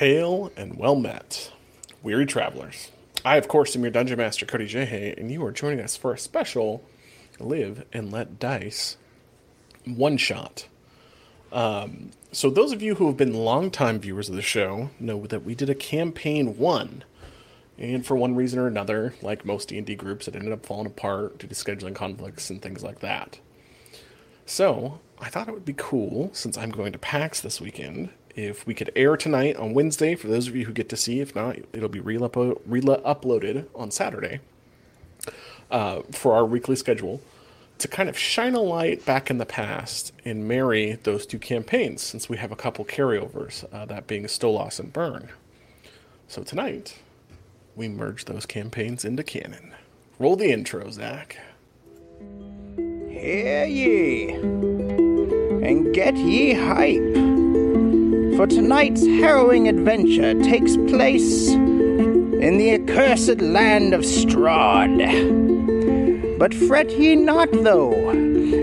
Hail and well met, weary travelers. I, of course, am your Dungeon Master, Cody Jehe, and you are joining us for a special Live and Let Dice one shot. Um, so, those of you who have been longtime viewers of the show know that we did a campaign one. And for one reason or another, like most D&D groups, it ended up falling apart due to scheduling conflicts and things like that. So, I thought it would be cool, since I'm going to PAX this weekend, if we could air tonight on Wednesday for those of you who get to see. If not, it'll be re-uploaded on Saturday uh, for our weekly schedule to kind of shine a light back in the past and marry those two campaigns, since we have a couple carryovers, uh, that being Stolas and Byrne. So tonight, we merge those campaigns into canon. Roll the intro, Zach. Hear ye, and get ye hype, for tonight's harrowing adventure takes place in the accursed land of Strahd. But fret ye not, though,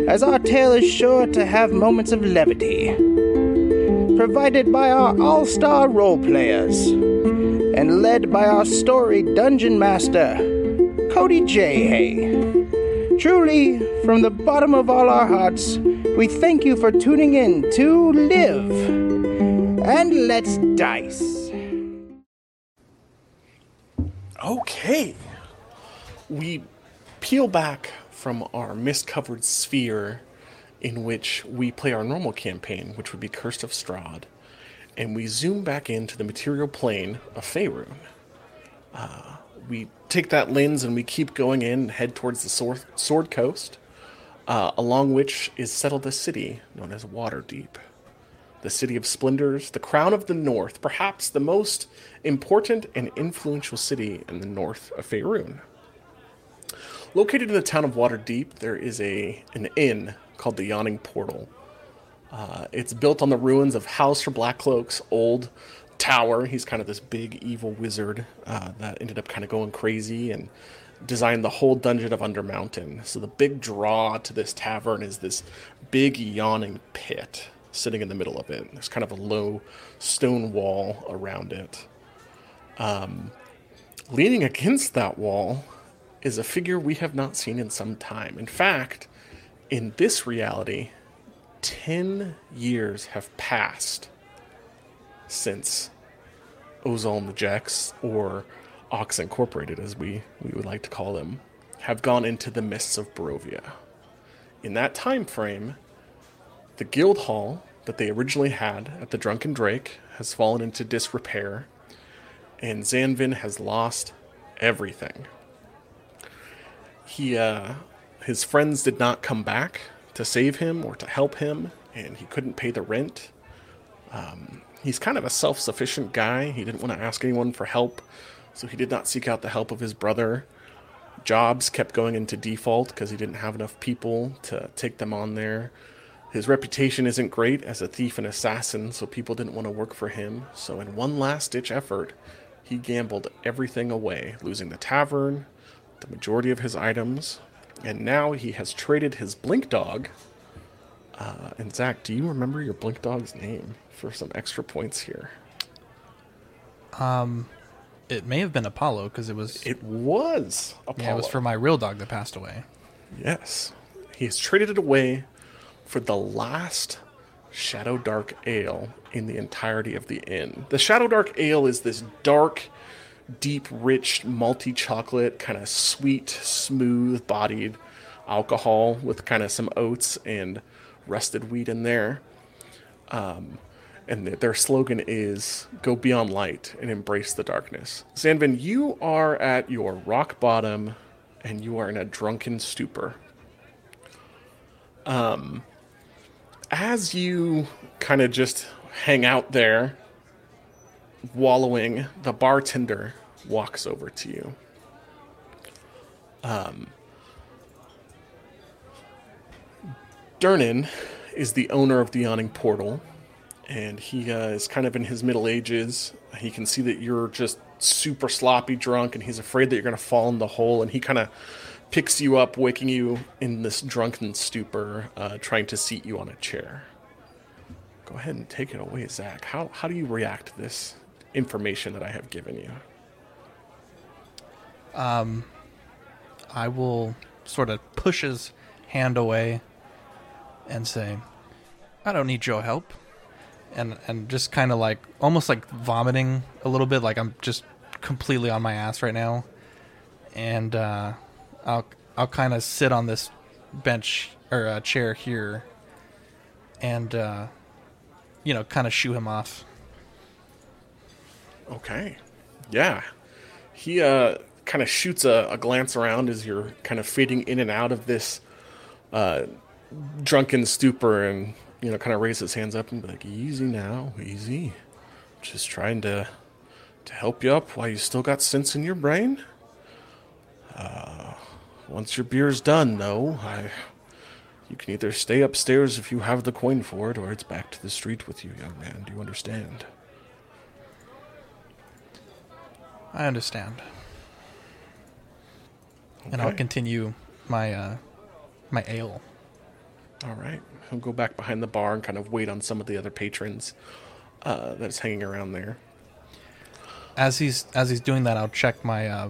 as our tale is sure to have moments of levity, provided by our all star role players, and led by our storied dungeon master, Cody J. Hay. Truly, from the bottom of all our hearts, we thank you for tuning in to Live and Let's Dice. Okay. We peel back from our mist covered sphere in which we play our normal campaign, which would be Cursed of Strahd, and we zoom back into the material plane of Faerun. Uh, we take that lens and we keep going in and head towards the Sword, Sword Coast, uh, along which is settled a city known as Waterdeep. The city of splendors, the crown of the north, perhaps the most important and influential city in the north of Faerun. Located in the town of Waterdeep, there is a an inn called the Yawning Portal. Uh, it's built on the ruins of Halaster Blackcloak's old tower. He's kind of this big evil wizard uh, that ended up kind of going crazy and designed the whole dungeon of Undermountain. So the big draw to this tavern is this big yawning pit sitting in the middle of it. There's kind of a low stone wall around it. Um, leaning against that wall is a figure we have not seen in some time. In fact, in this reality, 10 years have passed since and the Jex, or Ox Incorporated as we, we would like to call them, have gone into the mists of Barovia. In that time frame, the guild hall that they originally had at the Drunken Drake has fallen into disrepair, and Zanvin has lost everything he uh, his friends did not come back to save him or to help him, and he couldn't pay the rent. Um, he's kind of a self-sufficient guy. He didn't want to ask anyone for help, so he did not seek out the help of his brother. Jobs kept going into default because he didn't have enough people to take them on there. His reputation isn't great as a thief and assassin, so people didn't want to work for him. So, in one last ditch effort, he gambled everything away, losing the tavern, the majority of his items, and now he has traded his Blink Dog. Uh, and Zach, do you remember your Blink Dog's name for some extra points here? Um, it may have been Apollo because it was. It was Apollo. Yeah, it was for my real dog that passed away. Yes, he has traded it away for the last Shadow Dark Ale in the entirety of the inn. The Shadow Dark Ale is this dark deep, rich, malty chocolate, kind of sweet, smooth bodied alcohol with kind of some oats and rusted wheat in there. Um, and their slogan is go beyond light and embrace the darkness. Zanvin, you are at your rock bottom and you are in a drunken stupor. Um, as you kind of just hang out there wallowing, the bartender walks over to you. Um, Durnan is the owner of the Yawning Portal, and he uh, is kind of in his middle ages. He can see that you're just super sloppy drunk, and he's afraid that you're going to fall in the hole, and he kind of picks you up, waking you in this drunken stupor, uh, trying to seat you on a chair. Go ahead and take it away, Zach. How, how do you react to this information that I have given you. Um, I will sort of push his hand away and say, "I don't need your help," and and just kind of like almost like vomiting a little bit, like I'm just completely on my ass right now, and uh, I'll I'll kind of sit on this bench or uh, chair here, and uh, you know, kind of shoo him off. Okay. Yeah. He uh, kind of shoots a, a glance around as you're kind of fading in and out of this uh, drunken stupor and, you know, kind of raise his hands up and be like, easy now, easy. Just trying to to help you up while you still got sense in your brain. Uh, once your beer's done, though, I, you can either stay upstairs if you have the coin for it, or it's back to the street with you, young man. Do you understand? I understand. And I'll continue my uh, my ale. All right. I'll go back behind the bar and kind of wait on some of the other patrons uh, that's hanging around there. As he's as he's doing that, I'll check my uh,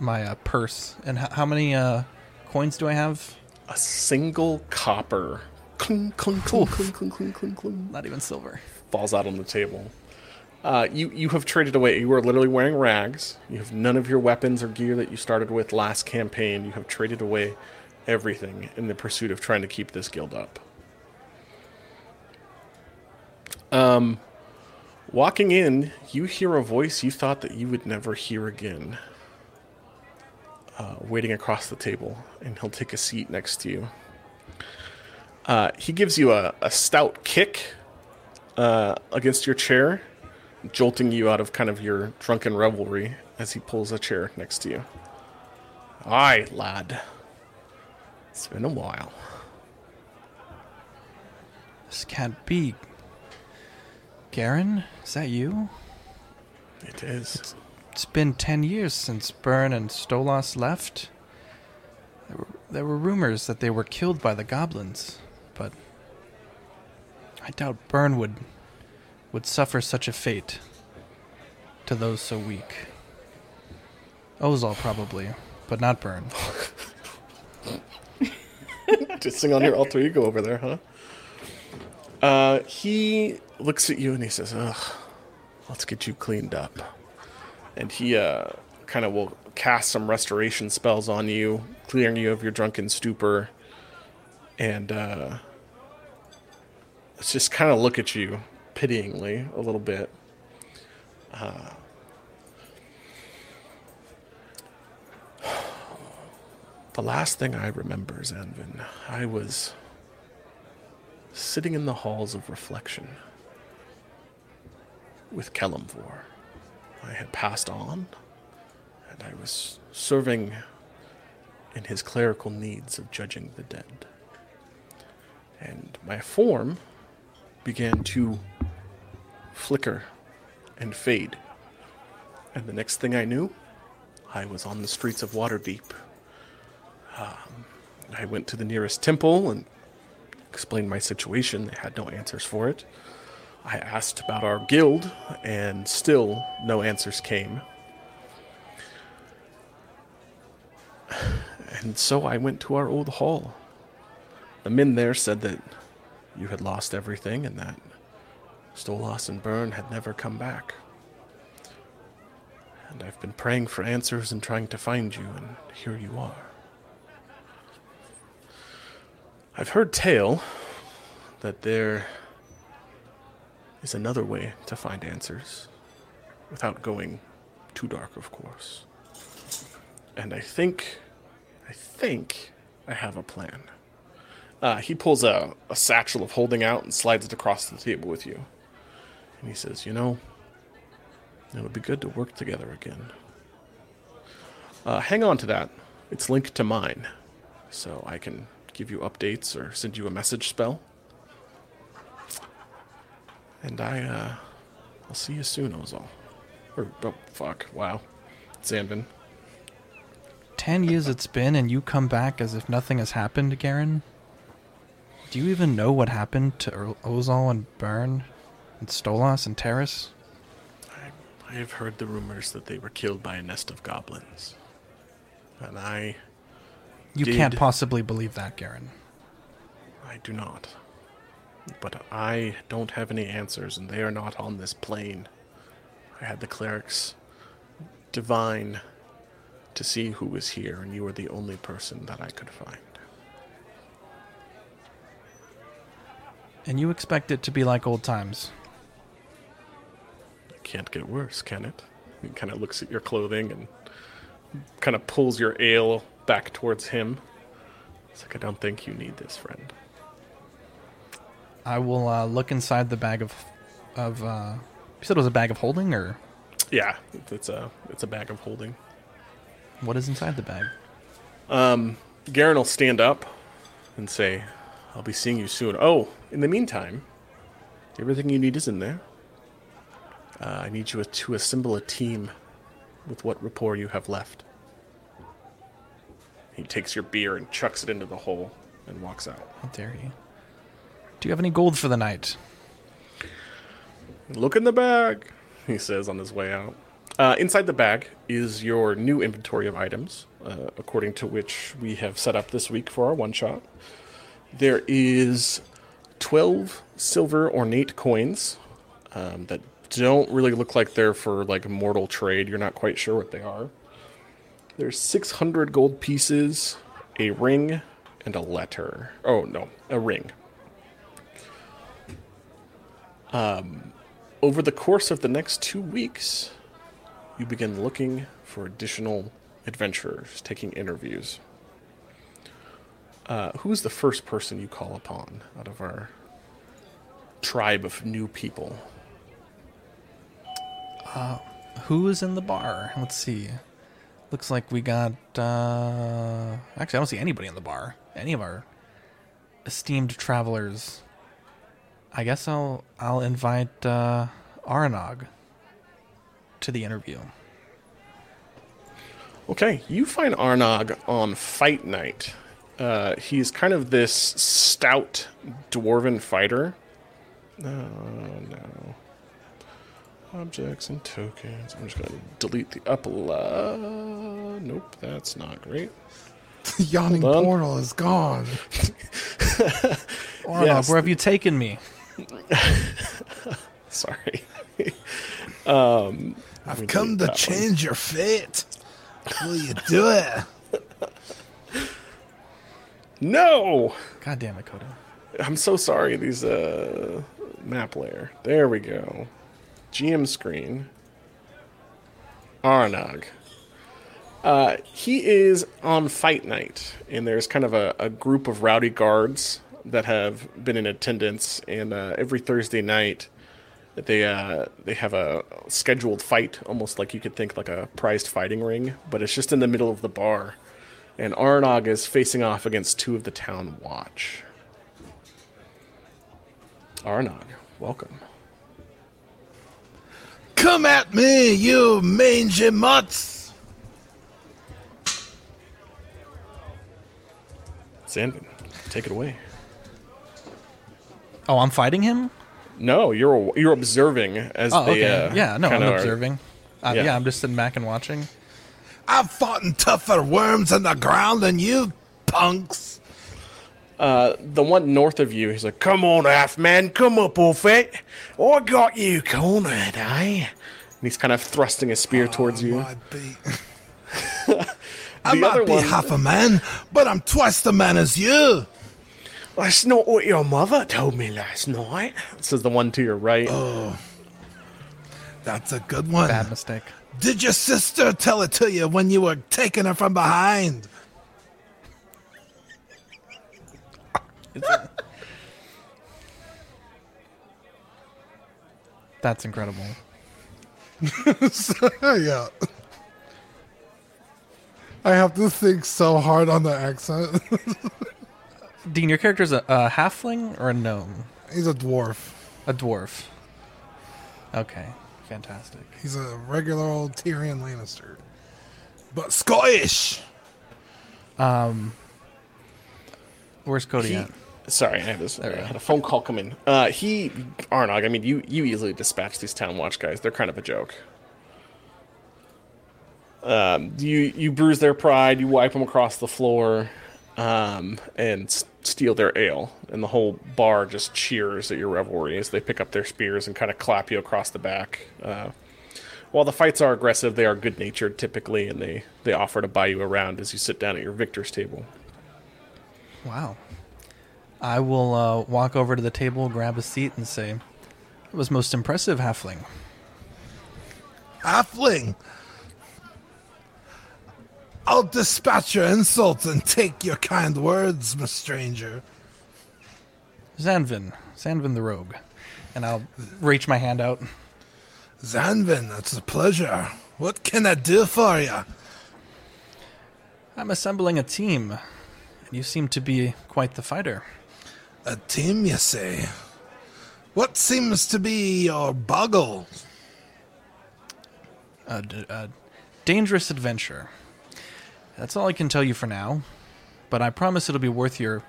my uh, purse. And h- how many uh, coins do I have? A single copper. Cling, cling, cling, cling, cling, cling, cling, cling. Not even silver. Falls out on the table. Uh, you you have traded away. You are literally wearing rags. You have none of your weapons or gear that you started with last campaign. You have traded away everything in the pursuit of trying to keep this guild up. Um, walking in, you hear a voice you thought that you would never hear again. Uh, waiting across the table, and he'll take a seat next to you. Uh, he gives you a, a stout kick uh, against your chair, jolting you out of kind of your drunken revelry as he pulls a chair next to you. Aye, lad. It's been a while. This can't be. Garen, is that you? It is. It's been ten years since Byrne and Stolas left. There were, there were rumors that they were killed by the goblins, but I doubt Byrne would would suffer such a fate to those so weak. Ozal probably, but not Byrne. Just sing on your alter ego over there, huh? Uh, he looks at you and he says, Ugh, let's get you cleaned up. And he uh, kind of will cast some restoration spells on you, clearing you of your drunken stupor. And uh, let's just kind of look at you pityingly a little bit. The last thing I remember, Zanvin, I was sitting in the halls of reflection with Kelemvor. I had passed on, and I was serving in his clerical needs of judging the dead. And my form began to flicker and fade. And the next thing I knew, I was on the streets of Waterdeep. Um, I went to the nearest temple and explained my situation. They had no answers for it. I asked about our guild, and still no answers came. And so I went to our old hall. The men there said that you had lost everything and that Stolas and Byrne had never come back. And I've been praying for answers and trying to find you, and here you are. I've heard tale that there is another way to find answers without going too dark, of course. And I think, I think I have a plan. Uh, he pulls a, a satchel of holding out and slides it across the table with you. And he says, You know, it'll be good to work together again. Uh, hang on to that. It's linked to mine, so I can give you updates or send you a message spell. And I, uh, I'll see you soon, Ozal. Or, oh, fuck, wow. Zanvin. Ten years it's been, and you come back as if nothing has happened, Garen? Do you even know what happened to Ozal and Byrne and Stolas and Terrace? I I have heard the rumors that they were killed by a nest of goblins. And I You Did- can't possibly believe that, Garen. I do not. But I don't have any answers, and they are not on this plane. I had the clerics divine to see who was here, and you were the only person that I could find. And you expect it to be like old times. It can't get worse, can it? He kind of looks at your clothing and kind of pulls your ale back towards him. It's like, I don't think you need this, friend. I will uh, look inside the bag of of. Uh, you said it was a bag of holding, or Yeah, it's a it's a bag of holding. what is inside the bag? Garen will stand up and say, I'll be seeing you soon. Oh, in the meantime, everything you need is in there. Uh, I need you to assemble a team with what rapport you have left. He takes your beer and chucks it into the hole and walks out. How dare you? Do you have any gold for the night? Look in the bag, he says on his way out. Uh, inside the bag is your new inventory of items, uh, according to which we have set up this week for our one shot. There is 12 silver ornate coins um, that don't really look like they're for like mortal trade. You're not quite sure what they are. There's 600 gold pieces, a ring, and a letter. Oh, no, a ring. Over the course of the next two weeks, you begin looking for additional adventurers, taking interviews. Uh, who is the first person you call upon out of our tribe of new people? Who is in the bar? Let's see. Looks like we got. Uh, actually, I don't see anybody in the bar. Any of our esteemed travelers. I guess I'll I'll invite uh, Aranog to the interview. Okay, you find Arnog on fight night. Uh, he's kind of this stout dwarven fighter. No, no. Objects and tokens. I'm just going to delete the upload. Nope, that's not great. The yawning portal is gone. Aranog, Yes. where have you taken me? Sorry. I've come to that one. change your fate. Will you do it? No! God damn it, Coda. I'm so sorry. These uh, map layer. There we go. GM screen. Arnog. Uh, he is on fight night, and there's kind of a, a group of rowdy guards that have been in attendance. And uh, every Thursday night, they uh, they have a scheduled fight, almost like you could think like a prized fighting ring, but it's just in the middle of the bar. And Arnog is facing off against two of the town watch. Arnog, welcome. Come at me, you mangy mutts! Zanvin, take it away. Oh, I'm fighting him. No, you're you're observing as Oh, they. okay. Uh, yeah, no, I'm kinda are- observing. Uh, Yeah. yeah. I'm just sitting back and watching. I've fought in tougher worms in the ground than you punks. the one north of you, he's like, "Come on, half man, come up, old fit. I got you cornered, eh?" And he's kind of thrusting a spear towards you. Might be. I might be half a man, but I'm twice the man as you. That's not what your mother told me last night. Says the one to your right. Oh, that's a good one. Bad mistake. Did your sister tell it to you when you were taking her from behind? That's incredible. yeah. I have to think so hard on the accent. Dean, your character's a, a halfling or a gnome? He's a dwarf. A dwarf. Okay, fantastic. He's a regular old Tyrion Lannister. But Scottish! Um, Where's Cody He- at? sorry, I had this. I had a phone call come in. Uh, he Arnog. I mean, you you easily dispatch these town watch guys. They're kind of a joke. Um, you you bruise their pride. You wipe them across the floor, um, and s- steal their ale. And the whole bar just cheers at your revelry as they pick up their spears and kind of clap you across the back. Uh, while the fights are aggressive, they are good natured typically, and they they offer to buy you around as you sit down at your victor's table. Wow. I will uh, walk over to the table, grab a seat, and say, "It was most impressive, halfling." Halfling. I'll dispatch your insults and take your kind words, my stranger. Zanvin, Zanvin the rogue, and I'll reach my hand out. Zanvin, it's a pleasure. What can I do for you? I'm assembling a team, and you seem to be quite the fighter. A team, you say? What seems to be your boggle? A, d- a dangerous adventure. That's all I can tell you for now, but I promise it'll be worth your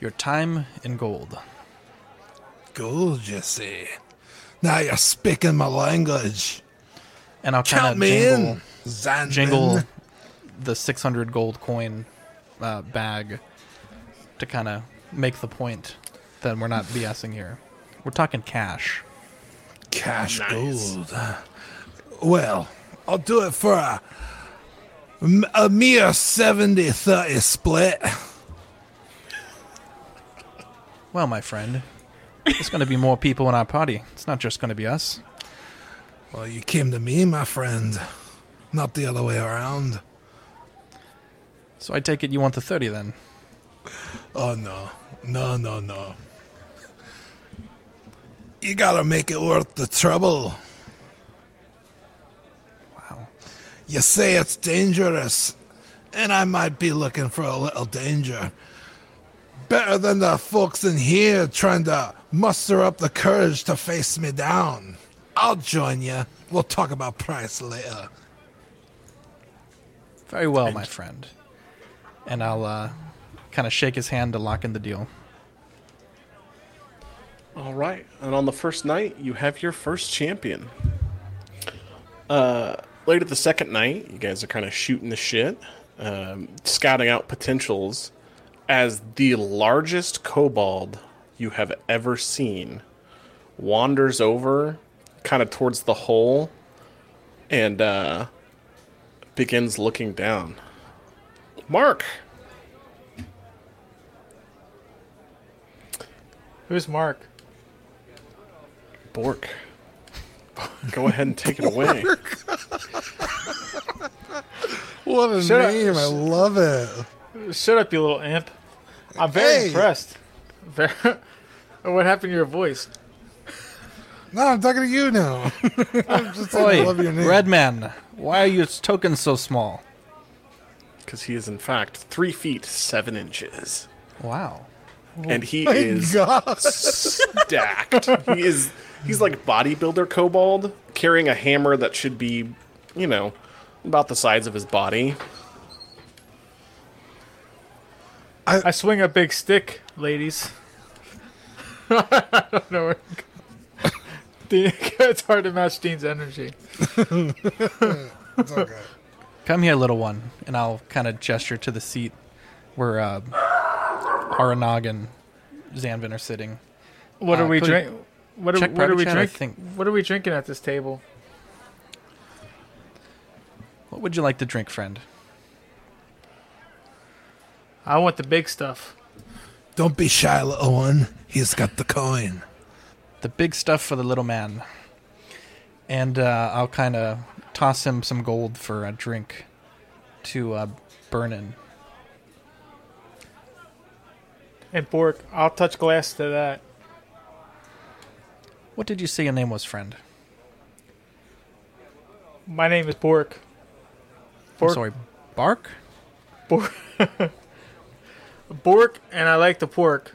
your time in gold. Gold, you say? Now you're speaking my language. And I'll kind Count of jingle, in, jingle the 600 gold coin uh, bag to kind of make the point that we're not BSing here. We're talking cash. Cash Nice. gold. Well, I'll do it for a, a mere 70 30 split. Well, my friend, there's going to be more people in our party. It's not just going to be us. Well, you came to me, my friend, not the other way around. So I take it you want the 30 then. Oh, no. No, no, no. You gotta make it worth the trouble. Wow. You say it's dangerous, and I might be looking for a little danger. Better than the folks in here trying to muster up the courage to face me down. I'll join you. We'll talk about price later. Very well, my friend. And I'll uh, kind of shake his hand to lock in the deal. All right, and on the first night, you have your first champion. Uh, later the second night, you guys are kind of shooting the shit, um, scouting out potentials. As the largest kobold you have ever seen wanders over, kind of towards the hole, and uh, begins looking down. Mark, Who's Mark? Bork, go ahead and take it away. What a Shut up. name. I love it. Shut up, you little imp. I'm very Hey. impressed. Very. what happened to your voice? No, I'm talking to you now. I'm just saying I Oi, love your name. Red Man, why are your tokens so small? Because he is, in fact, three feet seven inches. Wow. And he My is God. stacked. he is he's like bodybuilder kobold, carrying a hammer that should be, you know, about the size of his body. I swing a big stick, ladies. I don't know where. Dean- it's hard to match Dean's energy. It's okay. Come here, little one, and I'll kind of gesture to the seat where uh, Aranag and Zanvin are sitting. What Uh, are we could- drink? What are, what are we chat, I drink? think. What are we drinking at this table? What would you like to drink, friend? I want the big stuff. Don't be shy, little one. He's got the coin. The big stuff for the little man. And uh, I'll kind of toss him some gold for a drink to uh, burn in. And Bork, I'll touch glass to that. What did you say your name was, friend? My name is Bork. I'm sorry, Bark? Bork. Bork, and I like the pork.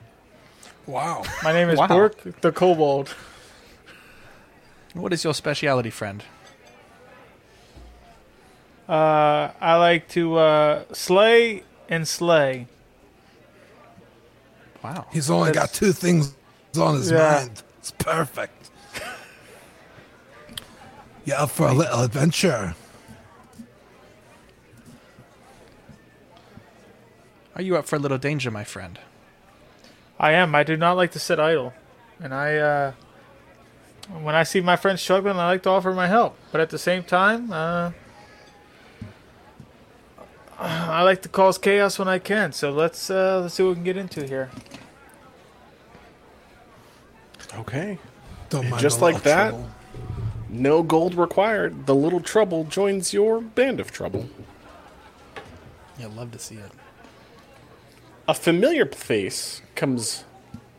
Wow. My name is Wow. Bork the Kobold. What is your speciality, friend? Uh, I like to uh, slay and slay. Wow. He's only got two things on his Yeah. mind. It's perfect. you up for a little adventure? Are you up for a little danger, my friend? I am. I do not like to sit idle, and I, uh, when I see my friends struggling, I like to offer my help. But at the same time, uh, I like to cause chaos when I can. So let's uh, let's see what we can get into here. Okay. Don't mind just like that? trouble. No gold required. The little trouble joins your band of trouble. Yeah, I'd love to see it. A familiar face comes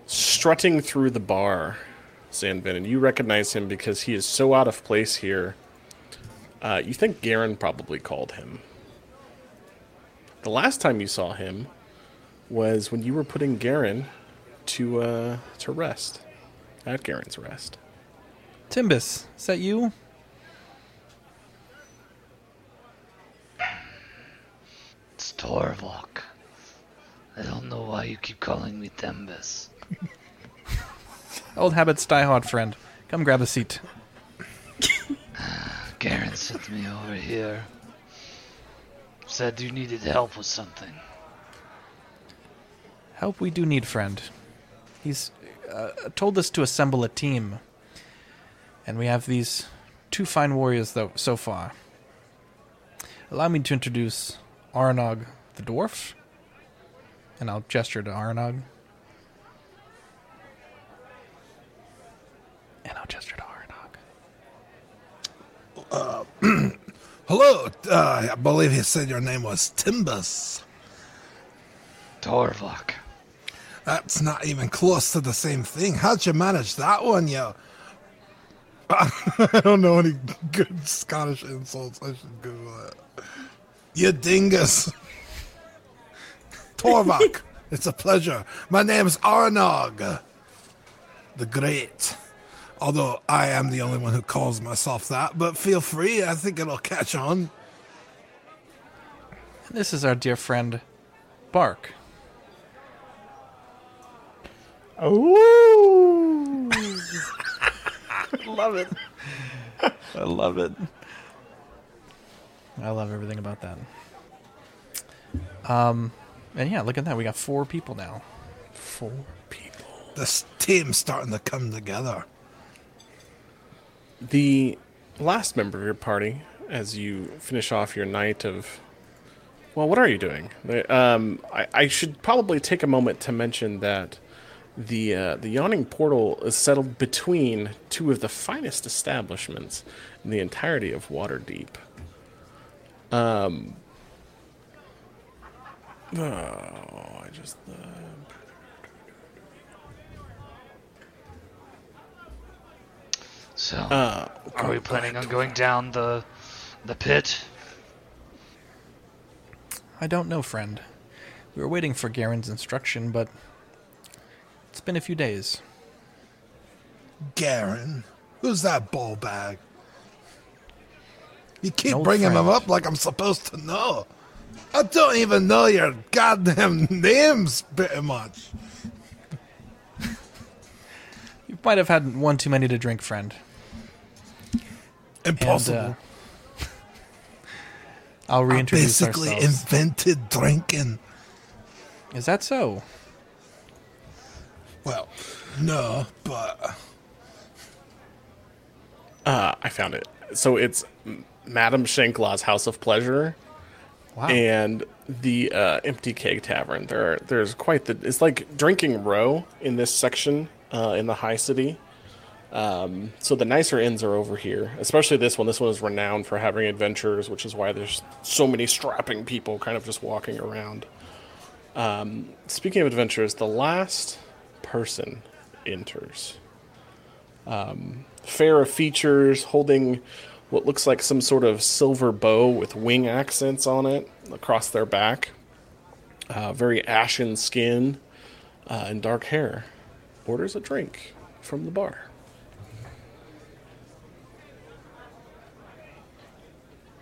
strutting through the bar, Zanvin, and you recognize him because he is so out of place here. Uh, you think Garen probably called him. The last time you saw him was when you were putting Garen to uh, to rest at Garen's rest. Timbus, is that you? It's Torvok. I don't know why you keep calling me Timbus. Old habits die hard, friend. Come grab a seat. Ah, Garen sent me over here. Said you needed help with something. Help we do need, friend. He's uh, told us to assemble a team. And we have these two fine warriors, though, so far. Allow me to introduce Aranog the dwarf. And I'll gesture to Aranog. And I'll gesture to Aranog. Hello, uh, I believe he said your name was Timbus. Torvok. That's not even close to the same thing. How'd you manage that one, yo? I don't know any good Scottish insults. I should Google that. You dingus. Torvak, it's a pleasure. My name's Arnog the Great. Although I am the only one who calls myself that, but feel free. I think it'll catch on. This is our dear friend, Bark. Ooh. I love it. I love it. I love everything about that. Um, and yeah, look at that. We got four people now. Four people. This team's starting to come together. The last member of your party, as you finish off your night of. Well, what are you doing? Um, I, I should probably take a moment to mention that the uh, the yawning portal is settled between two of the finest establishments in the entirety of Waterdeep. Um. Oh, I just. Uh, So, uh, are we planning on going down the the pit? I don't know, friend. We were waiting for Garen's instruction, but it's been a few days. Garen, who's that ball bag? You keep bringing him up like I'm supposed to know. I don't even know your goddamn names pretty much. You might have had one too many to drink, friend. Impossible. And, uh, I'll I reintroduce basically ourselves. invented drinking. Is that so? Well, no, but Uh, I found it. So it's M- Madame Shanklaw's House of Pleasure Wow. and the uh, Empty Keg Tavern. There, are, there's quite the. It's like drinking row in this section uh, in the high city. Um, so the nicer inns are over here, especially this one. This one is renowned for having adventures, which is why there's so many strapping people kind of just walking around. Um, speaking of adventures, the last person enters fair of features, holding what looks like some sort of silver bow with wing accents on it across their back. Uh, very ashen skin uh, and dark hair. Orders a drink from the bar.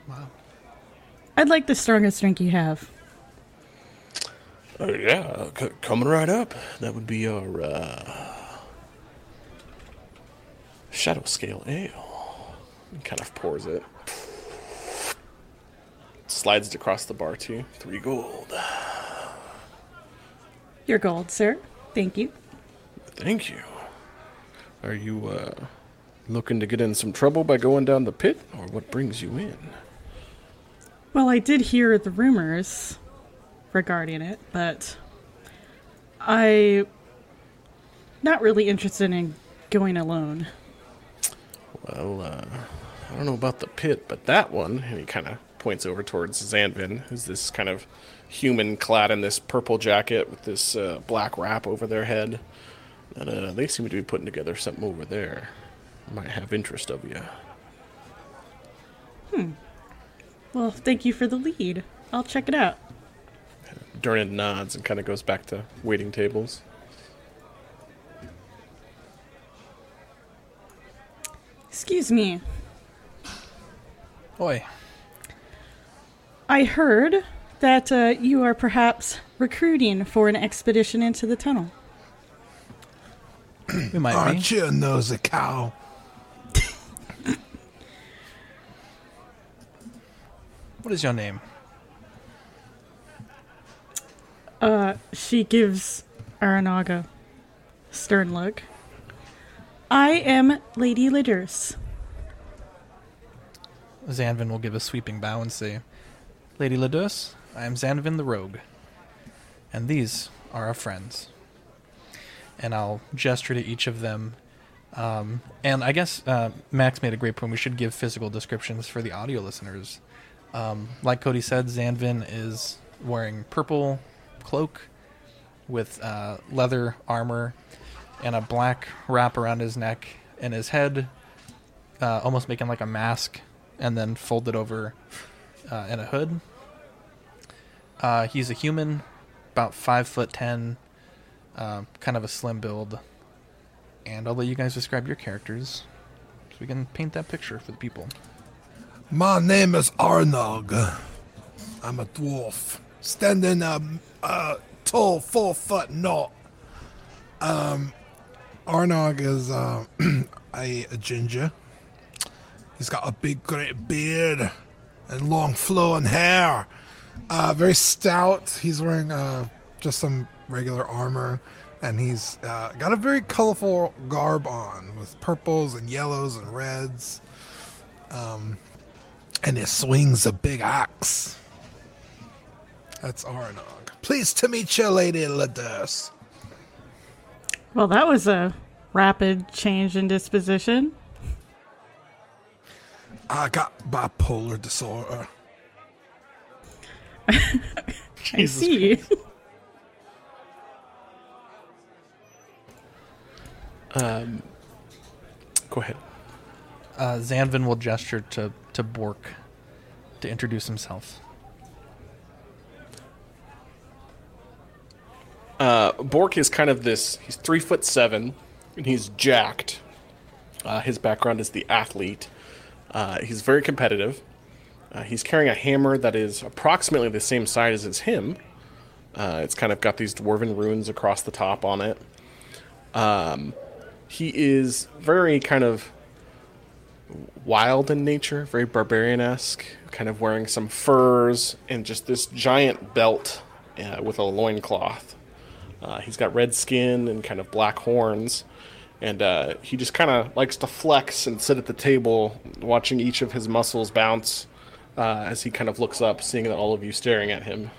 Wow. I'd like the strongest drink you have. Oh yeah, c- coming right up. That would be our uh, shadow scale ale. He kind of pours it. Slides it across the bar too. Three gold. Your gold, sir. Thank you. Thank you. Are you uh, looking to get in some trouble by going down the pit, or what brings you in? Well, I did hear the rumors regarding it, but I not really interested in going alone. Well, uh, I don't know about the pit, but that one, and he kind of points over towards Zanvin, who's this kind of human clad in this purple jacket with this uh, black wrap over their head. And uh, they seem to be putting together something over there. Might have interest of you. Hmm. Well, thank you for the lead. I'll check it out. Durnan nods and kind of goes back to waiting tables. Excuse me. Oi. I heard that uh, you are perhaps recruiting for an expedition into the tunnel. We might be. Aren't you a nosy cow? What is your name? Uh, she gives Aranaga stern look. I am Lady Liders. Zanvin will give a sweeping bow and say, Lady Ladus, I am Zanvin the Rogue, and these are our friends. And I'll gesture to each of them. Um, and I guess uh, Max made a great point. We should give physical descriptions for the audio listeners. Um, like Cody said, Zanvin is wearing purple cloak with uh, leather armor and a black wrap around his neck and his head, uh, almost making like a mask, and then folded over uh, in a hood. Uh, he's a human, about five foot ten, uh, kind of a slim build. And I'll let you guys describe your characters, so we can paint that picture for the people. My name is Arnog. I'm a dwarf, standing a, a tall four foot knot. Um, Arnog is uh, a, a ginger. He's got a big, great beard and long flowing hair. Uh, very stout. He's wearing uh, just some regular armor, and he's uh, got a very colorful garb on with purples and yellows and reds. Um, and he swings a big axe. That's Arnog. Pleased to meet you, Lady Ladus. Well, that was a rapid change in disposition. I got bipolar disorder. I see. Um, go ahead. Uh, Zanvin will gesture to, to Bork to introduce himself. Uh, Bork is kind of this. He's three foot seven, and he's jacked. Uh, his background is the athlete. Uh, he's very competitive. Uh, he's carrying a hammer that is approximately the same size as him. Uh, it's kind of got these dwarven runes across the top on it. Um, he is very kind of wild in nature, very barbarian esque, kind of wearing some furs and just this giant belt uh, with a loincloth. Uh, he's got red skin and kind of black horns. And uh, he just kind of likes to flex and sit at the table, watching each of his muscles bounce uh, as he kind of looks up, seeing that all of you staring at him.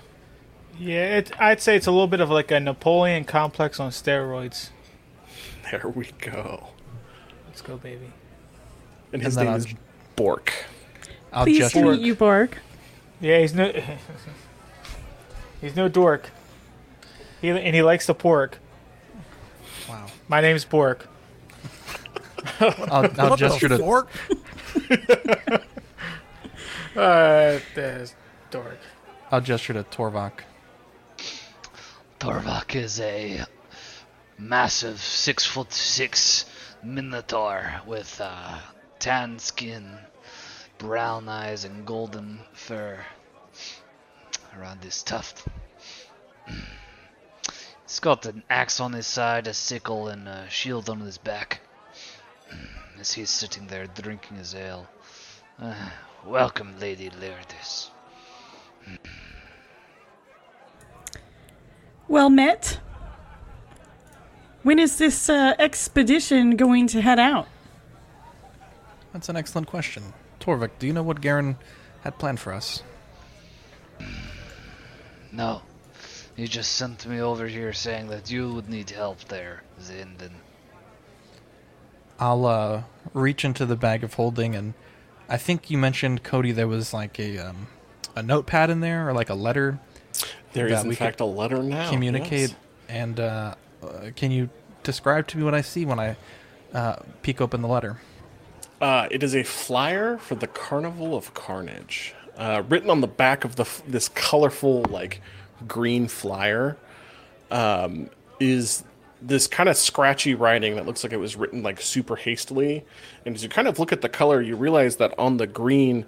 Yeah, it, I'd say it's a little bit of like a Napoleon complex on steroids. There we go. Let's go, baby. And his then name I'll is Bork. I'll Pleased to meet you, Bork. Yeah, he's no. he's no dork. He and he likes the pork. Wow. My name's Pork. I'll, I'll gesture to fork? Uh, there's dork. I'll gesture to Torvak. Torvak is a massive six foot six minotaur with uh, tan skin, brown eyes, and golden fur around his tuft. He's got an axe on his side, a sickle, and a shield on his back. As he's sitting there drinking his ale. Uh, welcome, Lady Lyrdis. Well met. When is this uh, expedition going to head out? That's an excellent question. Torvik, do you know what Garen had planned for us? No. You just sent me over here saying that you would need help there, Zanvin. I'll uh, reach into the bag of holding, and I think you mentioned Cody. There was like a um, a notepad in there, or like a letter. There is, that in we fact, could a letter now. communicate. yes. And uh, uh, can you describe to me what I see when I uh, peek open the letter? Uh, it is a flyer for the Carnival of Carnage. Uh, written on the back of the f- this colorful, like green flyer, um, is this kind of scratchy writing that looks like it was written like super hastily. And as you kind of look at the color, you realize that on the green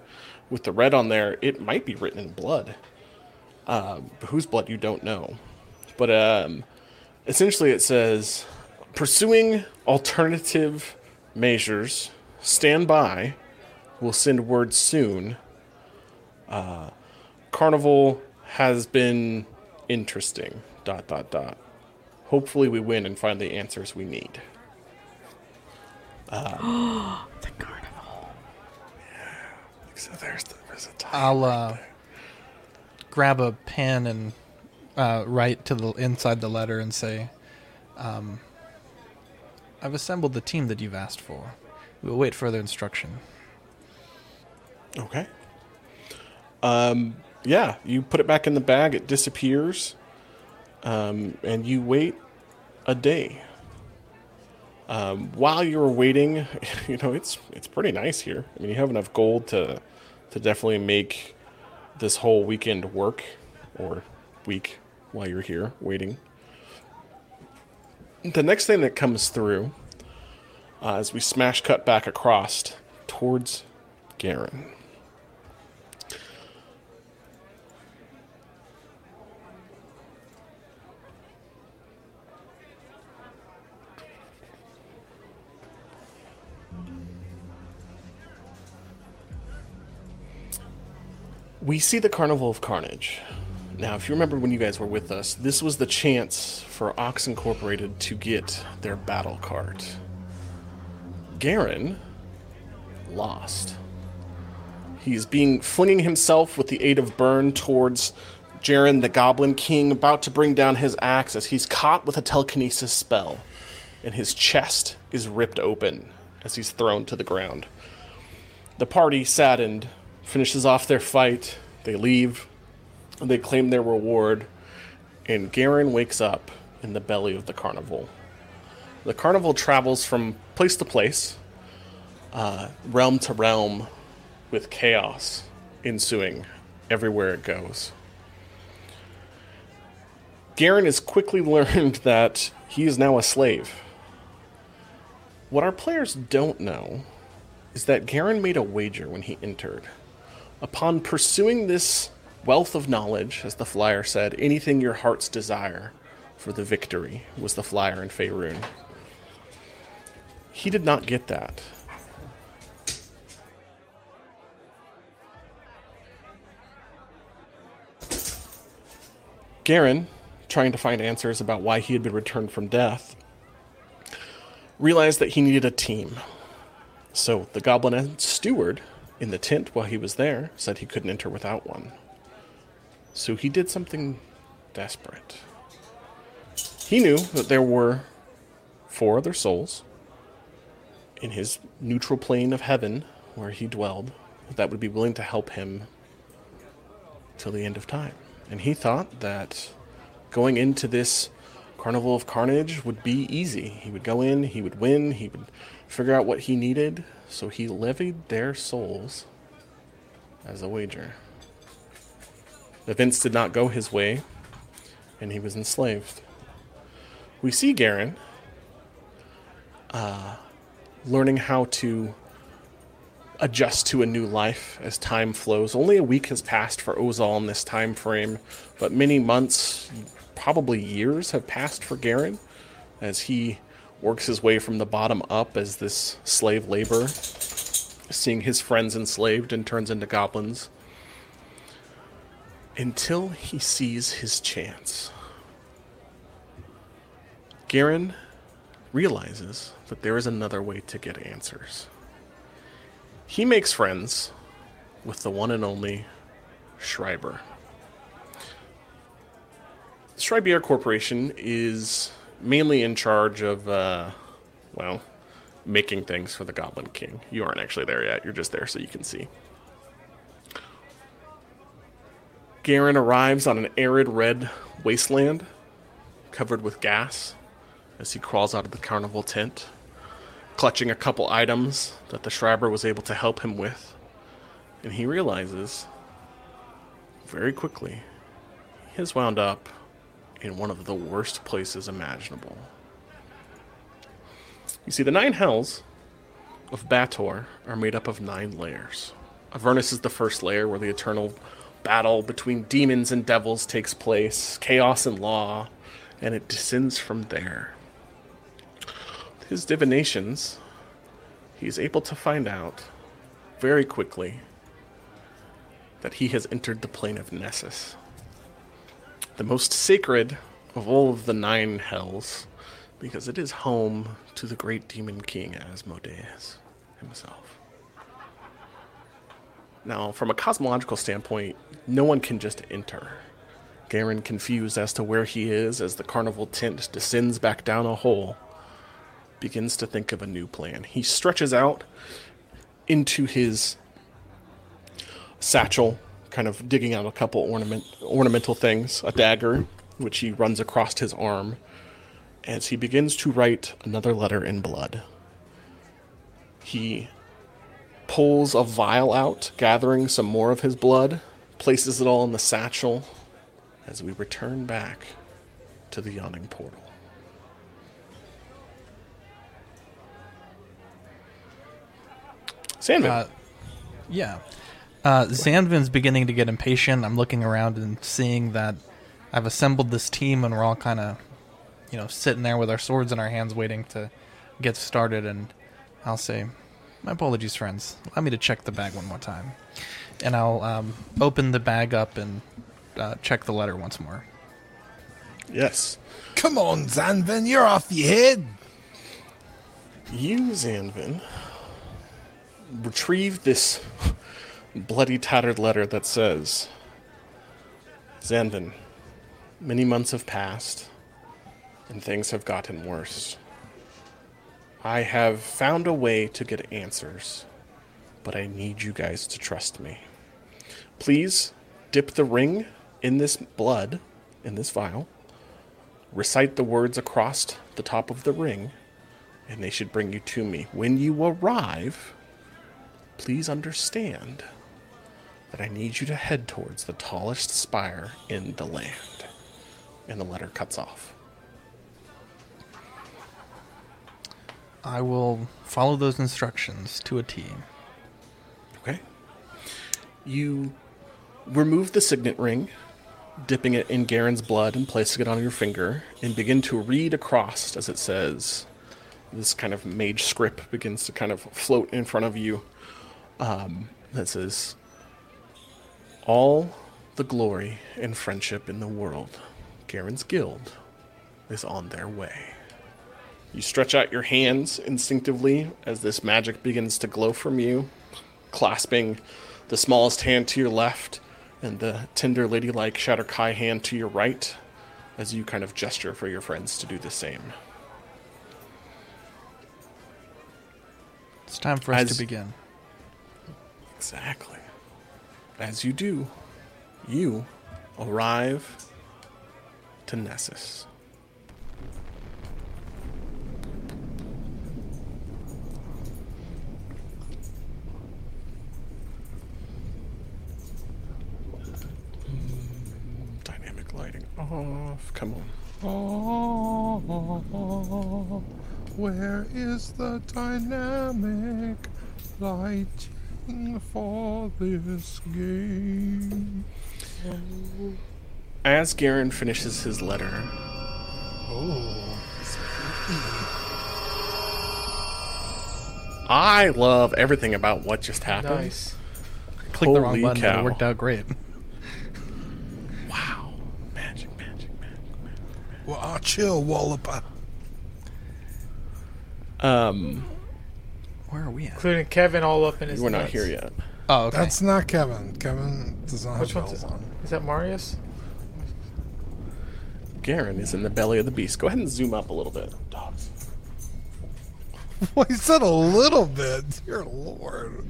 with the red on there, it might be written in blood. Um, whose blood you don't know, but um, essentially it says pursuing alternative measures stand by we'll send word soon uh, carnival has been interesting dot dot dot hopefully we win and find the answers we need The carnival. Yeah. So there's the, there's a tie I'll right uh, there. grab a pen and uh, write to the inside the letter and say, um, "I've assembled the team that you've asked for. We will wait for further instruction." Okay. Um, yeah, you put it back in the bag, it disappears, um, and you wait a day. Um, while you're waiting, you know it's it's pretty nice here. I mean, you have enough gold to to definitely make this whole weekend work, or week while you're here waiting. The next thing that comes through, uh, as we smash cut back across towards Garen. We see the Carnival of Carnage. Now, if you remember when you guys were with us, this was the chance for Ox Incorporated to get their battle cart. Garen lost. He's being flinging himself with the aid of Byrne towards Jaren the Goblin King, about to bring down his axe as he's caught with a telekinesis spell, and his chest is ripped open as he's thrown to the ground. The party, saddened, finishes off their fight. They leave. They claim their reward. And Garen wakes up in the belly of the carnival. The carnival travels from place to place, uh, realm to realm, with chaos ensuing everywhere it goes. Garen has quickly learned that he is now a slave. What our players don't know is that Garen made a wager when he entered. Upon pursuing this wealth of knowledge, as the flyer said, anything your heart's desire for the victory was the flyer in Faerun. He did not get that. Garen, trying to find answers about why he had been returned from death, realized that he needed a team. So the goblin and steward in the tent while he was there said he couldn't enter without one. So he did something desperate. He knew that there were four other souls in his neutral plane of heaven where he dwelled that would be willing to help him till the end of time. And he thought that going into this Carnival of Carnage would be easy. He would go in, he would win, he would figure out what he needed, so he levied their souls as a wager. Events did not go his way, and he was enslaved. We see Garen uh, learning how to adjust to a new life as time flows. Only a week has passed for Ozal in this time frame, but many months, probably years, have passed for Garen as he works his way from the bottom up as this slave labor, seeing his friends enslaved and turns into goblins, until he sees his chance. Garen realizes that there is another way to get answers. He makes friends with the one and only Schreiber. Schreiber Corporation is mainly in charge of, uh, well, making things for the Goblin King. You aren't actually there yet, you're just there so you can see. Garen arrives on an arid red wasteland covered with gas as he crawls out of the carnival tent, clutching a couple items that the Schreiber was able to help him with. And he realizes very quickly he has wound up in one of the worst places imaginable. You see, the nine hells of Baator are made up of nine layers. Avernus is the first layer where the eternal battle between demons and devils takes place, chaos and law, and it descends from there. With his divinations, he is able to find out very quickly that he has entered the plane of Nessus, the most sacred of all of the nine hells, because it is home to the great demon king Asmodeus himself. Now, from a cosmological standpoint, no one can just enter. Garen, confused as to where he is as the carnival tent descends back down a hole, begins to think of a new plan. He stretches out into his satchel, kind of digging out a couple ornament ornamental things, a dagger, which he runs across his arm, as he begins to write another letter in blood. He pulls a vial out, gathering some more of his blood, places it all in the satchel as we return back to the yawning portal. Zanvin. Uh, yeah. Uh, Zanvin's beginning to get impatient. I'm looking around and seeing that I've assembled this team and we're all kind of, you know, sitting there with our swords in our hands waiting to get started. And I'll say, My apologies, friends. Allow me to check the bag one more time. And I'll um, open the bag up and uh, check the letter once more. yes. Come on, Zanvin, you're off your head. You, Zanvin, retrieve this bloody, tattered letter that says Zanvin, many months have passed, and things have gotten worse. I have found a way to get answers, but I need you guys to trust me. Please dip the ring in this blood, in this vial, recite the words across the top of the ring, and they should bring you to me. When you arrive, please understand that I need you to head towards the tallest spire in the land. And the letter cuts off. I will follow those instructions to a T. Okay? You remove the signet ring, dipping it in Garen's blood and placing it on your finger, and begin to read across as it says. This kind of mage script begins to kind of float in front of you. Um, that says, All the glory and friendship in the world, Garen's guild is on their way. You stretch out your hands instinctively as this magic begins to glow from you, clasping the smallest hand to your left and the tender, ladylike Shatterkai hand to your right as you kind of gesture for your friends to do the same. It's time for us As- to begin. Exactly. As you do, you arrive to Nessus. Dynamic lighting off. Come on. Oh, where is the dynamic lighting for this game? As Garen finishes his letter, oh, I love everything about what just happened. Nice. Click the wrong button, but cow. it worked out great. Wow. Magic, magic, magic, magic. Well, ah, chill, Walloper. Um, Where are we at? Including Kevin all up in his we're not nuts. here yet. Oh, okay. That's not Kevin. Kevin does not Which have one's on. Is that Marius? Garen is in the belly of the beast. Go ahead and zoom up a little bit. Dogs. Well, he said a little bit. Dear Lord.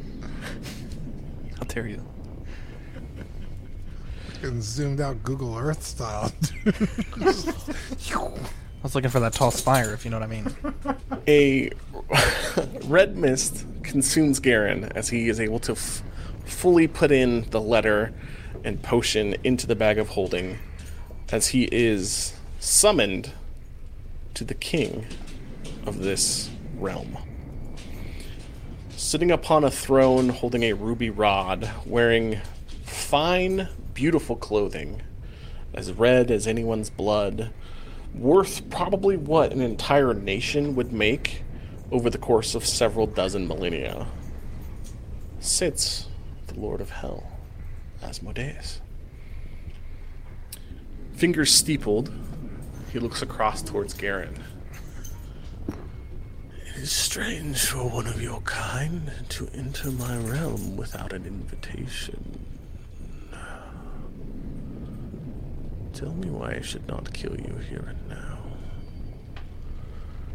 How dare you? Fucking zoomed out Google Earth style. Was looking for that tall spire, if you know what I mean. A red mist consumes Garen as he is able to f- fully put in the letter and potion into the bag of holding as he is summoned to the king of this realm. Sitting upon a throne holding a ruby rod, wearing fine, beautiful clothing, as red as anyone's blood, worth probably what an entire nation would make over the course of several dozen millennia, sits the Lord of Hell, Asmodeus. Fingers steepled, he looks across towards Garen. It is strange for one of your kind to enter my realm without an invitation. Tell me why I should not kill you here and now.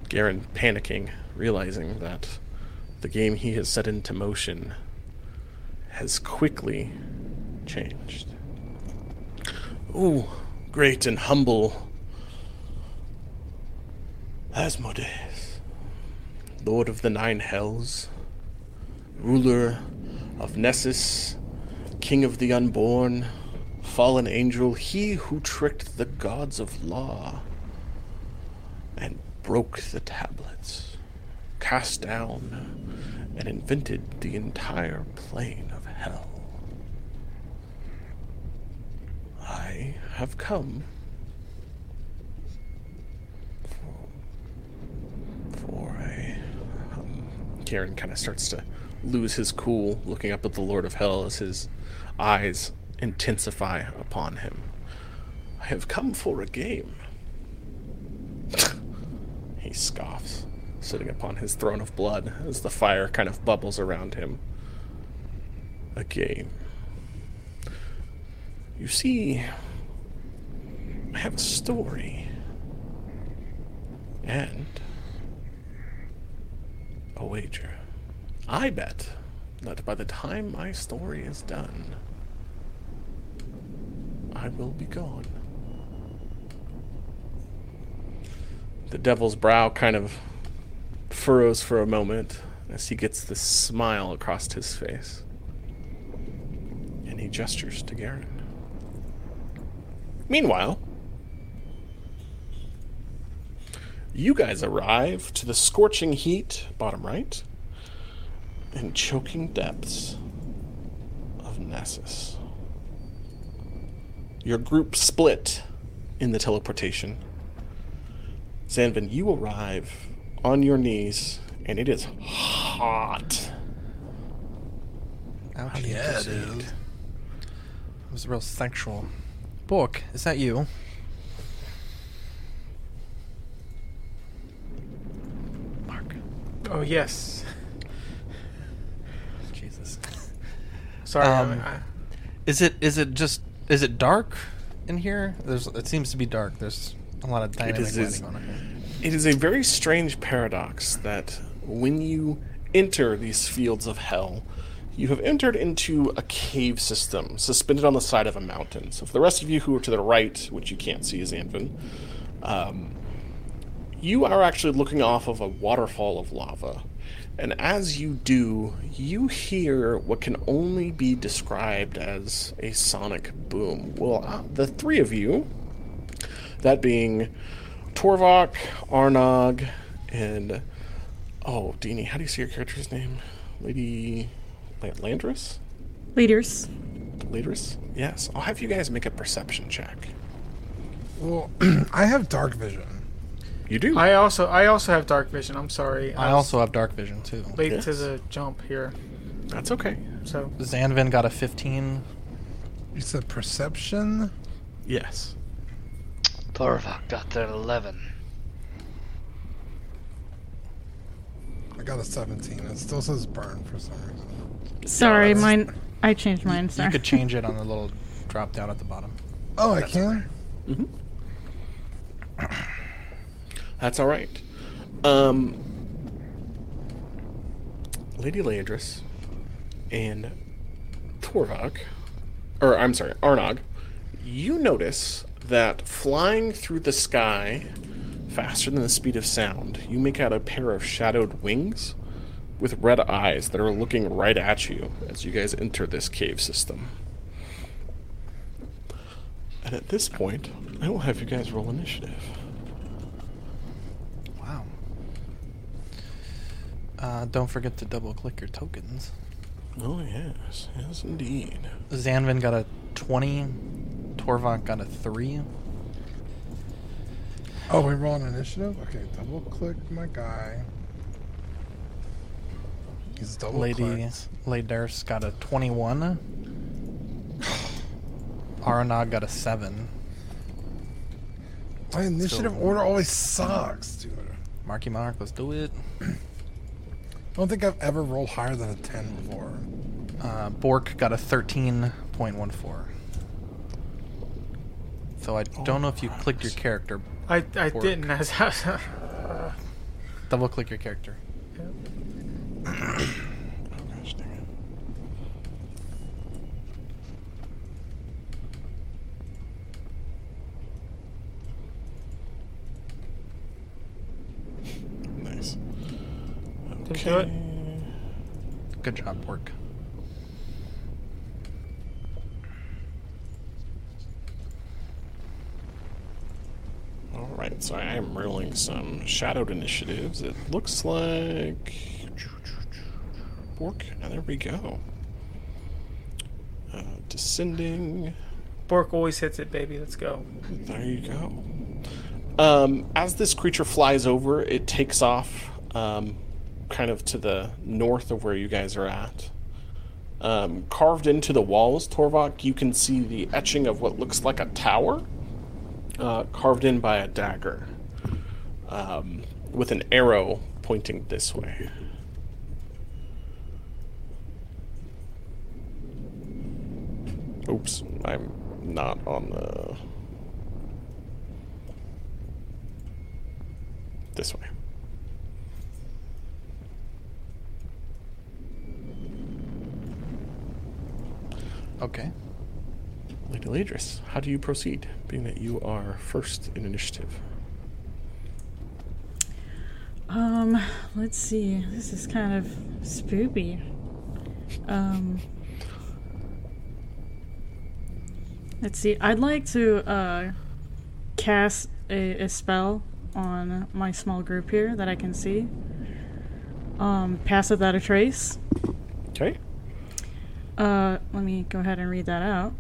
Garen panicking, realizing that the game he has set into motion has quickly changed. Oh, great and humble Asmodeus, Lord of the Nine Hells, ruler of Nessus, King of the Unborn, fallen angel, he who tricked the gods of law and broke the tablets, cast down and invented the entire plane of hell. I have come for, for a. Um, Garen kind of starts to lose his cool, looking up at the Lord of Hell as his eyes intensify upon him. I have come for a game. he scoffs, sitting upon his throne of blood as the fire kind of bubbles around him. A game. You see, I have a story. And a wager. I bet that by the time my story is done, I will be gone. The devil's brow kind of furrows for a moment as he gets this smile across his face. And he gestures to Garen. Meanwhile, you guys arrive to the scorching heat, bottom right, and choking depths of Nessus. Your group split in the teleportation. Zanvin, you arrive on your knees, and it is hot. Ouch. How do Yeah, it proceed? is. It was real sexual. Book, is that you? Mark. Oh yes. Jesus. Sorry. Um, I, I, Is it is it just is it dark in here? There's it seems to be dark. There's a lot of dynamic is- lighting on it. It is a very strange paradox that when you enter these fields of hell, you have entered into a cave system suspended on the side of a mountain. So, for the rest of you who are to the right, which you can't see as Zanvin, um, you are actually looking off of a waterfall of lava. And as you do, you hear what can only be described as a sonic boom. Well, uh, the three of you, that being Torvok, Arnog, and oh, Deanie, how do you say your character's name? Lady La- Landris? Leaders. Ladris? Yes. I'll have you guys make a perception check. Well, I have dark vision. You do. I also I also have dark vision. I'm sorry. I was also have dark vision too. late to the jump here. That's okay. So Zanvin got a 15. You said perception? Yes. Torvak got their 11. I got a 17. It still says Byrne for some reason. Sorry, that's- mine. I changed mine. You Sorry. could change it on the little drop down at the bottom. Oh, I can? Mm-hmm. That's all right. Um, Lady Leandris and Torvak, or I'm sorry, Arnog, you notice that flying through the sky faster than the speed of sound, you make out a pair of shadowed wings with red eyes that are looking right at you as you guys enter this cave system. And at this point, I will have you guys roll initiative. Wow. Uh, don't forget to double click your tokens. Oh, yes. Yes, indeed. Zanvin got a 20. Torvok got a 3. Oh, we roll an initiative? Okay, double click my guy. He's double Lady clicked. Laders got a 21. Aranag got a 7. My initiative So- order always sucks, dude. Marky Mark, let's do it. I don't think I've ever rolled higher than a 10 before. Uh, Bork got a 13.14. So I don't know if you clicked your character. I, I Pork. didn't. As Double click your character. Gosh dang it. Nice. Did you do it? Good job, Bork. All right, so I am rolling some shadowed initiatives. It looks like Bork. Now there we go. Uh, descending. Bork always hits it, baby. Let's go. There you go. Um, as this creature flies over, it takes off um, kind of to the north of where you guys are at. Um, carved into the walls, Torvok, you can see the etching of what looks like a tower, uh, carved in by a dagger, um, with an arrow pointing this way. Oops, I'm not on the. This way. Okay. Lady Ladris, how do you proceed, being that you are first in initiative? Um, let's see. This is kind of spoopy. Um, let's see. I'd like to uh, cast a, a spell on my small group here that I can see. Um, pass without a trace. Okay. Uh, let me go ahead and read that out.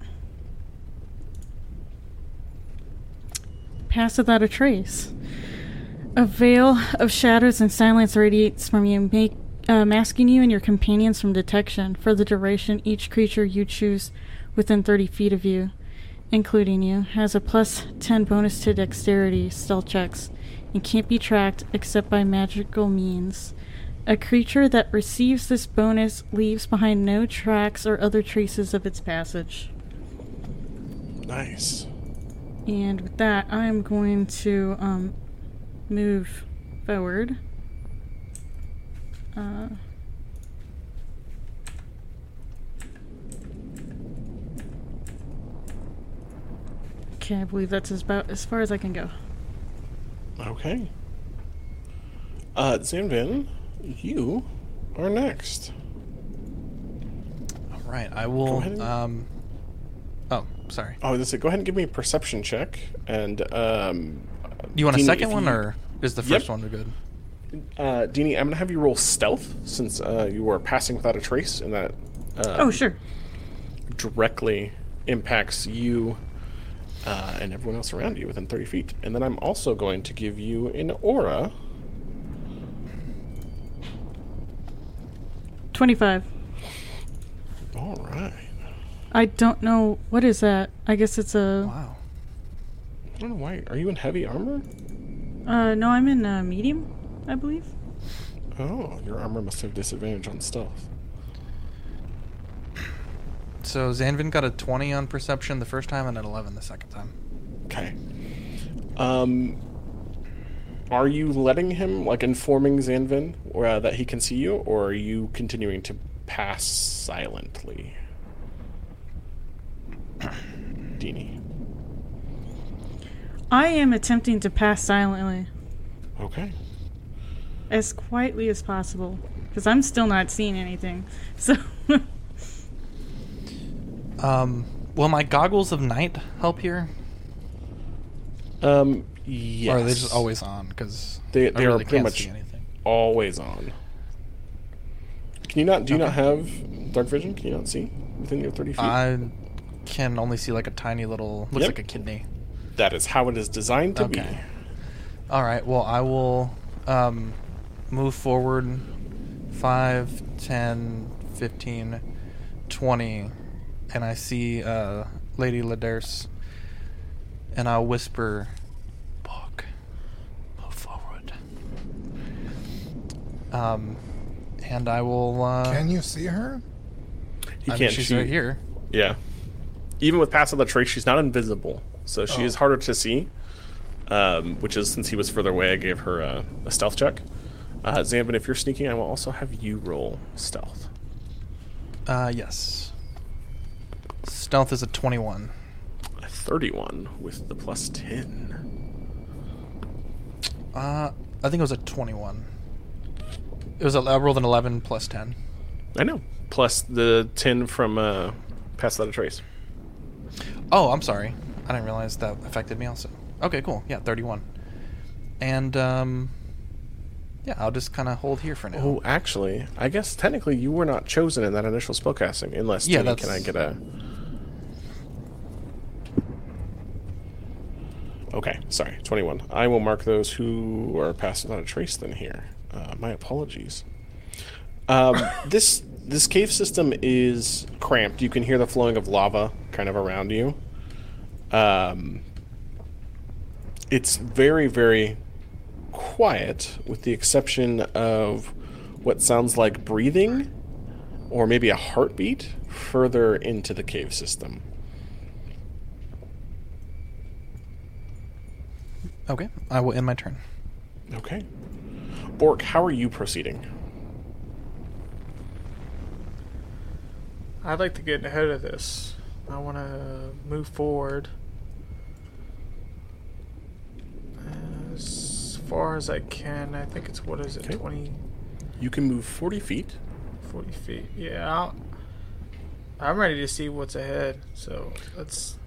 Pass without a trace. A veil of shadows and silence radiates from you, make, uh, masking you and your companions from detection for the duration each creature you choose within 30 feet of you, including you, has a plus 10 bonus to dexterity stealth checks and can't be tracked except by magical means. A creature that receives this bonus leaves behind no tracks or other traces of its passage. Nice. And with that, I'm going to um, move forward. Uh, okay, I believe that's as about as far as I can go. Okay. Uh, Zanvin, you are next. All right. I will. and- Um. Oh, sorry. Oh, this is Go ahead and give me a perception check. And, um. You want a second one, you- or is the Yep. first one good? Uh, Dini, I'm going to have you roll stealth since uh, you are passing without a trace, and that uh, Oh, sure. directly impacts you uh, and everyone else around you within 30 feet. And then I'm also going to give you an aura. 25. All right. I don't know. What is that? I guess it's a. Wow. I don't know why. Are you in heavy armor? Uh, no, I'm in uh, medium, I believe. Oh, your armor must have disadvantage on stealth. So Zanvin got a 20 on perception the first time and an 11 the second time. Okay. Um, are you letting him, like, informing Zanvin uh, that he can see you, or are you continuing to pass silently? Deanie. I am attempting to pass silently Okay. as quietly as possible because I'm still not seeing anything. So Um, will my goggles of night help here? Um, yes. Or are they just always on? Because They- they are pretty much- always on. Can you not? Do you not have dark vision? Can you not see within your thirty feet? I can only see like a tiny little, looks Yep. like a kidney. that is how it is designed to be. All right. Well, I will um, move forward 5, 10, 15, 20, and I see uh, Lady Laders, and I'll whisper, Book, move forward. Um, and I will. Uh, Can you see her? be. He I mean, can't she's shoot. right here. Yeah. Even with pass of the trace, she's not invisible, so she Oh. is harder to see. Um, which is since he was further away, I gave her a, a stealth check. Uh, Zanvin, if you're sneaking, I will also have you roll stealth. Uh, yes. Stealth is a 21. A 31 with the plus 10. Uh, I think it was a 21. It was a, I rolled an 11 plus 10. I know. Plus the 10 from uh, pass without a trace. Oh, I'm sorry. I didn't realize that affected me also. Okay, cool. Yeah, 31. And, um, yeah, I'll just kind of hold here for now. Oh, actually, I guess technically you were not chosen in that initial spellcasting, unless Yeah, Timmy, can I get a? Okay, sorry, twenty-one. I will mark those who are passed without a trace. Then here, uh, my apologies. Um, this this cave system is cramped. You can hear the flowing of lava kind of around you. Um, it's very very quiet, with the exception of what sounds like breathing or maybe a heartbeat further into the cave system. Okay, I will end my turn. Okay. Bork, how are you proceeding? I'd like to get ahead of this. I want to move forward as far as I can. I think it's what is it, Okay. 20, You can move 40 feet. 40 feet. Yeah, I'll, I'm ready to see what's ahead. So let's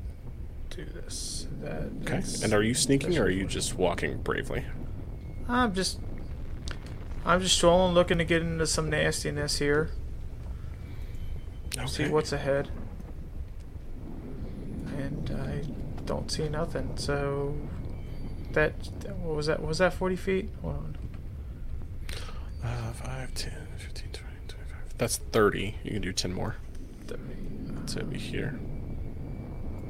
do this. That. Okay. And are you sneaking or are you just walking bravely? I'm just. I'm just strolling, looking to get into some nastiness here. See what's ahead. And I don't see nothing. So that what was that? Was that 40 feet? Hold on. Uh, 5, 10, 15, 20, 25. That's 30. You can do 10 more. 30. So it'd be here.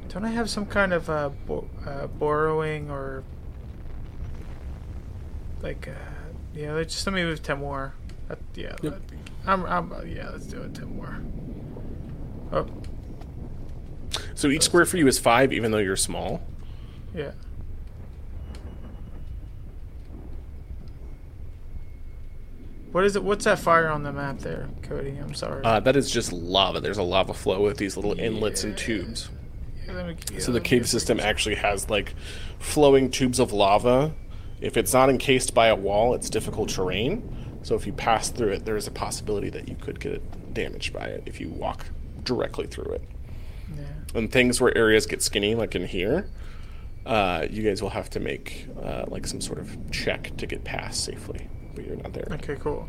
Don't I have some kind of uh, bo- uh borrowing or like uh, yeah? Let's just let me move 10 more. Yeah. Yep. I'm, I'm yeah. Let's do it 10 more. Oh So each square for you is 5, even though you're small. yeah. What is it? What's that fire on the map there, Cody? I'm sorry. Uh, that is just lava. There's a lava flow with these little inlets and tubes. Yeah, me- yeah, So the cave system actually has like flowing tubes of lava. If it's not encased by a wall, it's difficult terrain. So if you pass through it, there is a possibility that you could get damaged by it if you walk directly through it. Yeah. And things where areas get skinny, like in here, uh, you guys will have to make uh, like some sort of check to get past safely. But you're not there. Okay, cool.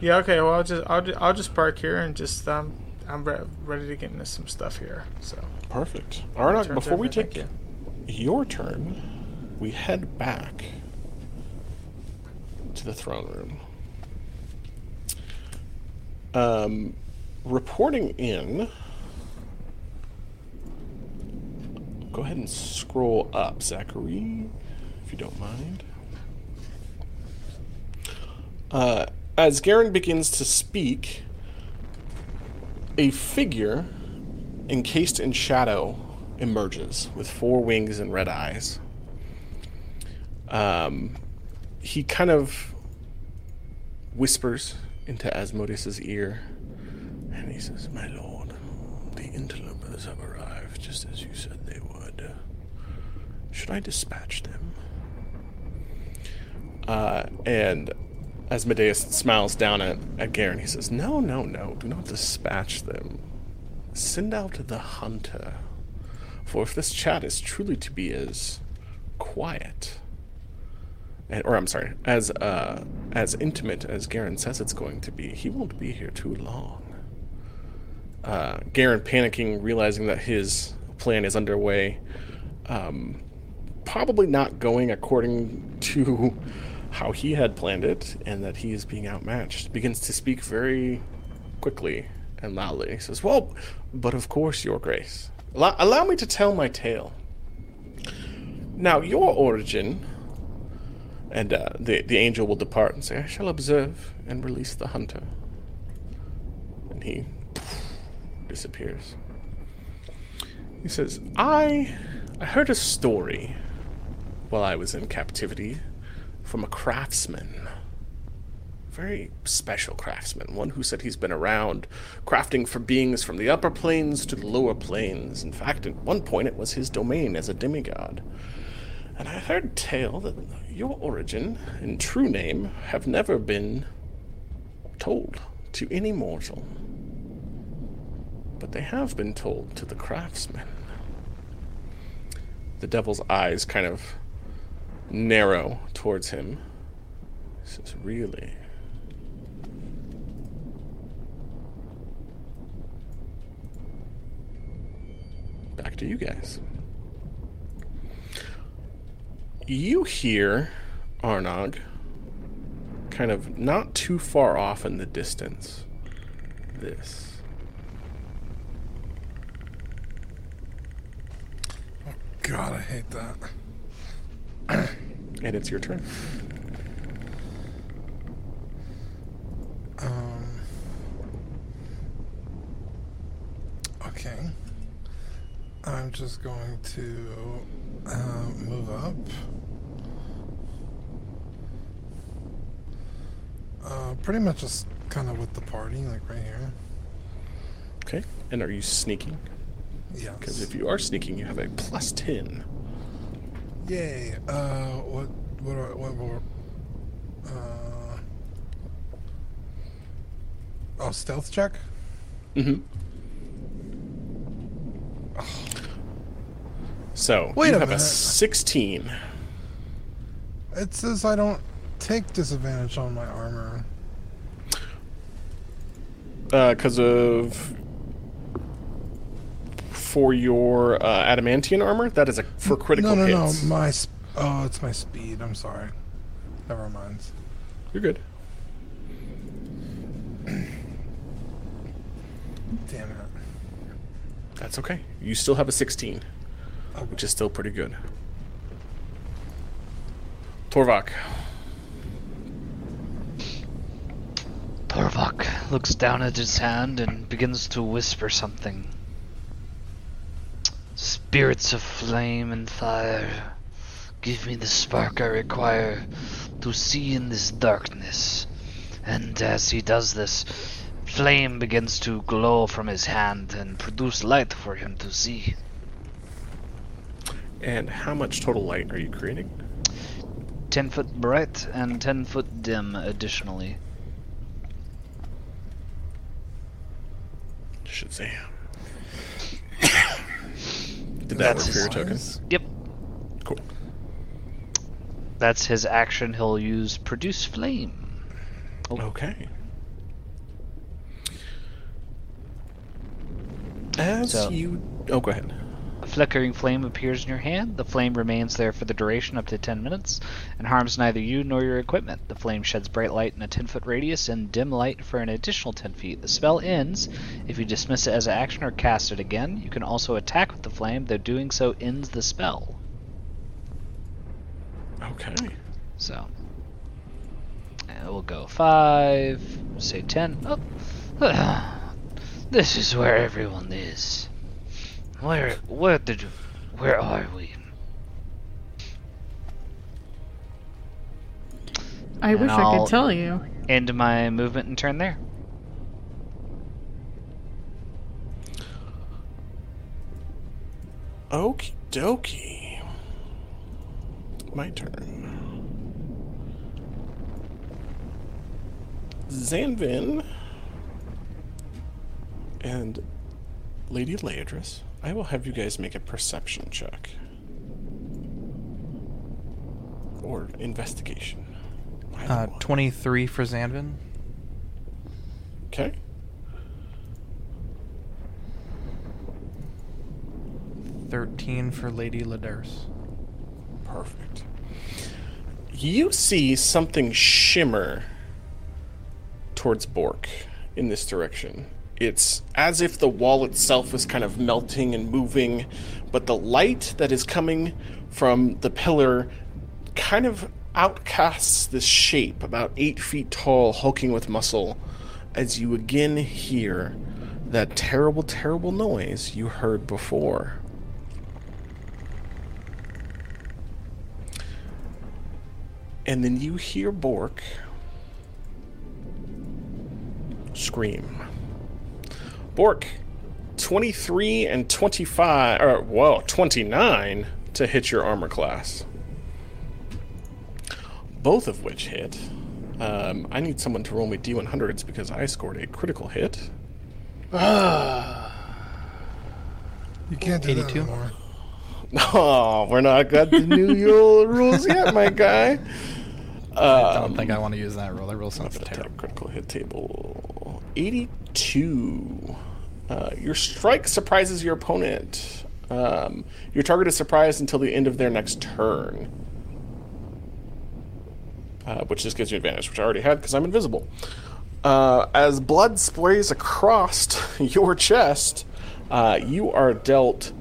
Yeah, okay. Well, I'll just I'll just, I'll just park here and just um I'm re- ready to get into some stuff here. So Perfect. Arnok, before we take your turn, we head back to the throne room. Um, reporting in. Go ahead and scroll up, Zachary, if you don't mind. Uh, as Garen begins to speak, a figure encased in shadow emerges with four wings and red eyes. Um, he kind of whispers into Asmodeus's ear, and he says, "My lord, the interlopers have arrived just as you said they would. Should I dispatch them?" Uh, and Asmodeus smiles down at, at Garen. He says, No, no, no, do not dispatch them. Send out the hunter. For if this chat is truly to be as quiet, or I'm sorry, as uh, as intimate as Garen says it's going to be, he won't be here too long. Uh, Garen panicking, realizing that his plan is underway, um, probably not going according to how he had planned it and that he is being outmatched, begins to speak very quickly and loudly. He says, Well, but of course, Your Grace. Allow, allow me to tell my tale. Now, your origin. And uh, the, the angel will depart and say, I shall observe and release the hunter. And he disappears. He says, I, I heard a story while I was in captivity from a craftsman. Very special craftsman, one who said he's been around crafting for beings from the upper planes to the lower planes. In fact, at one point it was his domain as a demigod. And I heard tale that your origin and true name have never been told to any mortal. But they have been told to the craftsman. The devil's eyes kind of narrow towards him. He says, Really? Back to you guys. You hear Arnog kind of not too far off in the distance. This. Oh God, I hate that. And it's your turn. Um. Okay. I'm just going to uh, move up. Uh, pretty much just kind of with the party, like right here. Okay. And are you sneaking? Yes. Because if you are sneaking, you have a plus 10. Yay. Uh, what, what, are- what, what, uh, oh, stealth check? Mm-hmm. So Wait you a have a 16. It says I don't take disadvantage on my armor. because Uh, of for your uh, adamantine armor. That is a for critical no, no, hits. no. My, sp- oh, it's my speed. I'm sorry. Never mind. You're good. Damn it. That's okay. You still have a 16, Okay. Uh, which is still pretty good. Torvak. Torvak looks down at his hand and begins to whisper something. Spirits of flame and fire, give me the spark I require to see in this darkness. And as he does this, flame begins to glow from his hand and produce light for him to see. And how much total light are you creating? 10 foot bright and 10 foot dim additionally. Should say. Did that That's work for your token? Yep, Cool. that's his action. He'll use produce flame. Oh. Okay. As So- you. Oh, go ahead. Flickering flame appears in your hand. The flame remains there for the duration up to 10 minutes and harms neither you nor your equipment. The flame sheds bright light in a 10 foot radius and dim light for an additional 10 feet. The spell ends if you dismiss it as an action or cast it again. You can also attack with the flame, though doing so ends the spell. Okay. So, And we'll go five, say ten. Oh. This is where everyone is. Where, where did you, where are we? I And wish I I'll- could tell you. End my movement and turn there. Okie dokie. My turn. Zanvin and Lady Leodris, I will have you guys make a perception check. Or investigation. Uh, 23 for Zanvin. Okay. Thirteen for Lady Ladurs. Perfect. You see something shimmer towards Bork in this direction. It's as if the wall itself is kind of melting and moving, but the light that is coming from the pillar kind of outcasts this shape, about eight feet tall, hulking with muscle, as you again hear that terrible, terrible noise you heard before. And then you hear Bork scream. Bork, 23 and 25, or, whoa, 29 to hit your armor class. Both of which hit. Um, I need someone to roll me D100s because I scored a critical hit. You can't do 82? that anymore. Oh, we're not got the new Yule rules yet, my guy. I don't think I want to use that roll. That roll sounds Attack terrible. critical hit table 82 uh, your strike surprises your opponent. Um, your target is surprised until the end of their next turn uh, which just gives you an advantage which i already had because i'm invisible. Uh, as blood sprays across your chest uh, you are dealt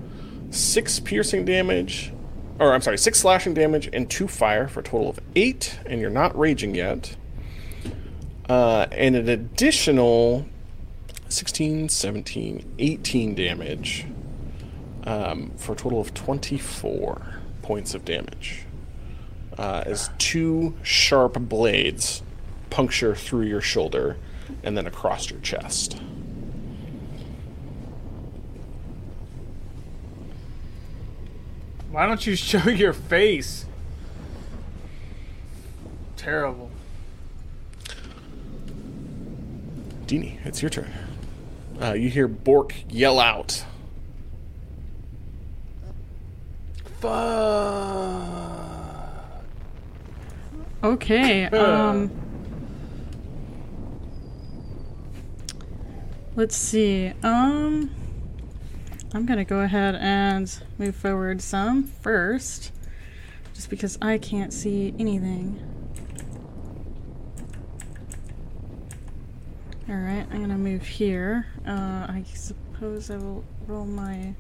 six piercing damage or i'm sorry six slashing damage and two fire for a total of eight and you're not raging yet. Uh, and an additional 16, 17, 18 damage um, for a total of 24 points of damage. Uh, as two sharp blades puncture through your shoulder and then across your chest. Why don't you show your face? Terrible. Dini, it's your turn. Uh, you hear Bork yell out. Fuck. Okay. Um. Let's see. Um. I'm gonna go ahead and move forward some first, just because I can't see anything. All right, I'm gonna move here. Uh, I suppose I will roll my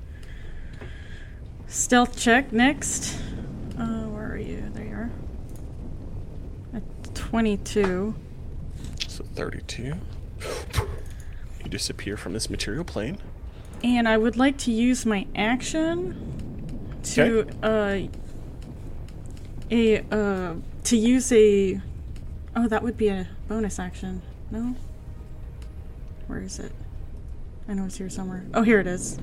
stealth check next. Uh, where are you? There you are. At 22. So 32. You disappear from this material plane. And I would like to use my action to uh a uh to use a oh that would be a bonus action. No? Where is it? I know it's here somewhere. Oh here it is.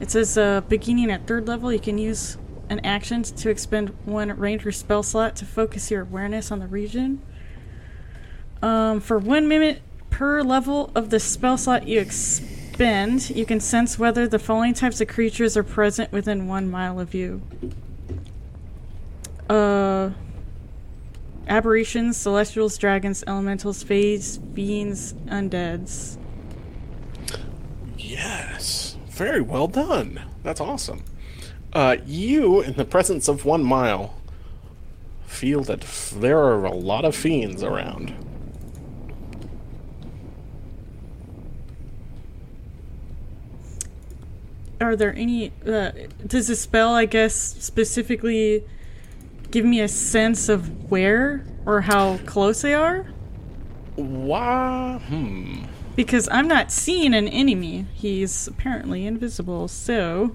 It says uh beginning at third level you can use an action to expend one ranger spell slot to focus your awareness on the region. Um, for one minute per level of the spell slot you expend, you can sense whether the following types of creatures are present within one mile of you. Uh, aberrations, celestials, dragons, elementals, fays, fiends, undeads. Yes. Very well done. That's awesome. Uh, you, in the presence of one mile, feel that f- there are a lot of fiends around. Are there any? Uh, does the spell, I guess, specifically give me a sense of where or how close they are? Why? Hmm. Because I'm not seeing an enemy. He's apparently invisible, so.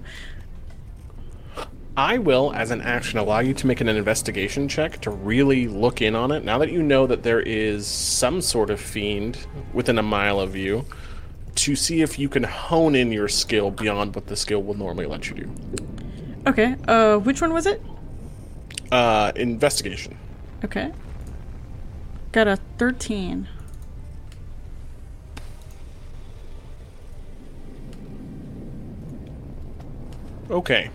I will, as an action, allow you to make an investigation check to really look in on it. Now that you know that there is some sort of fiend within a mile of you, to see if you can hone in your skill beyond what the skill will normally let you do. Okay, uh, which one was it? Uh, investigation. Okay. Got a 13. Okay.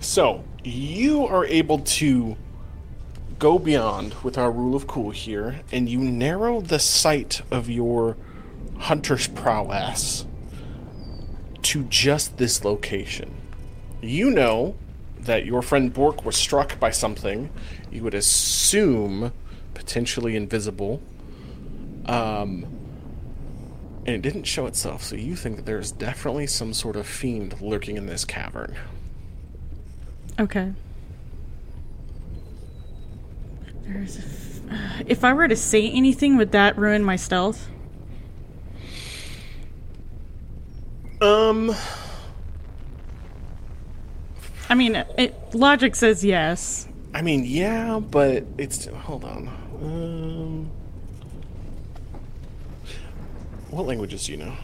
So, you are able to go beyond with our rule of cool here, and you narrow the sight of your hunter's prowess to just this location. You know that your friend Bork was struck by something you would assume potentially invisible. Um, and it didn't show itself, so you think that there's definitely some sort of fiend lurking in this cavern. Okay. There's a f- if I were to say anything, would that ruin my stealth? Um, I mean, it, logic says yes. I mean, yeah, but it's hold on. Um, what languages do you know?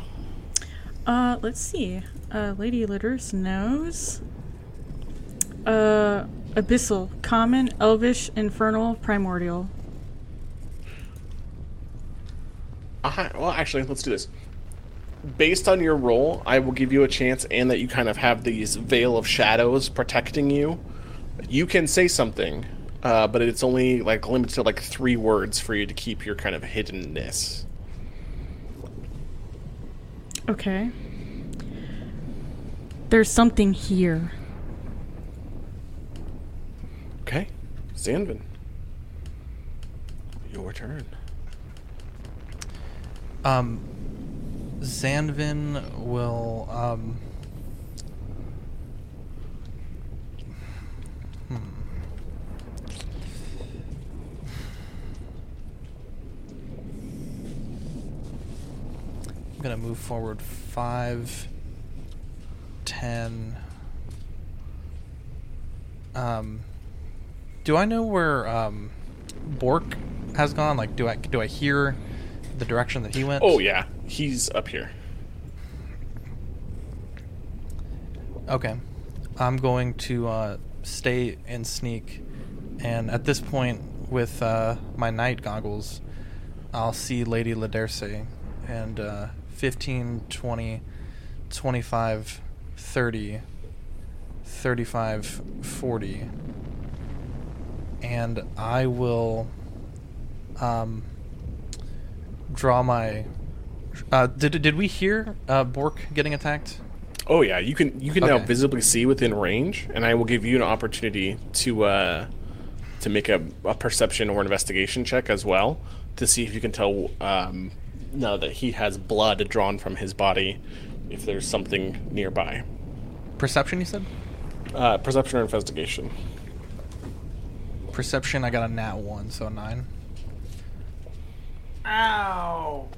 Uh, let's see. Uh, Lady Litters knows. Uh, Abyssal, Common, Elvish, Infernal, Primordial. Uh, well, actually, let's do this. Based on your role, I will give you a chance, and that you kind of have these veil of shadows protecting you. You can say something, uh, but it's only like limited to like three words for you to keep your kind of hiddenness. Okay. There's something here. Okay, Zanvin, your turn. Um, Zanvin will um. Hmm. I'm gonna move forward five, ten. Um, do I know where um, Bork has gone? Like, do I do I hear the direction that he went? Oh yeah, he's up here. Okay. I'm going to uh, stay and sneak, and at this point, with uh, my night goggles, I'll see Lady Laderce, and uh, 15, 20, 25, 30, 35, 40. And I will um, draw my. Uh, did, did we hear uh, Bork getting attacked? Oh yeah, you can you can now visibly see within range, and I will give you an opportunity to uh, to make a, a perception or investigation check as well to see if you can tell um, now that he has blood drawn from his body if there's something nearby. Perception, you said? Uh, perception or investigation. Perception, I got a nat 1, so 9. Ow!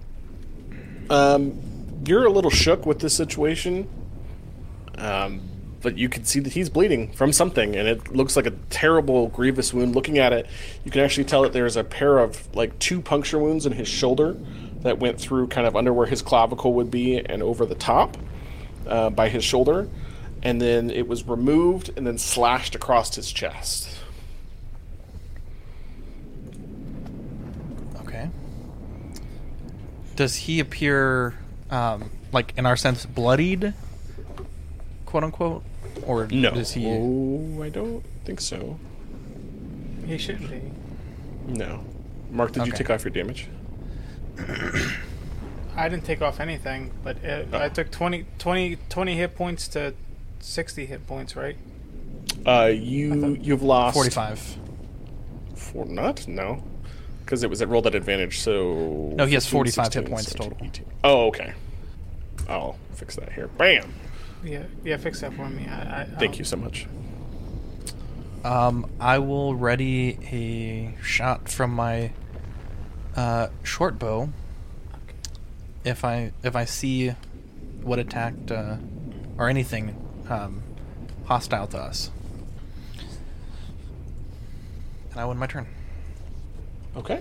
Um, you're a little shook with this situation, um, but you can see that he's bleeding from something, and it looks like a terrible, grievous wound. Looking at it, you can actually tell that there's a pair of like two puncture wounds in his shoulder that went through kind of under where his clavicle would be and over the top uh, by his shoulder, and then it was removed and then slashed across his chest. Okay. Does he appear, um, like, in our sense, bloodied? Quote unquote? Or No, does he. oh, I don't think so. He shouldn't be. No, Mark, did you take off your damage? I didn't take off anything, but it, I took 20, 20, 20 hit points to 60 hit points, right? Uh, you you've lost 45. Four, not no, because it was it rolled at advantage. So No, he has 15, 45 hit points 17, total. 18. Oh, okay. I'll fix that here. Bam. Yeah, yeah, fix that for me. I, I, Thank I'll- you so much. Um, I will ready a shot from my uh, short bow. If I if I see what attacked uh, or anything um, hostile to us, and I win my turn. Okay.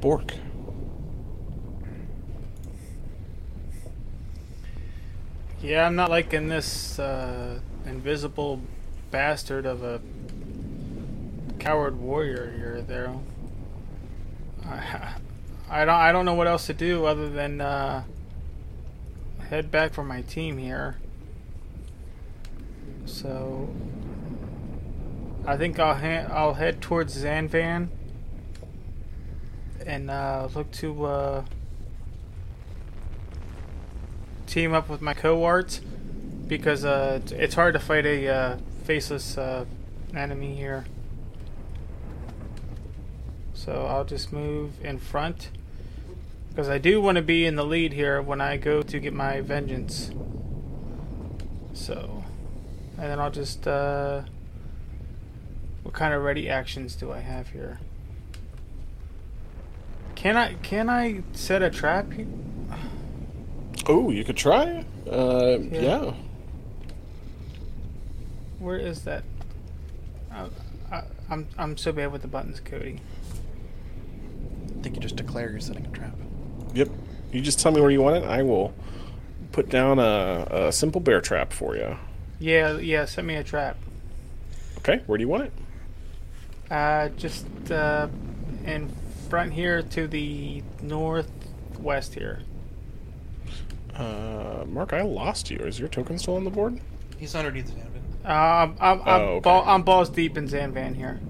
Bork. Yeah, I'm not liking this uh, invisible bastard of a coward warrior here, there. I, I don't I don't know what else to do other than uh, head back for my team here. So I think I'll ha- I'll head towards Zanvin and uh, look to uh, team up with my cohorts because uh, it's- hard to fight a uh, faceless uh, enemy here. So I'll just move in front because I do want to be in the lead here when I go to get my vengeance. So, and then I'll just uh, what kind of ready actions do I have here? Can I can I set a trap? Oh, you could try. Uh, Yeah. yeah. Where is that? I, I, I'm I'm so bad with the buttons, Cody. I think you just declare you're setting a trap. Yep. You just tell me where you want it. I will put down a, a simple bear trap for you. Yeah, yeah. Set me a trap. Okay. Where do you want it? Uh, just uh, in front here to the northwest here. Uh, Mark, I lost you. Is your token still on the board? He's underneath the Uh, I'm I'm I'm, Oh, okay. ball, I'm balls deep in Zanvin here.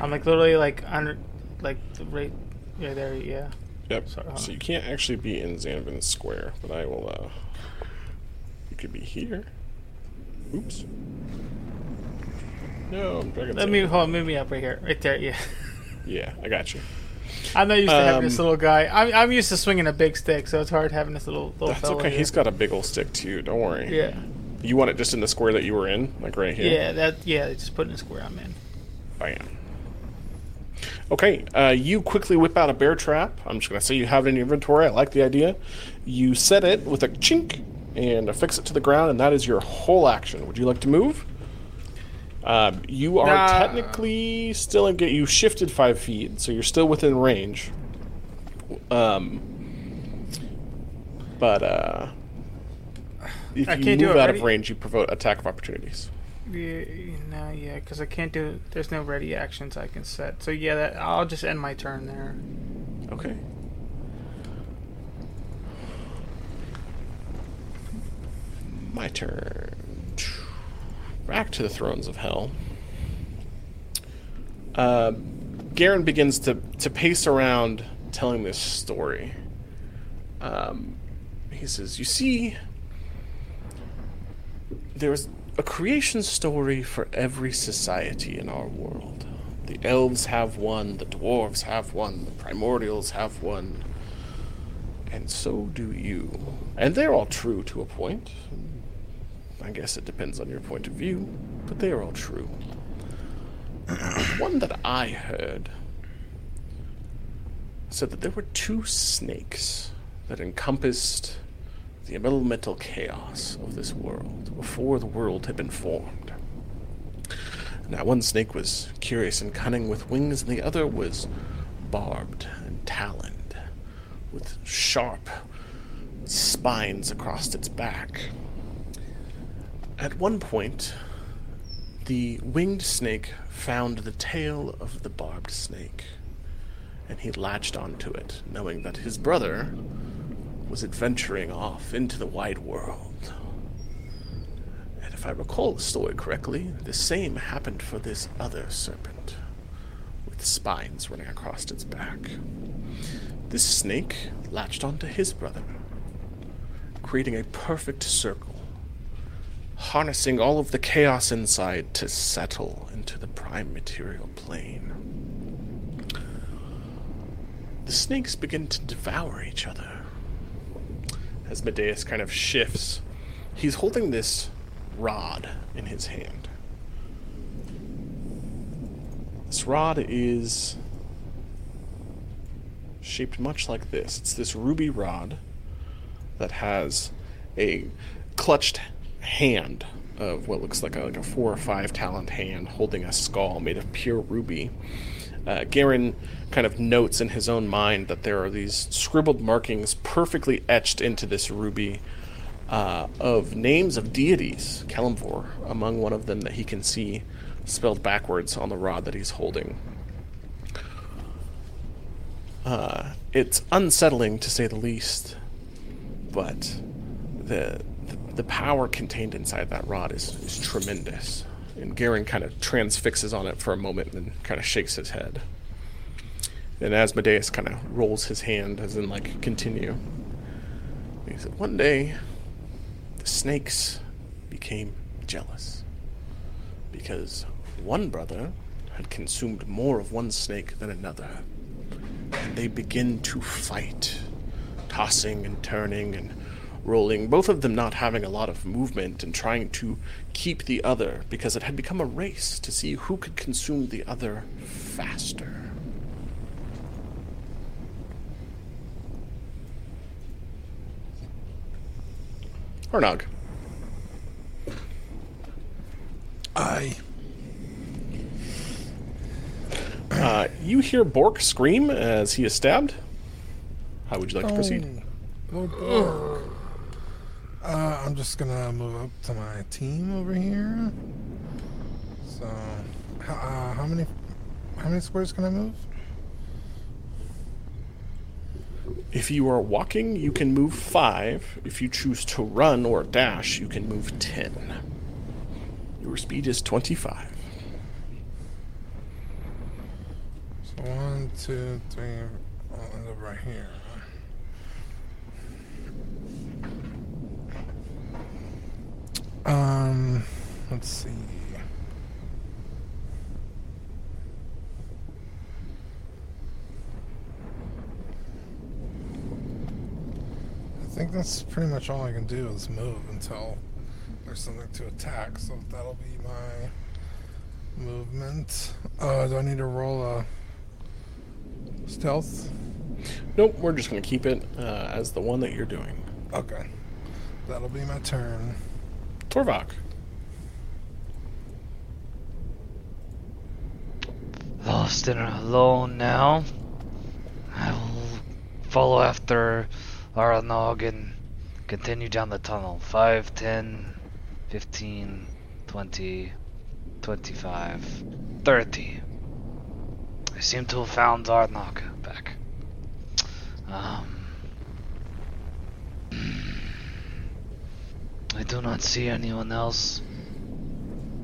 I'm like literally like under, like the right, yeah there, yeah. Yep. Sorry, hold so you can't actually be in Zanvin Square, but I will. uh You could be here. Oops. No, I'm dragging. Let Zanvin. me hold on, move me up right here, right there, yeah. Yeah, I got you. I'm not used to having this Um, little guy. I'm I'm used to swinging a big stick, so it's hard having this little little That's okay. here. He's got a big old stick too. Don't worry. yeah. You want it just in the square that you were in, like right here. Yeah, that yeah, just put in a square I'm in. Bam. Okay, uh, you quickly whip out a bear trap. I'm just going to say you have it in your inventory. I like the idea. You set it with a chink and affix it to the ground, and that is your whole action. Would you like to move? Um, you are Nah. technically still in. You shifted five feet, so you're still within range. Um, but uh, if I you move out of range, you provoke attack of opportunities. Yeah, no, yeah, because I can't do. There's no ready actions I can set. So yeah, that I'll just end my turn there. Okay. My turn. Back to the thrones of hell. Uh, Garen begins to, to pace around telling this story. Um, he says, You see, there's a creation story for every society in our world. The elves have one, the dwarves have one, the primordials have one, and so do you. And they're all true to a point. I guess it depends on your point of view, but they are all true. one that I heard said that there were two snakes that encompassed the elemental chaos of this world before the world had been formed. Now, one snake was curious and cunning with wings, and the other was barbed and taloned with sharp spines across its back. At one point, the winged snake found the tail of the barbed snake, and he latched onto it, knowing that his brother was adventuring off into the wide world. And if I recall the story correctly, the same happened for this other serpent, with spines running across its back. This snake latched onto his brother, creating a perfect circle, harnessing all of the chaos inside to settle into the prime material plane. The snakes begin to devour each other as Medeus kind of shifts. He's holding this rod in his hand. This rod is shaped much like this. It's this ruby rod that has a clutched hand of what looks like a, like a four or five talent hand holding a skull made of pure ruby. Uh, Garen kind of notes in his own mind that there are these scribbled markings perfectly etched into this ruby uh, of names of deities, Kelemvor, among one of them that he can see spelled backwards on the rod that he's holding. Uh, it's unsettling to say the least, but the the power contained inside that rod is, is tremendous. And Garen kind of transfixes on it for a moment and then kind of shakes his head. And Asmodeus kind of rolls his hand as in, like, continue. He said, One day, the snakes became jealous because one brother had consumed more of one snake than another. And they begin to fight, tossing and turning and rolling, both of them not having a lot of movement and trying to keep the other because it had become a race to see who could consume the other faster. Hornog. I. Uh, you hear Bork scream as he is stabbed. How would you like to proceed? Oh, Lord. Uh, I'm just gonna move up to my team over here. So, uh, how many, how many squares can I move? If you are walking, you can move five. If you choose to run or dash, you can move ten. Your speed is 25. So one, two, three. I'll end up right here. Um, let's see. I think that's pretty much all I can do is move until there's something to attack. So that'll be my movement. Uh, do I need to roll a stealth? Nope, we're just going to keep it uh, as the one that you're doing. Okay. That'll be my turn. Torvok. Lost alone now. I will follow after Aranog and continue down the tunnel. 5, 10, 15, 20, 25, 30. I seem to have found Arnog back. Um, I do not see anyone else.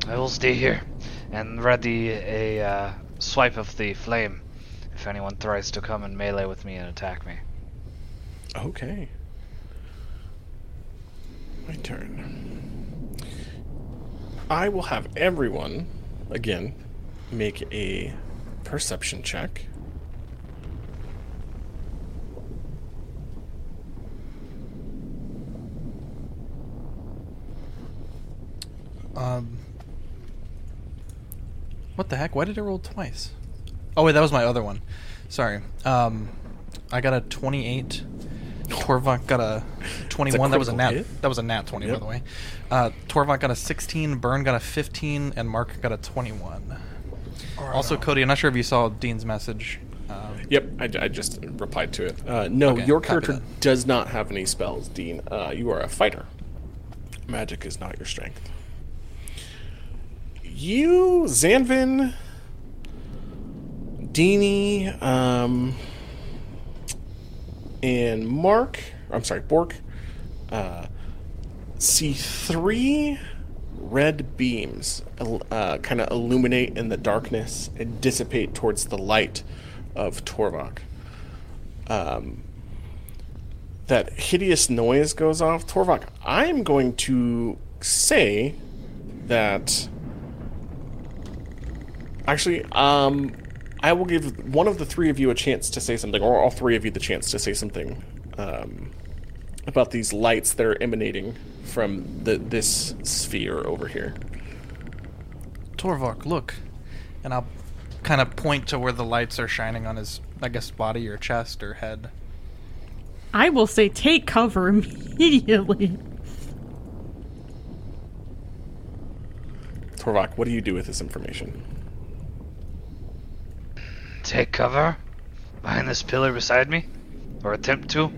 I will stay here and ready a uh, swipe of the flame if anyone tries to come and melee with me and attack me. Okay. My turn. I will have everyone, again, make a perception check. Um, what the heck? Why did I roll twice? Oh wait, that was my other one. Sorry. Um, I got a 28. Torvok got a 21. that was a nat. hit. That was a nat 20, by the way. Uh, Torvok got a 16. Byrne got a 15, and Mark got a 21. Also, Cody, I'm not sure if you saw Dean's message. Um, Yep, I, I just replied to it. Uh, no, Okay, your character that. does not have any spells, Dean. Uh, you are a fighter. Magic is not your strength. You, Zanvin, Deanie, um, and Mark, I'm sorry, Bork, uh, see three red beams uh, kind of illuminate in the darkness and dissipate towards the light of Torvok. Um, that hideous noise goes off. Torvok, I'm going to say that. Actually, um, I will give one of the three of you a chance to say something, or all three of you the chance to say something um, about these lights that are emanating from the, this sphere over here. Torvark, look. And I'll kind of point to where the lights are shining on his, I guess, body or chest or head. I will say take cover immediately. Torvak, what do you do with this information? Take cover behind this pillar beside me, or attempt to.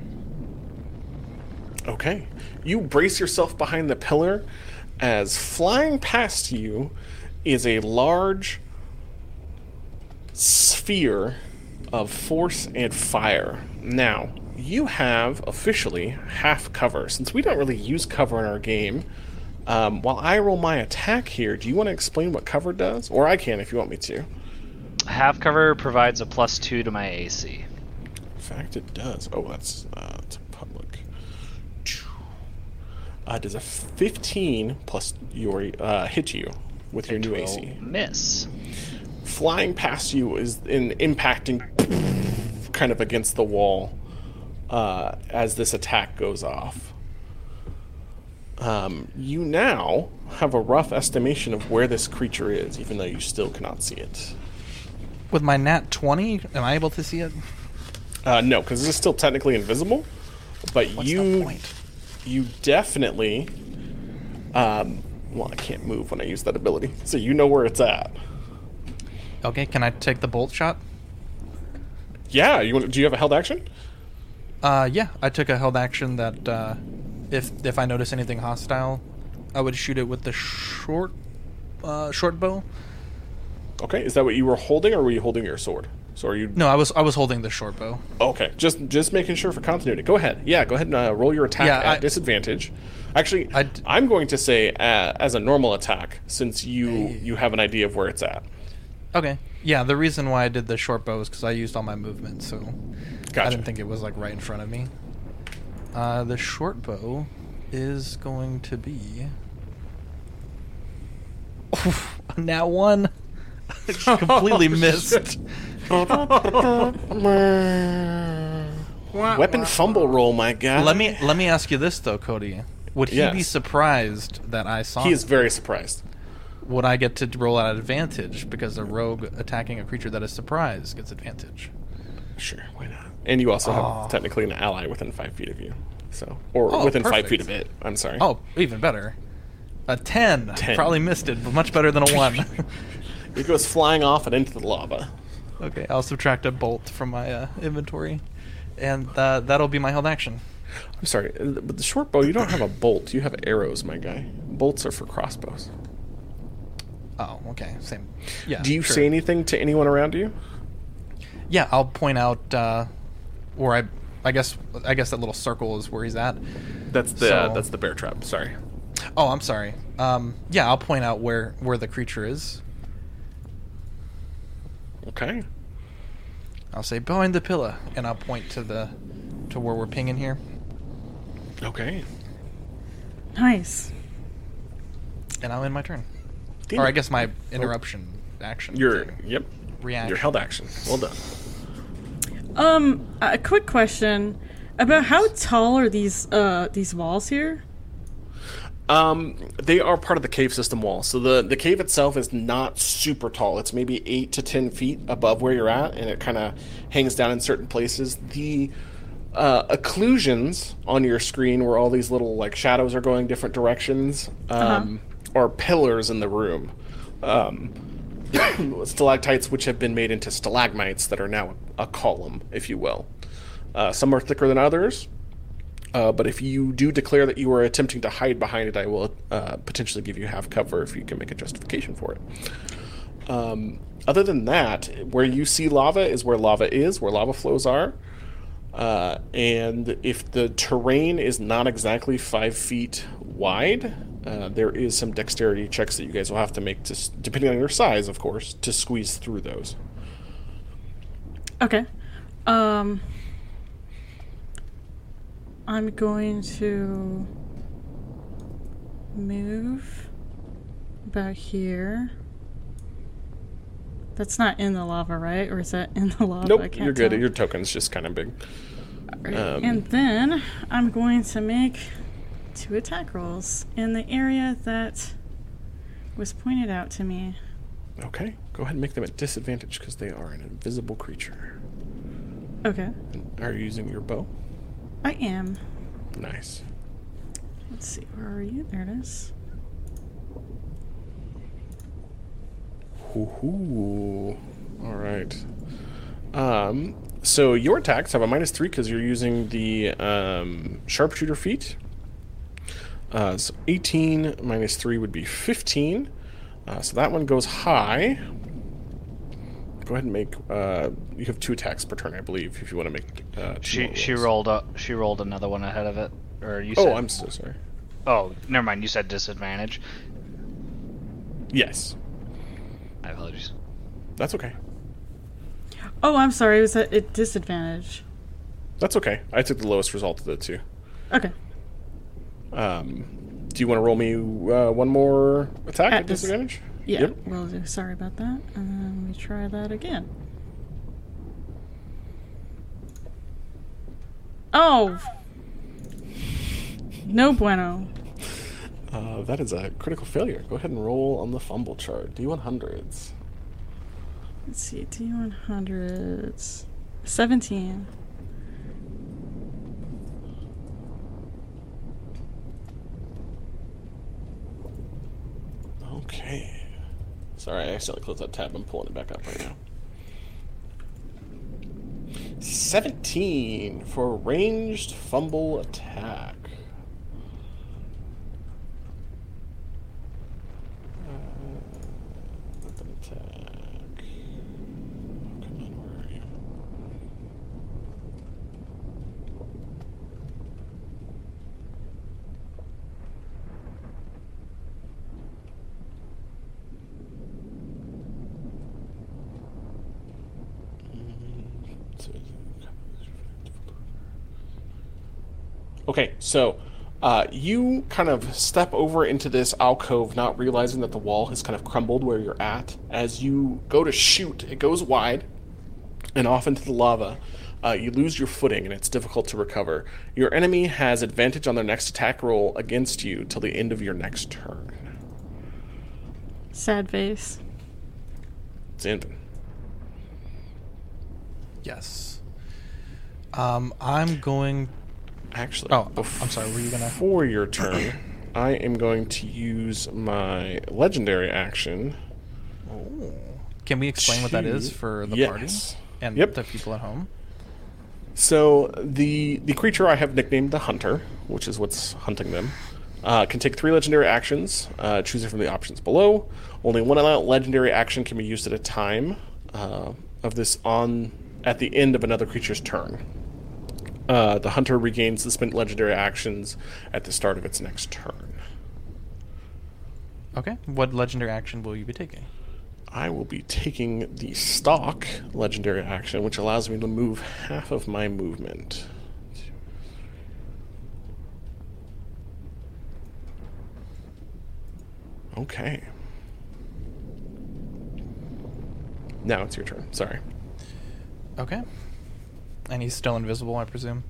Okay. You brace yourself behind the pillar as flying past you is a large sphere of force and fire. Now, you have officially half cover. Since we don't really use cover in our game, um, while I roll my attack here, do you want to explain what cover does? Or I can if you want me to. Half cover provides a plus two to my AC. In fact, it does. Oh, that's uh, public. Uh, does a 15 plus your uh, hit you with your new AC? Miss. Flying past you is in impacting kind of against the wall uh, as this attack goes off. Um, you now have a rough estimation of where this creature is, even though you still cannot see it. With my nat 20, am I able to see it? Uh, no, because this is still technically invisible. But What's you, you definitely. Um, well, I can't move when I use that ability, so you know where it's at. Okay, can I take the bolt shot? Yeah, you want? Do you have a held action? Uh, yeah, I took a held action that uh, if if I notice anything hostile, I would shoot it with the short uh, short bow. Okay, is that what you were holding, or were you holding your sword? So are you? No, I was I was holding the short bow. Okay, just just making sure for continuity. Go ahead. Yeah, go ahead and uh, roll your attack Yeah, at I- disadvantage. Actually, I d- I'm going to say uh, as a normal attack, since you you have an idea of where it's at. Okay. Yeah, the reason why I did the short bow is because I used all my movement, so I didn't think it was like right in front of me. Uh, the short bow is going to be now one. Completely oh, missed. Weapon fumble roll, my guy. Let me let me ask you this though, Cody. Would he be surprised that I saw? He is him? very surprised. Would I get to roll at advantage because a rogue attacking a creature that is surprised gets advantage? Sure, why not? And you also Aw. have technically an ally within five feet of you, so or Oh, within five perfect. feet of it. I'm sorry. Oh, even better. A 10. 10. Probably missed it, but much better than a 1. it goes flying off and into the lava. okay, I'll subtract a bolt from my uh, inventory. And uh, that'll be my held action. I'm sorry, uh, but the short bow you don't have a bolt. You have arrows, my guy. Bolts are for crossbows. Oh, okay. Same. Yeah. Do you sure. say anything to anyone around you? Yeah, I'll point out uh, where I. I guess I guess that little circle is where he's at. That's the So- that's the bear trap. Sorry. Oh, I'm sorry. Um, yeah, I'll point out where where the creature is. Okay. I'll say behind the pillar, and I'll point to the to where we're pinging here. Okay. Nice. And I'll end my turn. Damn Or I guess my interruption action. Your thing. yep. reaction. Your held action. Well done. Um, a quick question about how tall are these uh these walls here? Um, they are part of the cave system wall. So the the cave itself is not super tall. It's maybe eight to ten feet above where you're at, and it kind of hangs down in certain places. The uh, occlusions on your screen, where all these little like shadows are going different directions, um, are pillars in the room. Um, stalactites which have been made into stalagmites that are now a column, if you will. Uh, some are thicker than others. Uh, but if you do declare that you are attempting to hide behind it, I will uh, potentially give you half cover if you can make a justification for it. Um, other than that, where you see lava is where lava is, where lava flows are. Uh, and if the terrain is not exactly five feet wide, uh, there is some dexterity checks that you guys will have to make, to, depending on your size, of course, to squeeze through those. Okay. Um I'm going to move about here. That's not in the lava, right? Or is that in the lava? I Nope, can't you're good. tell. Your token's just kind of big. Um, and then I'm going to make two attack rolls in the area that was pointed out to me. Okay, go ahead and make them at disadvantage because they are an invisible creature. Okay, And Are you using your bow? I am. Nice. Let's see, where are you? There it is. All right. Um, so your attacks have a minus three because you're using the um, sharpshooter feat. Uh, so 18 minus 3 would be 15. Uh, so that one goes high. Go ahead and make. Uh, you have two attacks per turn, I believe, if you want to make. Uh, two She more she rolled up. She rolled another one ahead of it, or you Oh. I'm so sorry. Oh, never mind. You said disadvantage. Yes, My apologies. that's okay. Oh, I'm sorry, it was at at disadvantage. That's okay. I took the lowest result of the two. Okay. Um, do you want to roll me uh, one more attack At at, dis- disadvantage? Yeah, Yep. will do. Sorry about that. And then we try that again. Oh! No bueno. Uh, that is a critical failure. Go ahead and roll on the fumble chart. D100s. Let's see, D100s. 17. Okay. Sorry, I accidentally closed that tab. I'm pulling it back up right now. 17 for ranged fumble attack. Uh, weapon attack. Oh, come on, where are you? Okay, so uh, you kind of step over into this alcove, not realizing that the wall has kind of crumbled where you're at. As you go to shoot, it goes wide and off into the lava. Uh, you lose your footing and it's difficult to recover. Your enemy has advantage on their next attack roll against you till the end of your next turn. Sad face. Xandon. Yes. Um, I'm going. Actually, Oh, I'm sorry. Were you gonna? before your turn, I am going to use my legendary action. Can we explain what that is for the yes. party and Yep. the people at home? So the the creature I have nicknamed the Hunter, which is what's hunting them, uh, can take three legendary actions, uh, choosing from the options below. Only one legendary action can be used at a time uh, of this on at the end of another creature's turn. Uh, the Hunter regains the spent legendary actions at the start of its next turn. Okay. What legendary action will you be taking? I will be taking the stalk legendary action, which allows me to move half of my movement. Okay. Now it's your turn. Sorry. Okay. And he's still invisible, I presume.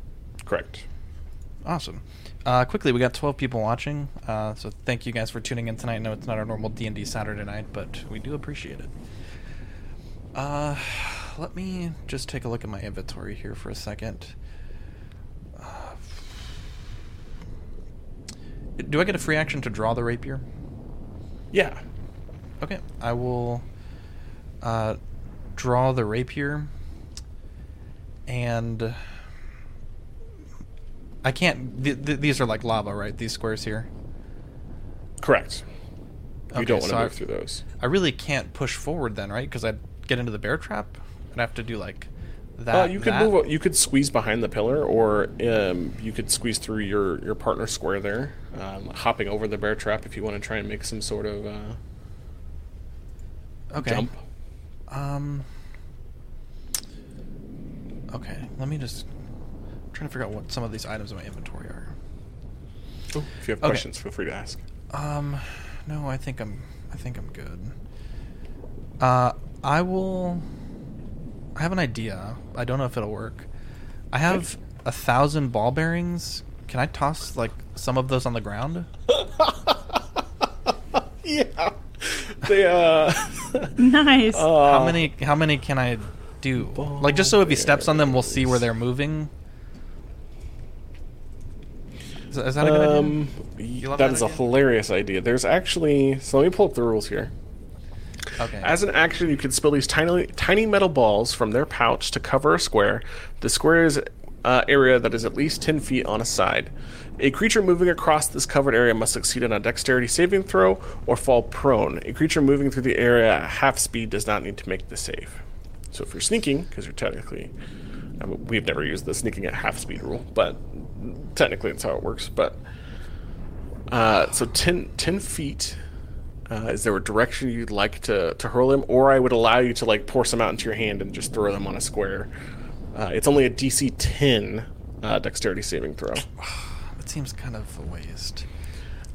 Correct. Awesome. Uh, quickly, we got 12 people watching, uh, so thank you guys for tuning in tonight. I know it's not our normal D&D Saturday night, but we do appreciate it. Uh, let me just take a look at my inventory here for a second. Uh, do I get a free action to draw the rapier? Yeah. Okay, I will uh, draw the rapier, and I can't. Th- th- these are like lava, right? These squares here. Correct. You Okay, don't want so to I- move through those. I really can't push forward then, right? Because I'd get into the bear trap. I'd have to do like that. Uh, you could that. move. You could squeeze behind the pillar, or um, you could squeeze through your your partner square there, um, hopping over the bear trap if you want to try and make some sort of uh, okay. jump. Um. Okay, let me just. I'm trying to figure out what some of these items in my inventory are. Oh, if you have Okay. questions, feel free to ask. Um, no, I think I'm. I think I'm good. Uh, I will. I have an idea. I don't know if it'll work. I have a thousand ball bearings. Can I toss like some of those on the ground? Yeah. They uh Nice. how many? How many can I do? Like just so if he steps on them, we'll see where they're moving. Is, is that a good idea? um love that that is a hilarious idea. There's actually so let me pull up the rules here. Okay. As an action, you can spill these tiny, tiny metal balls from their pouch to cover a square. The square is uh, area that is at least 10 feet on a side. A creature moving across this covered area must succeed on a dexterity saving throw or fall prone. A creature moving through the area at half speed does not need to make the save. So if you're sneaking, because you're technically, I mean, we've never used the sneaking at half speed rule, but technically that's how it works. But uh, so 10, 10 feet. Uh, is there a direction you'd like to, to hurl them, or I would allow you to like pour some out into your hand and just throw them on a square? Uh, it's only a DC 10 uh, dexterity saving throw. That seems kind of a waste.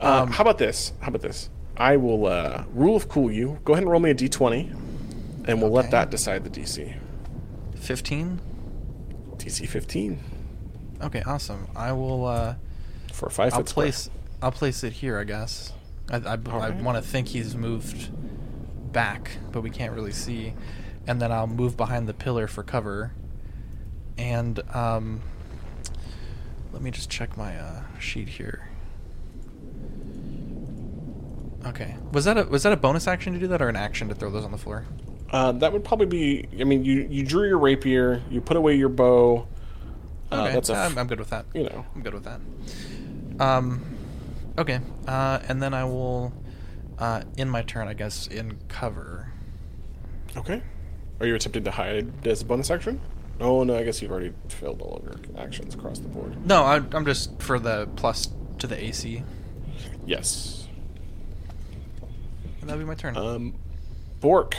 Um, how about this? How about this? I will uh, rule of cool you. Go ahead and roll me a d20, and we'll let that decide the DC. Fifteen. DC 15 Okay, awesome. I will. uh for five I'll square. place. I'll place it here, I guess. I, I, I Alright. want to think he's moved back, but we can't really see. And then I'll move behind the pillar for cover. And um, let me just check my uh, sheet here. Okay. Was that a was that a bonus action to do that, or an action to throw those on the floor? Uh, that would probably be. I mean, you you drew your rapier, you put away your bow. Uh, Okay, that's a. f- I'm, I'm good with that. you know. I'm good with that. Um, okay, uh, and then I will, uh, in my turn, I guess, in cover. Okay. Are you attempting to hide as a bonus action? Oh no, I guess you've already filled all of your actions across the board. No, I, I'm just for the plus to the AC. Yes. And that'll be my turn. Um, Bork.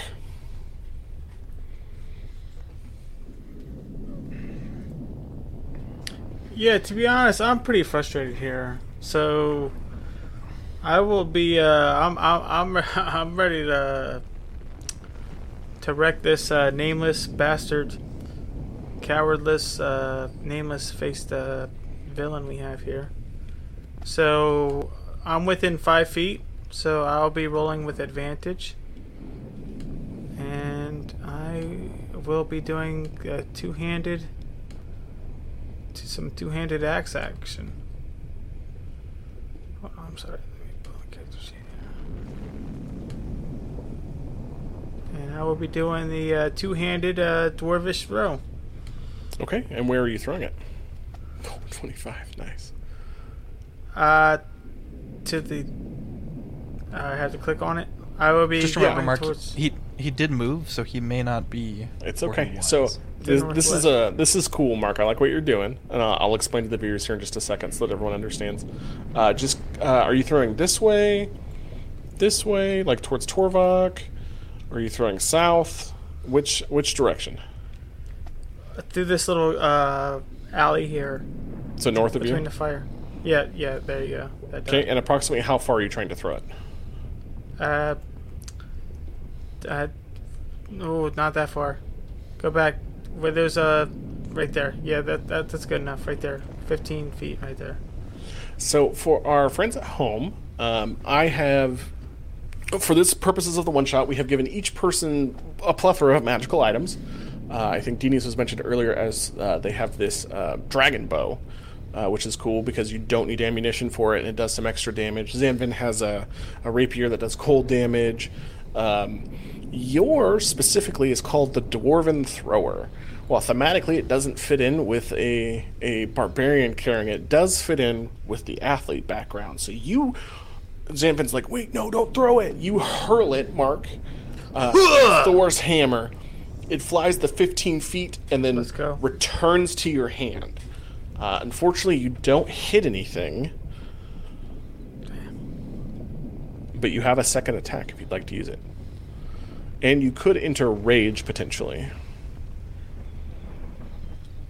Yeah, to be honest, I'm pretty frustrated here. So I will be. Uh, I'm. I'm. I'm. I'm ready to to wreck this uh, nameless bastard, cowardless, uh, nameless faced uh, villain we have here. So I'm within five feet. So I'll be rolling with advantage, and I will be doing a two-handed to some two-handed axe action. Oh, I'm sorry. Let me pull the character sheet here. And I will be doing the uh, two-handed uh, dwarvish throw. Okay, and where are you throwing it? Oh, 25, nice. Uh, to the. I have to click on it. I will be just remember, Mark, towards. he he did move, so he may not be. It's okay. was. So this, this is a this is cool, Mark. I like what you're doing, and uh, I'll explain to the viewers here in just a second so that everyone understands. Uh, just uh, are you throwing this way, this way, like towards Torvok? Are you throwing south? Which which direction? through this little uh, alley here So north of you between the fire. Yeah, yeah, there you go. Okay, and approximately how far are you trying to throw it? Uh, uh, no, not that far. Go back where there's a right there. Yeah, that, that that's good enough. Right there, 15 feet right there. So for our friends at home, um, I have, for this purposes of the one shot, we have given each person a plethora of magical items. Uh, I think Dini's was mentioned earlier as uh, they have this uh, dragon bow, uh, which is cool because you don't need ammunition for it and it does some extra damage. Zanvin has a, a rapier that does cold damage. Um, yours specifically is called the Dwarven Thrower. While thematically it doesn't fit in with a, a barbarian carrying it, it does fit in with the athlete background. So you, Zanvin's like, wait, no, don't throw it. You hurl it, Mark. Uh, Thor's hammer. It flies the 15 feet and then returns to your hand. Uh, unfortunately, you don't hit anything. But you have a second attack if you'd like to use it. And you could enter rage potentially.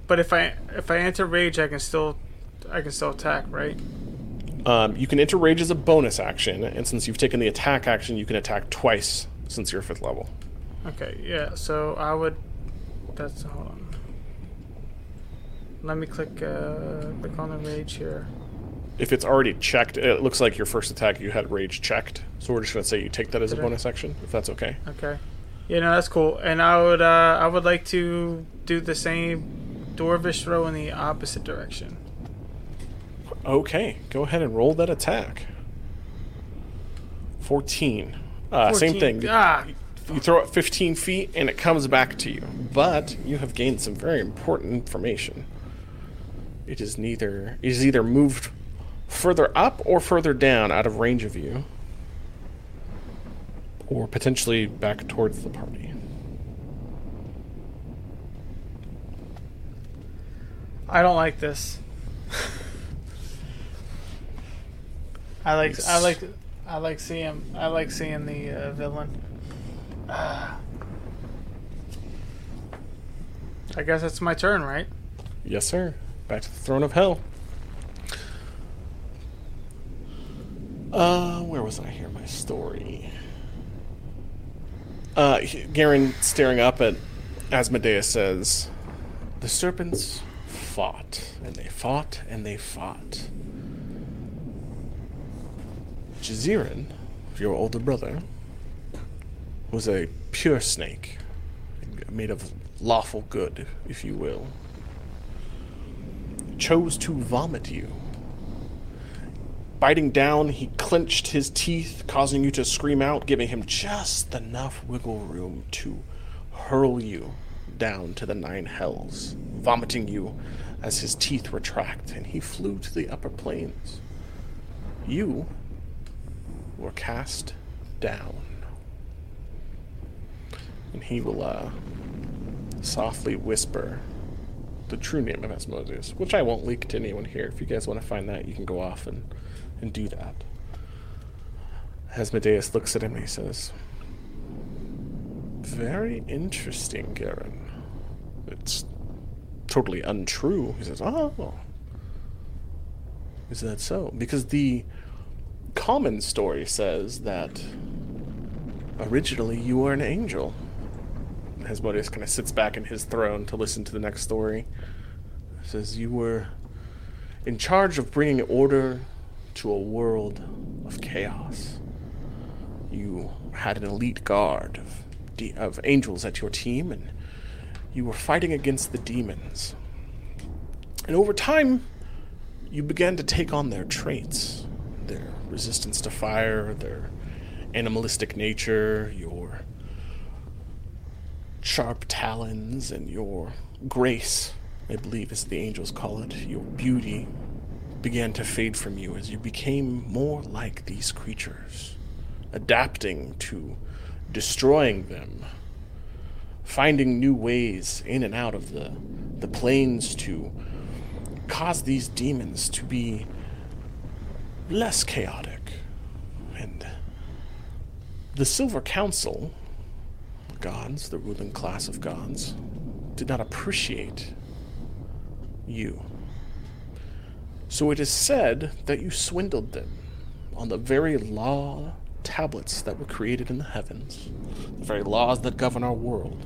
But if I if I enter rage, I can still I can still attack, right? Um, you can enter rage as a bonus action, and since you've taken the attack action, you can attack twice since you're fifth level. Okay, yeah. So I would. That's hold on. let me click uh, click on the rage here. If it's already checked, it looks like your first attack you had rage checked. So we're just gonna say you take that as a bonus action, if that's okay. Okay. Yeah, no, that's cool. And I would uh, I would like to do the same dwarvish throw in the opposite direction. Okay, go ahead and roll that attack. 14. Uh, Same thing. Ah, You throw it 15 feet and it comes back to you. But you have gained some very important information. It is neither it is either moved further up or further down out of range of you. Or potentially back towards the party. I don't like this. I like I like I like seeing I like seeing the uh, villain. Ah. I guess it's my turn, right? Yes, sir. Back to the throne of hell. Uh, where was I here? My story. Uh, Garen staring up at Asmodeus says, The serpents fought, and they fought, and they fought. Jazirian, your older brother, was a pure snake, made of lawful good, if you will chose to vomit you. Biting down, he clenched his teeth, causing you to scream out, giving him just enough wiggle room to hurl you down to the nine hells, vomiting you as his teeth retract, and he flew to the upper planes. You were cast down. And he will uh, softly whisper the true name of Asmodeus, which I won't leak to anyone here. If you guys want to find that, you can go off and, and do that. Asmodeus looks at him and he says, Very interesting, Garen. It's totally untrue. He says, Oh, is that so? Because the common story says that originally you were an angel. Asmodeus kind of sits back in his throne to listen to the next story. says you were in charge of bringing order to a world of chaos. You had an elite guard of, de- of angels at your team, and you were fighting against the demons. And over time, you began to take on their traits their resistance to fire, their animalistic nature, your sharp talons and your grace, I believe as the angels call it, your beauty began to fade from you as you became more like these creatures, adapting to destroying them, finding new ways in and out of the, the planes to cause these demons to be less chaotic. And the Silver Council the gods, the ruling class of gods, did not appreciate you. So it is said that you swindled them on the very law tablets that were created in the heavens, the very laws that govern our world.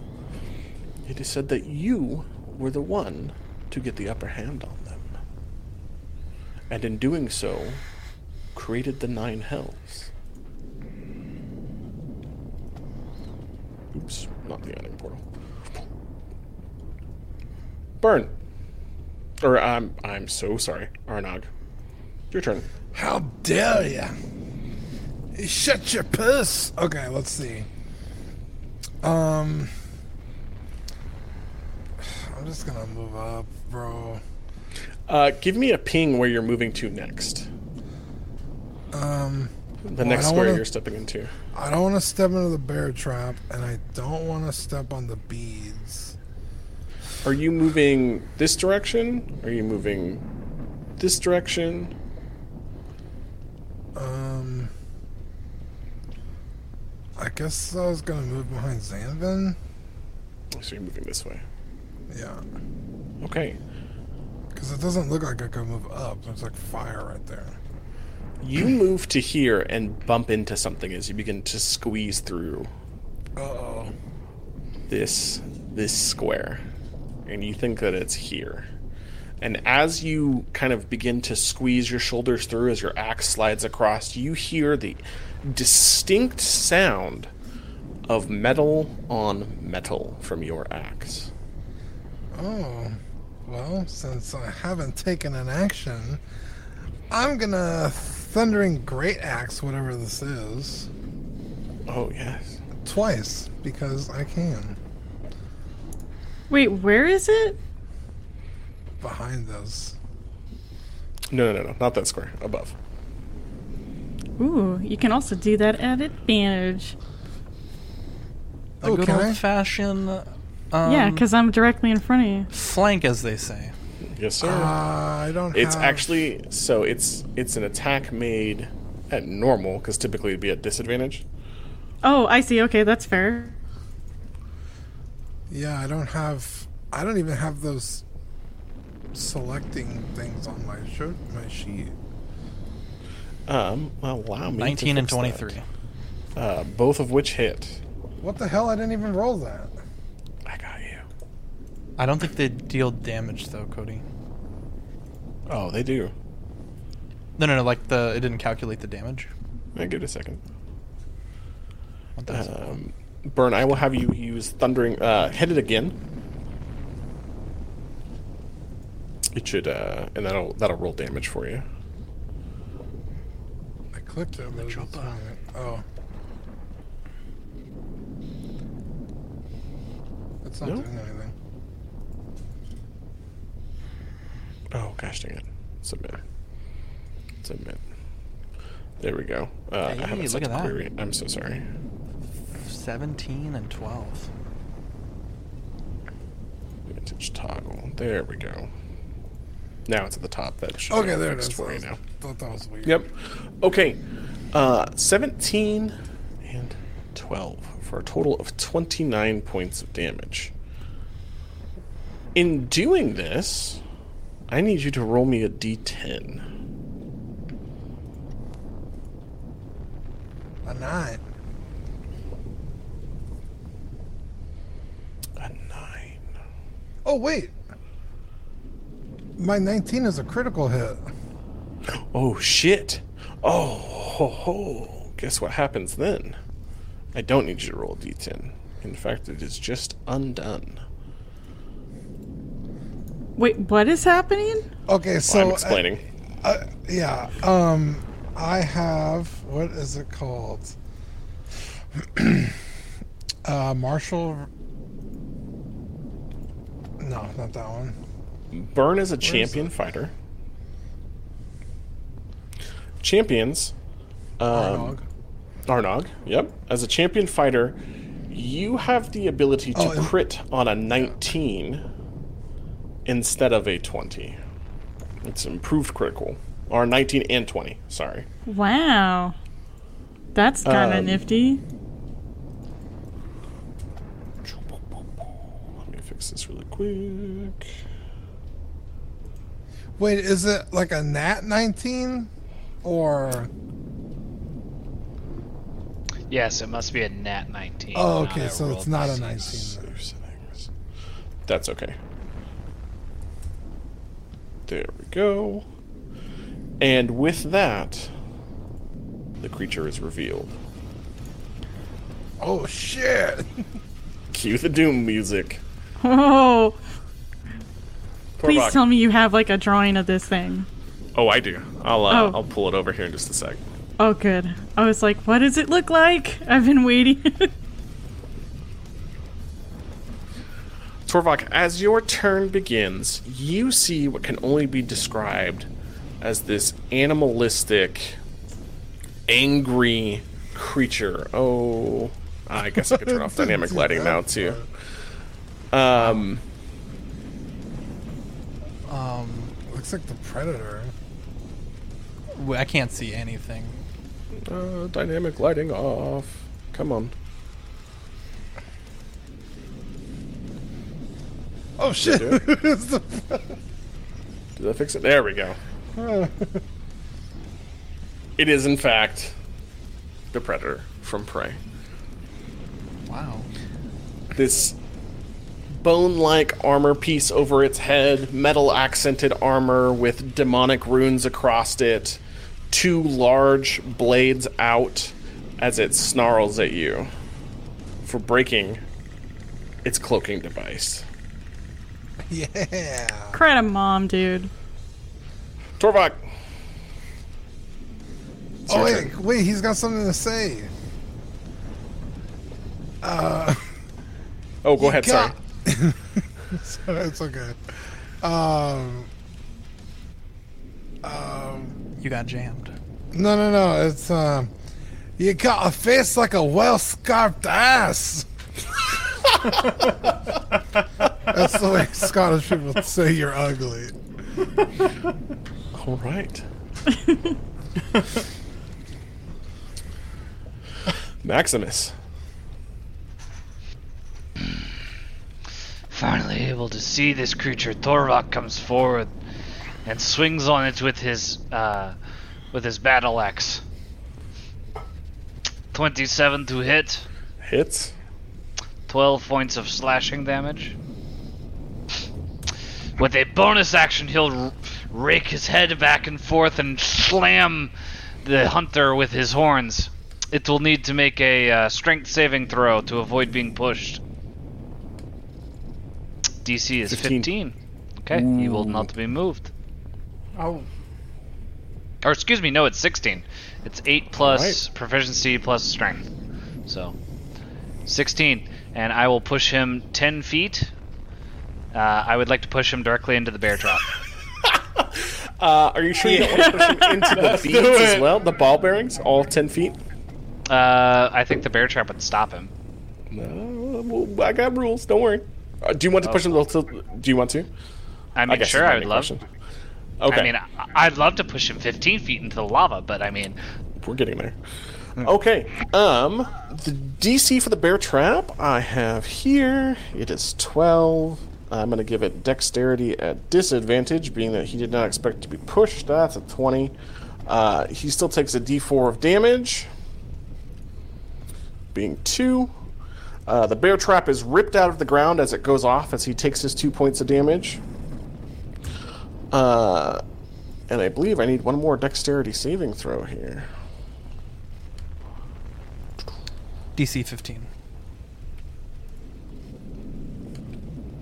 It is said that you were the one to get the upper hand on them. And in doing so, created the nine hells. Oops, not the ending portal. Byrne. Or I'm I'm so sorry, Arnog. Your turn. How dare you? Shut your puss. Okay, let's see. Um, I'm just gonna move up, bro. Uh, give me a ping where you're moving to next. Um, The I next square wanna- you're stepping into. I don't want to step into the bear trap, and I don't want to step on the beads. Are you moving this direction? Are you moving this direction? Um, I guess I was gonna move behind Zanvin. So you're moving this way. Yeah, Okay. because it doesn't look like I could move up. There's like fire right there. You move to here and bump into something as you begin to squeeze through Uh oh. this this square and you think that it's here And as you kind of begin to squeeze your shoulders through as your axe slides across, you hear the distinct sound of metal on metal from your axe. Oh, well, since I haven't taken an action, I'm gonna thundering great axe whatever this is Oh, yes. twice because I can. Wait, where is it? Behind those. No, no, no, no, not that square. Above. Ooh, you can also do that at advantage. A Oh, good can I? old fashioned um, yeah, because I'm directly in front of you. flank, as they say. Yes, sir. Uh, I don't. It's have- actually so it's it's an attack made at normal because typically it'd be at disadvantage. Oh, I see. Okay, that's fair. Yeah, I don't have. I don't even have those selecting things on my shirt, my sheet. Um, well, allow me. 19 and fix that. 23. Uh, both of which hit. What the hell? I didn't even roll that. I got you. I don't think they deal damage though, Cody. Oh, they do. No, no, no. Like the it didn't calculate the damage. I give it a second. What does it? Um, Byrne, I will have you use thundering. Uh, hit it again. It should, uh, and that'll that'll roll damage for you. I clicked it, but it's not it. Oh. It's not No? doing anything. Oh gosh dang it! Submit. Submit. There we go. Uh, I haven't look set at the that. query. I'm so sorry. 17 and 12. Vintage toggle. There we go. Now it's at the top. That should Okay, be there it is. for I you was- now. thought that was weird. Yep. Okay. Uh, 17 and 12 for a total of 29 points of damage. In doing this, I need you to roll me a d10. A nine. A 9. Oh wait. My 19 is a critical hit. Oh, shit. Oh, ho, ho. Guess what happens then? I don't need you to roll a d10. In fact, it is just undone. Wait, what is happening? Okay, so I'm uh, explaining. Uh, yeah. Um, I have what is it called? uh, Marshall. No, not that one. Byrne is a champion fighter. Champions. Um, Arnog. Arnog, yep. As a champion fighter, you have the ability to Oh, and- crit on a 19 instead of a 20. It's improved critical. Or 19 and 20, sorry. Wow. That's kind of Um, nifty. Let me fix this really quick. Wait, is it like a nat 19 or? Yes, it must be a nat 19. Oh, okay, so it's not a DC. 19. then. Save settings. That's okay. There we go. And with that, the creature is revealed. Oh shit! Cue the doom music. Oh, please Torvok. tell me you have like a drawing of this thing. Oh, I do. I'll uh, Oh. I'll pull it over here in just a sec. Oh, good. I was like, what does it look like? I've been waiting. Torvok, as your turn begins, you see what can only be described as this animalistic, angry creature. Oh, I guess I could turn off dynamic lighting now too. Um, Um, Looks like the predator. I can't see anything. uh, dynamic lighting off. Come on. Oh shit! do it? It's the- Did I fix it? There we go. It is, in fact, the predator from Prey. Wow. This bone like armor piece over its head, metal accented armor with demonic runes across it, two large blades out as it snarls at you for breaking its cloaking device. Yeah. Cry to mom, dude. Torvok, Oh your wait, wait, he's got something to say. Uh, oh, go ahead, sorry. God- it's okay. Um, um, You got jammed. no, no, no. It's um, you got a face like a well-scarfed ass. That's the way Scottish people say you're ugly. All right. Maximus. Finally able to see this creature, Torvok comes forward and swings on it with his uh, with his battle axe. Twenty-seven to hit, Hits. twelve points of slashing damage. With a bonus action, he'll rake his head back and forth and slam the hunter with his horns. It will need to make a uh, strength saving throw to avoid being pushed. DC is 15. 15. Okay, he will not be moved. Oh, Or excuse me, no, it's 16. It's 8 plus Alright. proficiency plus strength. So, 16. And I will push him 10 feet. Uh, I would like to push him directly into the bear trap. Uh, are you sure you don't want to push him into the beads as well? The ball bearings, all 10 feet? Uh, I think the bear trap would stop him. No, well, I got rules. Don't worry. Uh, do you want to push him? To, do you want to? I mean, guess sure, I would love. question. Okay, I mean, I, I'd love to push him 15 feet into the lava, but I mean, we're getting there. Okay. Um, the DC for the bear trap I have here. It is 12. I'm going to give it dexterity at disadvantage, being that he did not expect to be pushed. That's a 20. Uh, he still takes a d4 of damage, being 2. Uh, the bear trap is ripped out of the ground as it goes off as he takes his 2 points of damage. Uh, and I believe I need one more dexterity saving throw here. DC 15.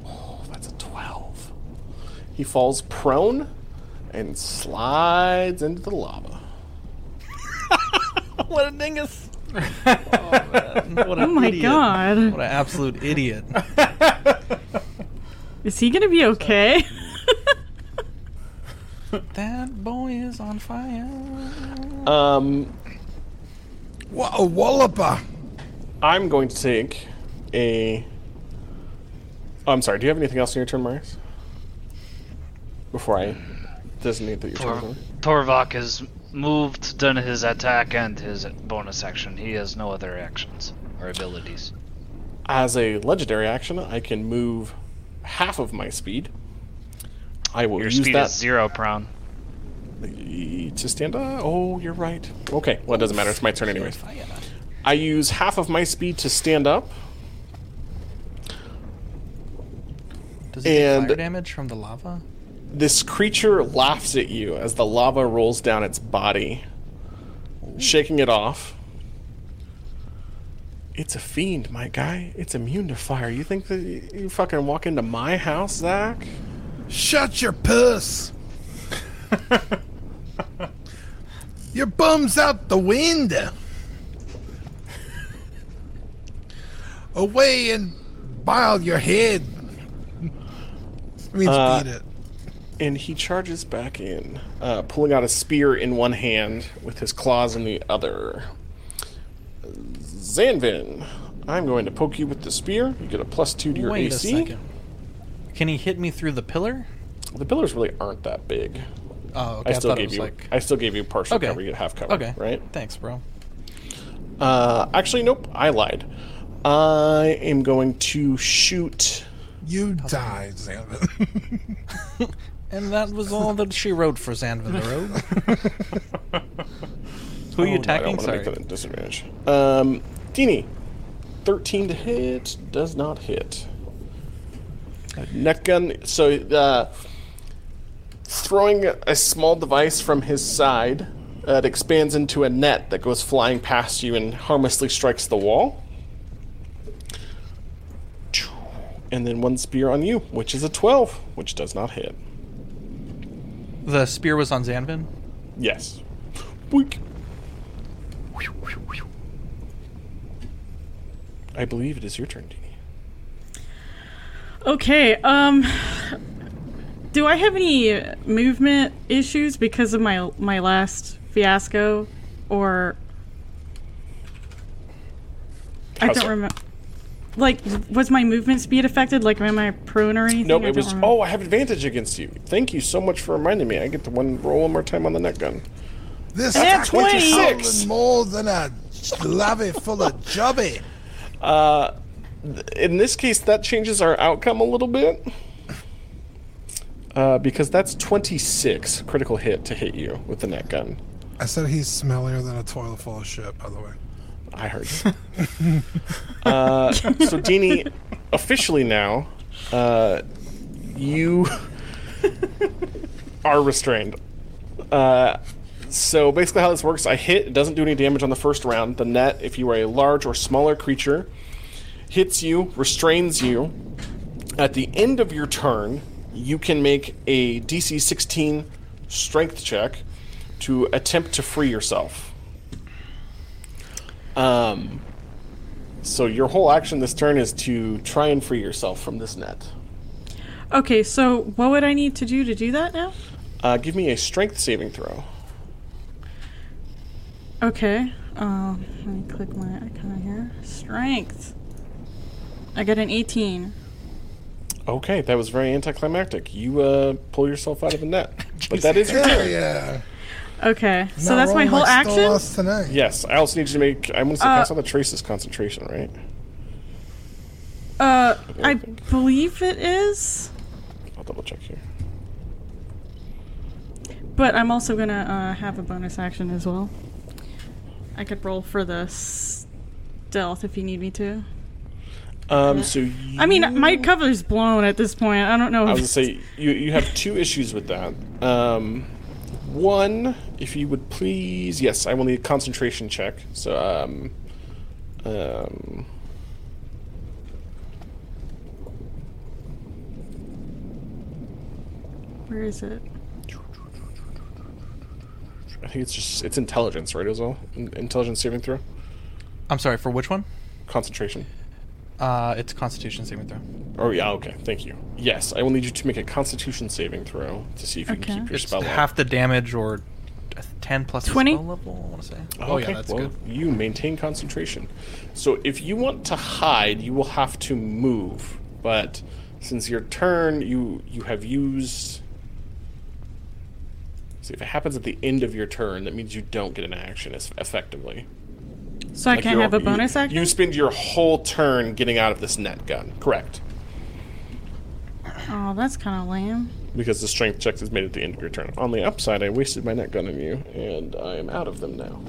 Oh, that's a 12. He falls prone and slides into the lava. what a dingus! Oh. What an Oh my idiot. god. What an absolute idiot. Is he gonna be okay? that boy is on fire. Um, What a walloper! I'm going to take a. Oh, I'm sorry. Do you have anything else in your turn, Marius? Before I designate that your Tor- turn. is? Torvok has moved, done his attack and his bonus action. He has no other actions or abilities. As a legendary action, I can move half of my speed. I will Your use speed that is zero prone. to stand up. Oh, you're right. Okay, well, it doesn't matter. It's my turn anyways. I use half of my speed to stand up. Does he take And- fire damage from the lava? This creature laughs at you as the lava rolls down its body, shaking it off. It's a fiend, my guy. It's immune to fire. You think that you fucking walk into my house, Zach? Shut your puss! your bum's out the window. Away and bile your head. means Uh, beat it. And he charges back in, uh, pulling out a spear in one hand with his claws in the other. Zanvin, I'm going to poke you with the spear. You get a plus two to your Wait AC. a second. Can he hit me through the pillar? The pillars really aren't that big. Oh, okay. I still thought it gave was you. like. I still gave you partial Okay. cover. You get half cover. Okay. Right. Thanks, bro. Uh, actually, nope. I lied. I am going to shoot. You die, Xander. And that was all that she wrote for Zanvin the Road. Who are you Oh, no, I don't attacking? Sorry. make that a disadvantage. Um, Teeny, thirteen to hit does not hit. Net gun. So, uh, throwing a small device from his side, uh, it expands into a net that goes flying past you and harmlessly strikes the wall. And then one spear on you, which is a 12, which does not hit. The spear was on Zanvin. Yes. Boink. I believe it is your turn, Dini. Okay, um do I have any movement issues because of my my last fiasco or I don't remember like was my movement speed affected like am I prone or anything? Nope, it was. remember. Oh, I have advantage against you. Thank you so much for reminding me. I get to one roll one more time on the net gun. This is 20. howling more than a lavy full of jobby. In this case, that changes our outcome a little bit. Uh, because that's 26 critical hit to hit you with the net gun. I said he's smellier than a toilet full of shit, by the way. I heard. uh, so, Dini, officially now, uh, you are restrained. Uh, so, basically, how this works I hit, it doesn't do any damage on the first round. The net, if you are a large or smaller creature, hits you, restrains you. At the end of your turn, you can make a DC 16 strength check to attempt to free yourself. Um, so your whole action this turn is to try and free yourself from this net. Okay, so what would I need to do to do that now? Uh, give me a strength saving throw. Okay. Um, let me click my icon here. Strength. I got an 18. Okay, that was very anticlimactic. You uh, pull yourself out of the net, but that is your turn. yeah. Okay, so that's my whole like action. Stolas tonight. Yes, I also need you to make. I'm going to Uh, pass on the traces concentration, right? Uh, I believe it is, I'll double check here. but I'm also gonna uh, have a bonus action as well. I could roll for the stealth if you need me to. Um, so you, I mean, my cover's blown at this point. I don't know. I If was gonna say you you have two issues with that. Um, one, if you would please, yes, I will need a concentration check. So um, um, where is it? I think it's just it's intelligence, right? As well, intelligence saving throw, I'm sorry, for which one? concentration. Uh, it's Constitution saving throw. Oh yeah, okay, thank you. Yes, I will need you to make a Constitution saving throw to see if you Okay. can keep your It's spell up. half the damage or 10 plus the 20? spell level, I want to say. Oh, Oh, okay. yeah, that's well, good. you maintain concentration. So if you want to hide, you will have to move. But since your turn, you you have used. See, if it happens at the end of your turn, that means you don't get an action as effectively. So I Like can't have a you- bonus action. You spend your whole turn getting out of this net gun. Correct. oh, that's kind of lame. Because the strength check is made at the end of your turn. On the upside, I wasted my net gun on you, and I am out of them now.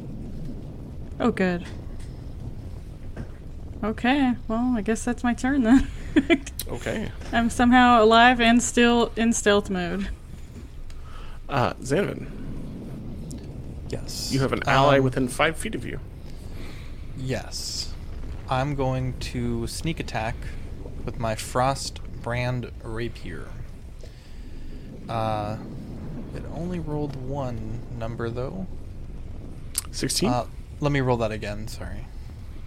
Oh, good. Okay, well, I guess that's my turn then. Okay. I'm somehow alive and still in stealth mode. Uh, Zanvin, Yes. you have an ally Um, within five feet of you. Yes. I'm going to sneak attack with my Frost Brand Rapier. Uh, it only rolled one number though. 16 Uh, let me roll that again. Sorry.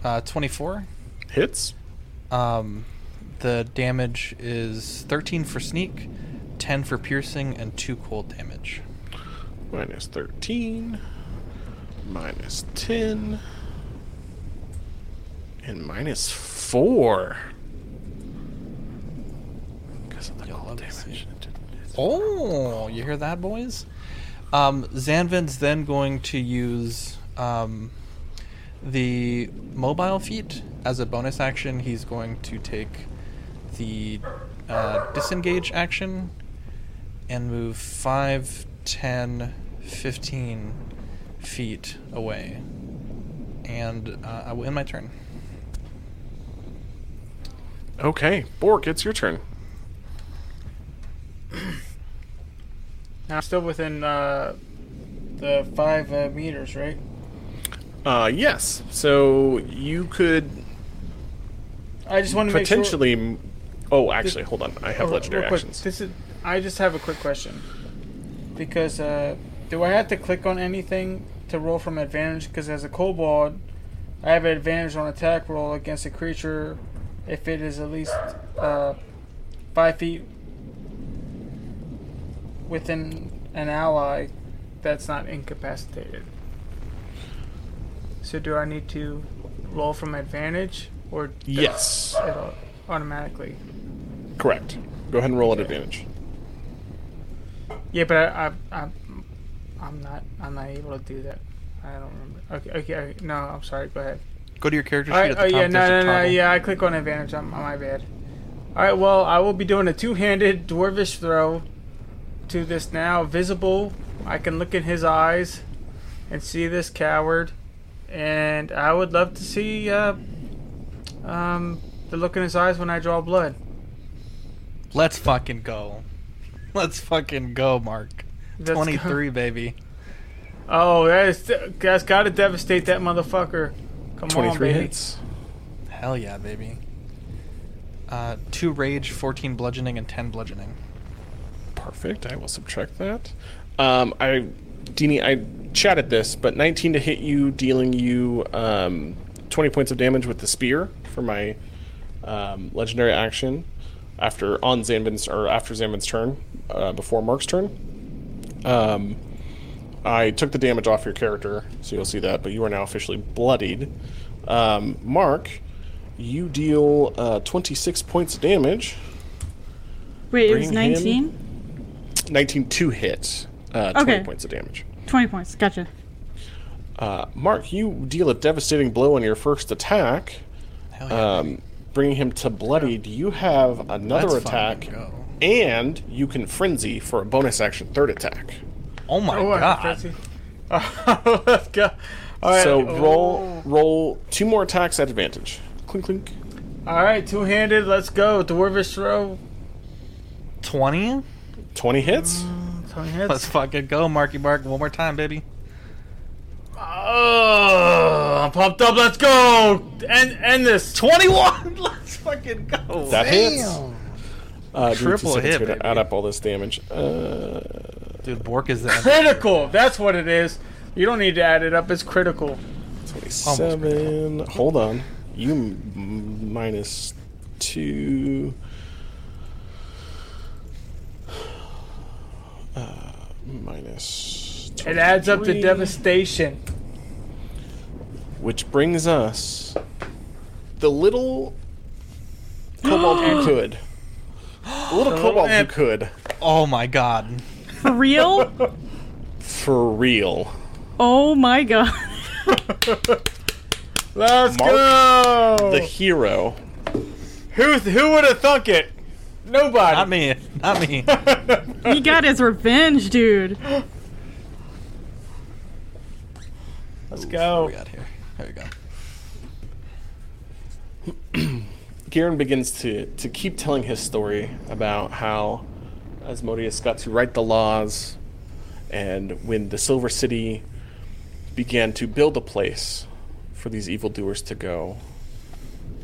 Uh, 24. hits. Um, the damage is 13 for sneak, 10 for piercing, and 2 cold damage. Minus 13. Minus 10. And minus 4. Because of the cold damage. Oh, you hear that, boys? Um, Zanvin's then going to use um, the mobile feat as a bonus action. He's going to take the uh, disengage action and move 5, 10, 15 feet away. And uh, I will end my turn. Okay, Bork, it's your turn. Now I'm still within uh, the five uh, meters, right? Uh, yes. So you could I just want to make sure. potentially. Oh, actually, hold on. I have Oh, legendary actions. This is. I just have a quick question. Because uh, do I have to click on anything to roll from advantage? Because as a kobold, I have an advantage on attack roll against a creature if it is at least uh, five feet within an ally that's not incapacitated. So do I need to roll from advantage or Yes. it au- automatically? Correct. Go ahead and roll at advantage. Yeah, but I, I, I, I'm not. I'm not able to do that. I don't remember. Okay. Okay. okay, No, I'm sorry. Go ahead. Go to your character sheet All right. at the Oh top. yeah. No. No. No. toggle. Yeah. I click on advantage. I'm, my bad. All right. Well, I will be doing a two-handed dwarvish throw to this now visible. I can look in his eyes and see this coward, and I would love to see uh, um, the look in his eyes when I draw blood. Let's fucking go. Let's fucking go, Mark. Let's go. 23, baby. Oh, that is that's got to devastate that motherfucker. Come on, Twenty-three baby. hits. Hell yeah, baby. Uh, 2 rage, 14 bludgeoning, and 10 bludgeoning. Perfect. I will subtract that. Um, I, Dini, I chatted this, but 19 to hit you, dealing you um, 20 points of damage with the spear for my um, legendary action after on Zanvin's or after Zanvin's turn, uh, before Mark's turn. Um, I took the damage off your character, so you'll see that. But you are now officially bloodied. Um, Mark, you deal uh, 26 points of damage. Wait, it was 19? 19 to hit. Uh, 20 Okay. points of damage. 20 points. Gotcha. Uh, Mark, you deal a devastating blow on your first attack, Hell yeah. um, bringing him to bloodied. You have another Let's attack, and you can frenzy for a bonus action third attack. Oh my Oh, god. fancy. Oh, let's go. All right. so oh. roll roll two more attacks at advantage. Clink clink. All right, two-handed. Let's go. Dwarvish throw. 20? Twenty hits. Tony hits. Let's fucking go, Marky Mark. One more time, baby. Oh, I'm pumped up. Let's go. End end this. 21! Let's fucking go. That hits. Uh, give me two Triple seconds hit, here to baby. add up all this damage. Uh, Dude, Bork is there. Critical. That's what it is. You don't need to add it up. It's critical. Twenty-seven. Hold on. You m- minus two. Uh, minus. It adds up to devastation. Which brings us the little kobold who could. The little kobold who could. Oh my god. For real? For real. oh my god. Let's Mark go. The hero. who who would have thunk it? Nobody. Not me. Not me. he got his revenge, dude. Let's What go. we got here? There we go. Garen begins to, to keep telling his story about how Asmodeus got to write the laws, and when the Silver City began to build a place for these evildoers to go,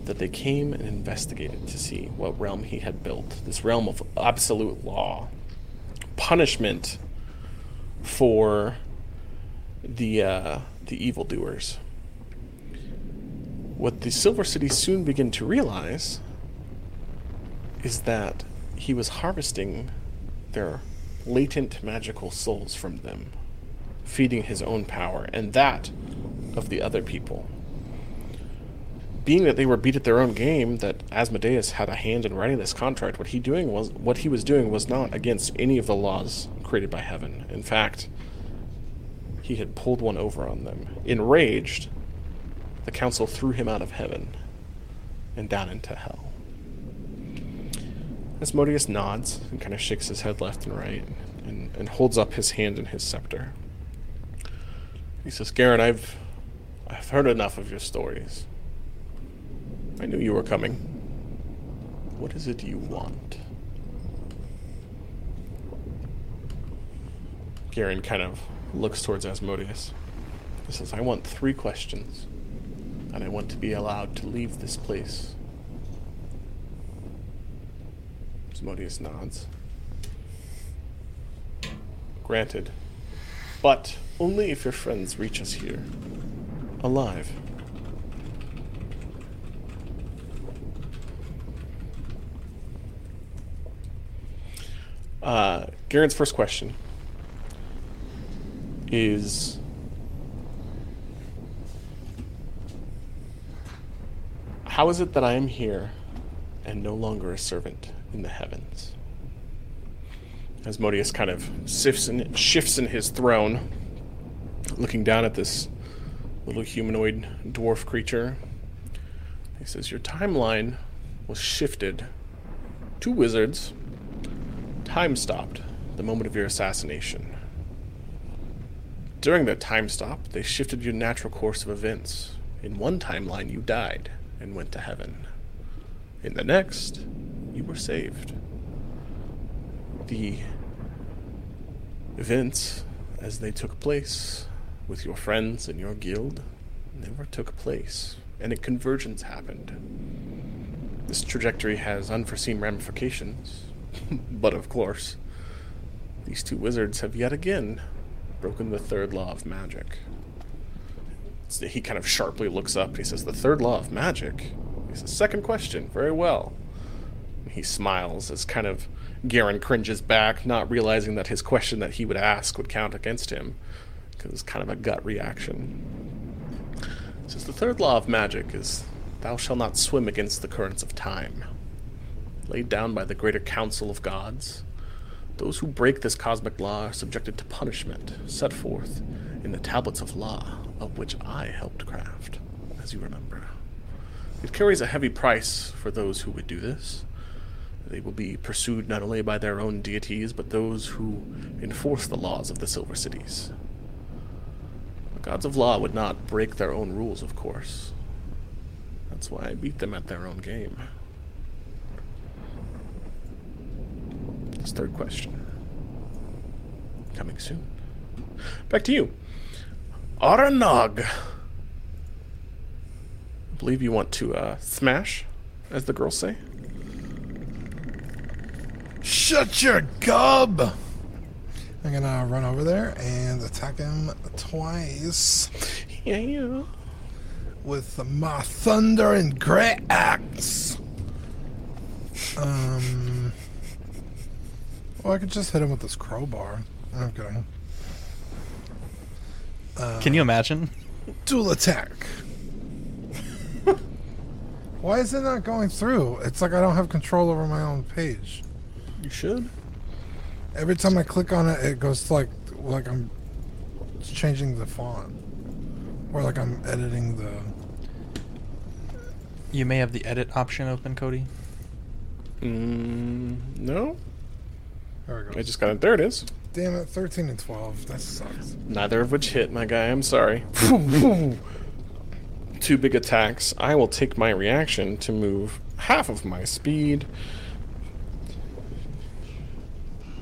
that they came and investigated to see what realm he had built this realm of absolute law, punishment for the, uh, the evildoers. What the Silver City soon began to realize is that he was harvesting their latent magical souls from them, feeding his own power and that of the other people. Being that they were beat at their own game, that Asmodeus had a hand in writing this contract, what he doing was what he was doing was not against any of the laws created by heaven. In fact, he had pulled one over on them. Enraged, the council threw him out of heaven and down into hell. Asmodeus nods and kind of shakes his head left and right and, and holds up his hand and his scepter. He says, Garen, I've, I've heard enough of your stories. I knew you were coming. What is it you want? Garen kind of looks towards Asmodeus. He says, I want three questions, and I want to be allowed to leave this place. Asmodeus nods. Granted. But only if your friends reach us here. Alive. Uh, Garen's first question is How is it that I am here and no longer a servant in the heavens? Asmodeus kind of shifts in, shifts in his throne, looking down at this little humanoid dwarf creature. He says, Your timeline was shifted. Two wizards time stopped the moment of your assassination. During that time stop, they shifted your natural course of events. In one timeline, you died and went to heaven. In the next, you were saved. The events, as they took place with your friends and your guild, never took place, and a convergence happened. This trajectory has unforeseen ramifications, but of course, these two wizards have yet again broken the third law of magic. He kind of sharply looks up he says, The third law of magic? He says, Second question, very well. He smiles as kind of Garen cringes back, not realizing that his question that he would ask would count against him, because it's kind of a gut reaction. Says, The third law of magic is, Thou shalt not swim against the currents of time laid down by the greater council of gods. Those who break this cosmic law are subjected to punishment set forth in the tablets of law, of which I helped craft, as you remember. It carries a heavy price for those who would do this. They will be pursued not only by their own deities, but those who enforce the laws of the Silver Cities. The gods of law would not break their own rules, of course. That's why I beat them at their own game. This third question. Coming soon. Back to you. Aranog. I believe you want to uh, smash, as the girls say. Shut your gob! I'm gonna run over there and attack him twice Yeah, yeah. with my thunder and great axe. Um. Well, I could just hit him with this crowbar. Okay. Can you imagine? Dual attack. Why is it not going through? It's like I don't have control over my own page. You should. Every time I click on it, it goes to like like I'm changing the font, or like I'm editing the. You may have the edit option open, Cody. Mm, no. There it I just got it. There it is. Damn it, thirteen and twelve. That sucks. Neither of which hit, my guy. I'm sorry. Two big attacks. I will take my reaction to move half of my speed.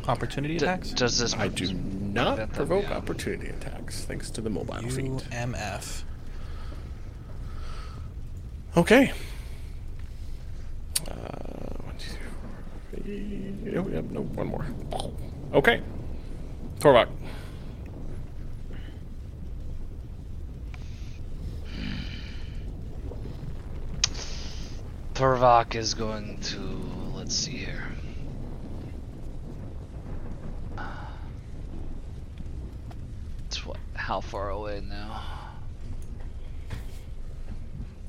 Opportunity D- attacks? does this? I do not That- that- provoke yeah. opportunity attacks, thanks to the mobile feat. UMF. Okay. Uh, one, two, three. Oh, yeah, no, one more. Okay. Torvok. Torvok is going to. Let's see here. It's what? How far away now?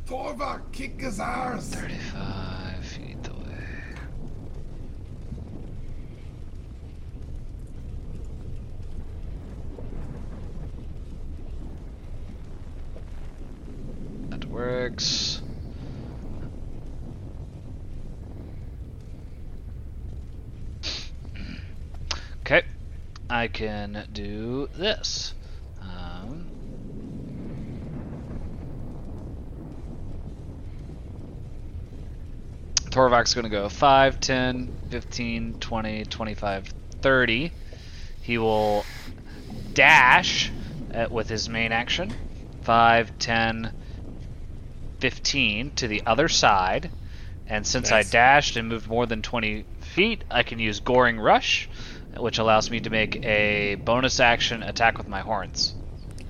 Torvok, kick his ass. 35 feet away. That works. Okay, I can do this. Um, Torvok's going to go 5, 10, 15, 20, 25, 30. He will dash uh, with his main action 5, 10, 15 to the other side. And since Nice. I dashed and moved more than 20 feet, I can use Goring Rush, which allows me to make a bonus action attack with my horns.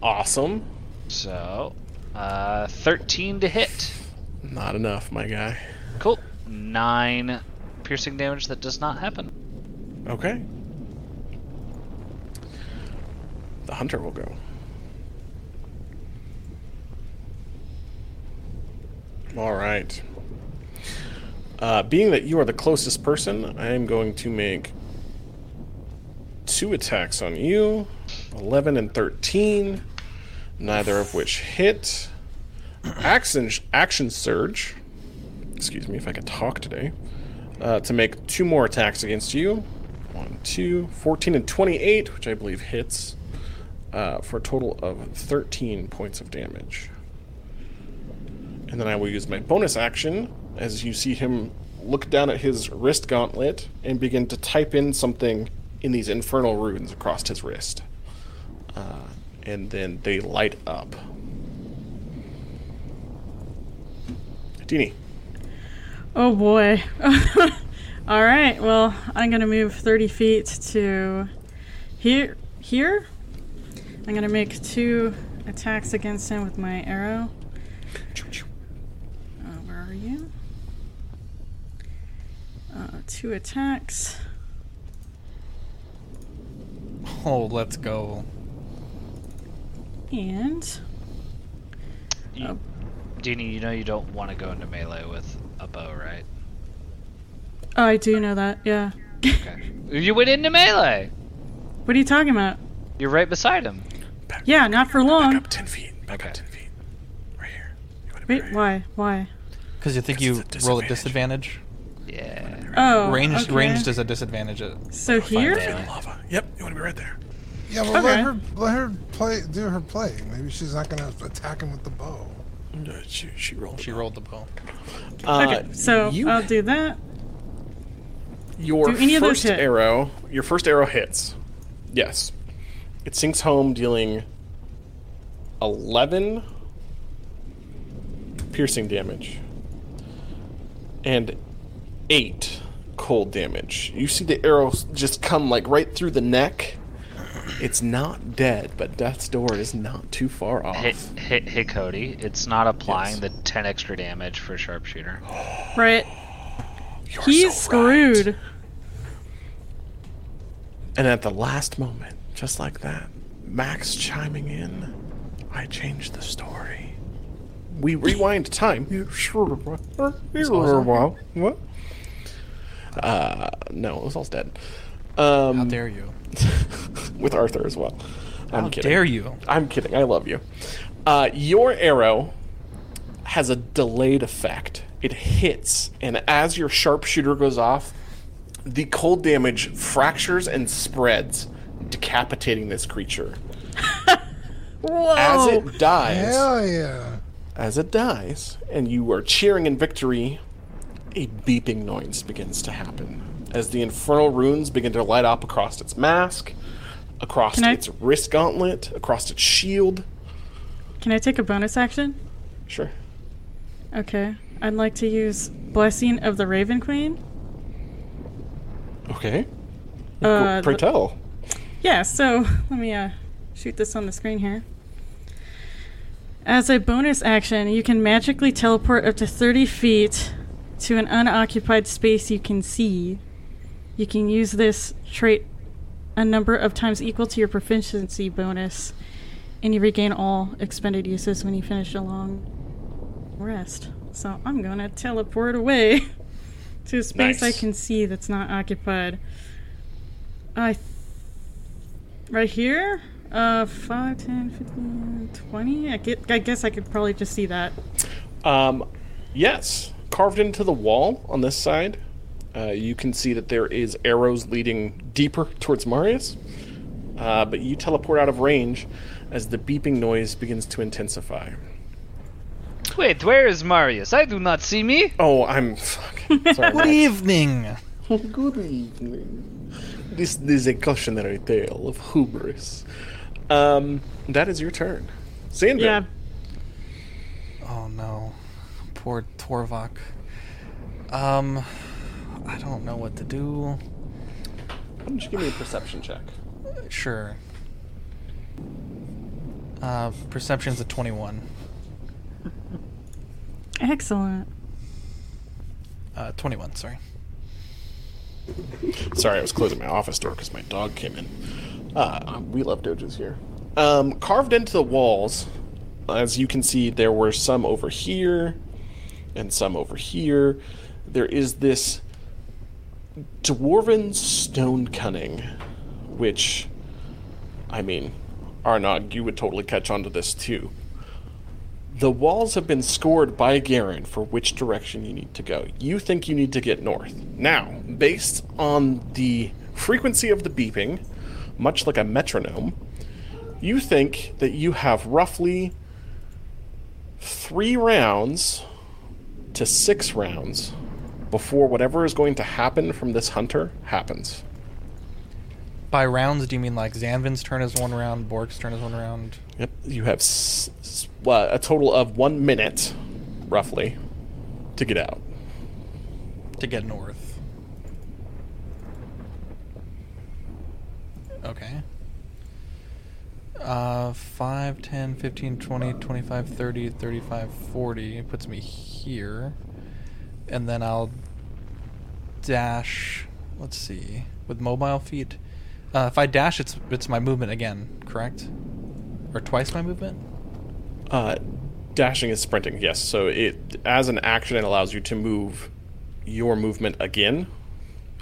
Awesome. So, uh, 13 to hit. Not enough, my guy. Cool. 9 piercing damage that does not happen. Okay. The hunter will go. All right. Uh, being that you are the closest person, I am going to make two attacks on you 11 and 13, neither of which hit. Action, action surge. Excuse me if I can talk today. Uh, to make two more attacks against you. One, two, 14 and 28, which I believe hits, uh, for a total of 13 points of damage. And then I will use my bonus action as you see him look down at his wrist gauntlet and begin to type in something in these infernal runes across his wrist. Uh, and then they light up. Dini. Oh boy. All right. Well, I'm gonna move 30 feet to here. Here. I'm gonna make two attacks against him with my arrow. Uh, where are you? Uh, two attacks. Oh, let's go. And You, Dini, you know you don't want to go into melee with a bow, right? oh, I do know that. Yeah. Okay. you went into melee! What are you talking about? You're right beside him. Back, Yeah, not for back long. up 10 feet. Back up 10 feet. Right here. You Wait, right why? Why? Because you think you it's a roll at disadvantage. disadvantage. Yeah. Oh, ranged, okay. ranged is a disadvantage. At, So here. here. In the lava. Yep, you want to be right there. Yeah, well, let Okay. her let her play, do her play. Maybe she's not gonna attack him with the bow. Uh, she, she rolled. she rolled the ball. Uh, Okay, so you, I'll do that. your do any of those first arrow, your first arrow hits. Yes, it sinks home, dealing eleven piercing damage and eight cold damage. You see the arrows just come like right through the neck. It's not dead, but death's door is not too far off. Hey, hey, hey, Cody, it's not applying Yes. the 10 extra damage for sharpshooter. Right. You're He's so right. screwed. And at the last moment, just like that, Max chiming in, I changed the story. We rewind time. You sure? What? Uh, no, it was all dead. Um, How dare you? with Arthur as well. I'm How kidding. dare you? I'm kidding. I love you. Uh, your arrow has a delayed effect. It hits, and as your sharpshooter goes off, the cold damage fractures and spreads, decapitating this creature. Whoa. As it dies, Hell yeah! as it dies, and you are cheering in victory, a beeping noise begins to happen as the infernal runes begin to light up across its mask, across Can I- its wrist gauntlet, across its shield. Can I take a bonus action? Sure. Okay. I'd like to use Blessing of the Raven Queen. Okay. Uh, Pray tell. Yeah, so let me uh, shoot this on the screen here. As a bonus action, you can magically teleport up to 30 feet to an unoccupied space you can see. You can use this trait a number of times equal to your proficiency bonus, and you regain all expended uses when you finish a long rest. So I'm gonna teleport away to a space I can see that's not occupied. I th- right here? Uh 5 10 15 20 I, get, I guess i could probably just see that. Um, yes, carved into the wall on this side, uh, you can see that there is arrows leading deeper towards Marius. Uh, but you teleport out of range as the beeping noise begins to intensify. Wait, where is Marius? I do not see me. Oh, I'm fuck. Sorry. Good evening. Good evening. This, this is a cautionary tale of hubris. Um, that is your turn. Sandra. Yeah. Oh no, poor Torvok. Um, I don't know what to do. Why don't you give me a perception check? Sure. Uh, perception's a twenty-one. Excellent. Uh, twenty-one. Sorry. Sorry, I was closing my office door because my dog came in. Uh, we love dojos here. Um, carved into the walls, as you can see, there were some over here and some over here. There is this dwarven stone cunning, which, I mean, Arnog, you would totally catch on to this too. The walls have been scored by Garen for which direction you need to go. You think you need to get north. Now, based on the frequency of the beeping, much like a metronome, you think that you have roughly three rounds to six rounds before whatever is going to happen from this hunter happens. By rounds, do you mean like Zanvin's turn is one round, Bork's turn is one round? Yep, you have s- s- a total of one minute, roughly, to get out. to get north. Okay. Uh, 5, 10, 15, 20, 25, 30, 35, 40. It puts me here. And then I'll dash. Let's see. With mobile feat. Uh, if I dash, it's it's my movement again, correct? Or twice my movement? Uh, dashing is sprinting, yes. So it, as an action, it allows you to move your movement again.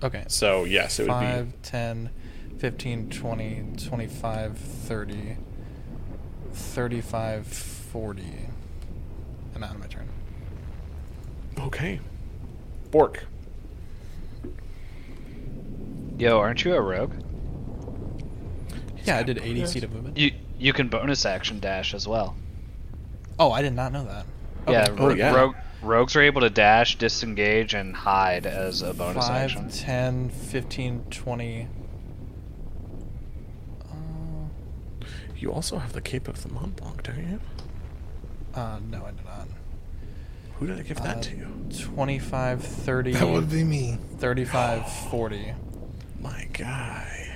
Okay. So yes, it would 5, 10, 15, 20, 25, 30, 35, 40. And now my turn. okay. Bork, Yo, aren't you a rogue? Yeah, I did 80 feet of movement. You you can bonus action dash as well. Oh, I did not know that. Yeah, Oh, ro- yeah. rogue, rogues are able to dash, disengage, and hide as a bonus 5, action. 10, 15, 20. Uh, you also have the Cape of the Mountebank, don't you? uh, no, I did not. Who did I give that Uh, to you? 25, 30, That would be me. 35, 40. My guy.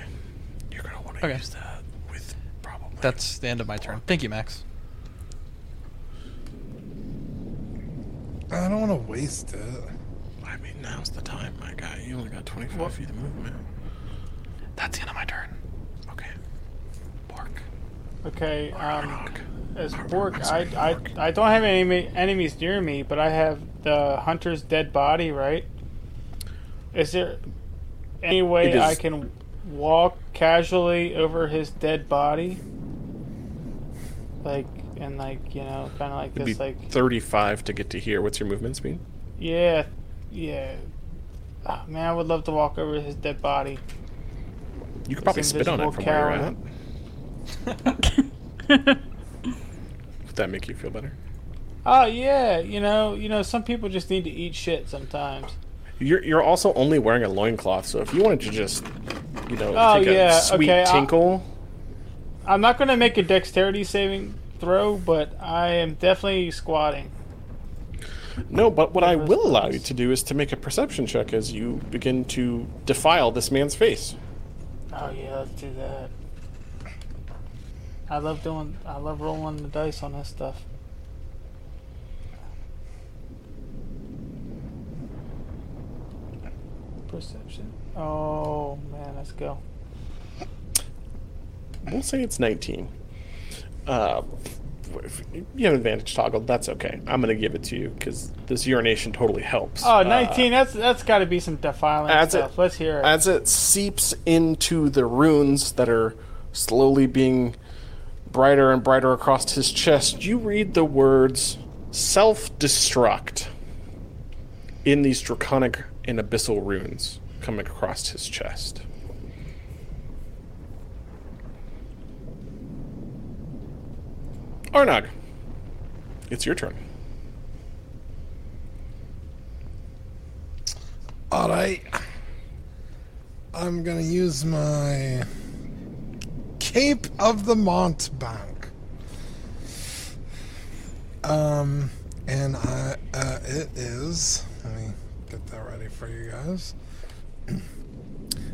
You're gonna want to Okay. use that with probably. That's the end of my turn. Thank you, Max. I don't want to waste it. I mean, now's the time, my guy. You only got 25 feet of movement. That's the end of my turn. Okay. Bork. Okay, um, Arnog. As Ar- Bork, I'm I, I, I don't have any enemies near me, but I have the hunter's dead body, right? Is there any way is- I can walk casually over his dead body? Like, and like, you know, kind of like It'd this, be like, 35 to get to here. What's your movement speed? yeah, yeah. Ah, man, I would love to walk over his dead body. You could probably spit on it from invisible where you're at. Would that make you feel better? Oh yeah, you know, you know, some people just need to eat shit sometimes. You're you're also only wearing a loincloth, so if you wanted to just, you know, Oh, take a sweet okay, tinkle, I'm not gonna make a dexterity saving throw, but I am definitely squatting. no. But what I will allow you to do is to make a perception check as you begin to defile this man's face. Oh yeah, let's do that. I love doing. I love rolling the dice on this stuff. Perception. Oh man, let's go. We'll say it's 19. Uh, if you have advantage toggled. That's okay. I'm gonna give it to you because this urination totally helps. Oh, Uh, 19. that's that's got to be some defiling Adds it- stuff. Let's hear it. as it seeps into the runes that are slowly being brighter and brighter across his chest, you read the words self destruct in these draconic and abyssal runes coming across his chest. Arnog, it's your turn. All right. I'm gonna use my Cape of the Mountebank. Um, and I, uh, it is. Let me get that ready for you guys.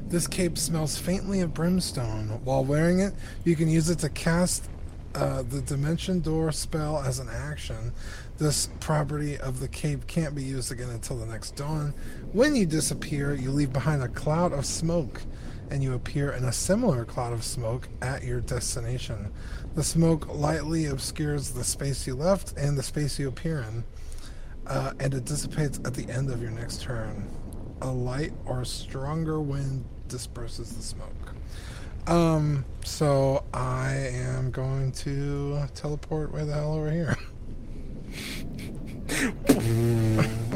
This cape smells faintly of brimstone. While wearing it, you can use it to cast uh, the Dimension Door spell as an action. This property of the cape can't be used again until the next dawn. When you disappear, you leave behind a cloud of smoke, and you appear in a similar cloud of smoke at your destination. The smoke lightly obscures the space you left and the space you appear in, uh, and it dissipates at the end of your next turn. A light or stronger wind disperses the smoke. Um, so I am going to teleport way the hell over here. You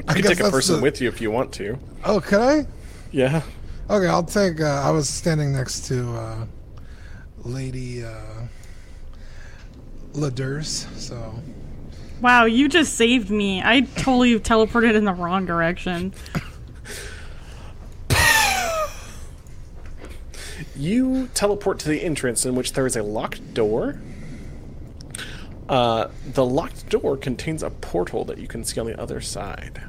I can take a person the- with you if you want to. Oh, could I? Yeah. Okay, I'll take. Uh, I was standing next to uh, Lady uh, Ladurs, so Wow, you just saved me. I totally teleported in the wrong direction. You teleport to the entrance in which there is a locked door. Uh, the locked door contains a portal that you can see on the other side.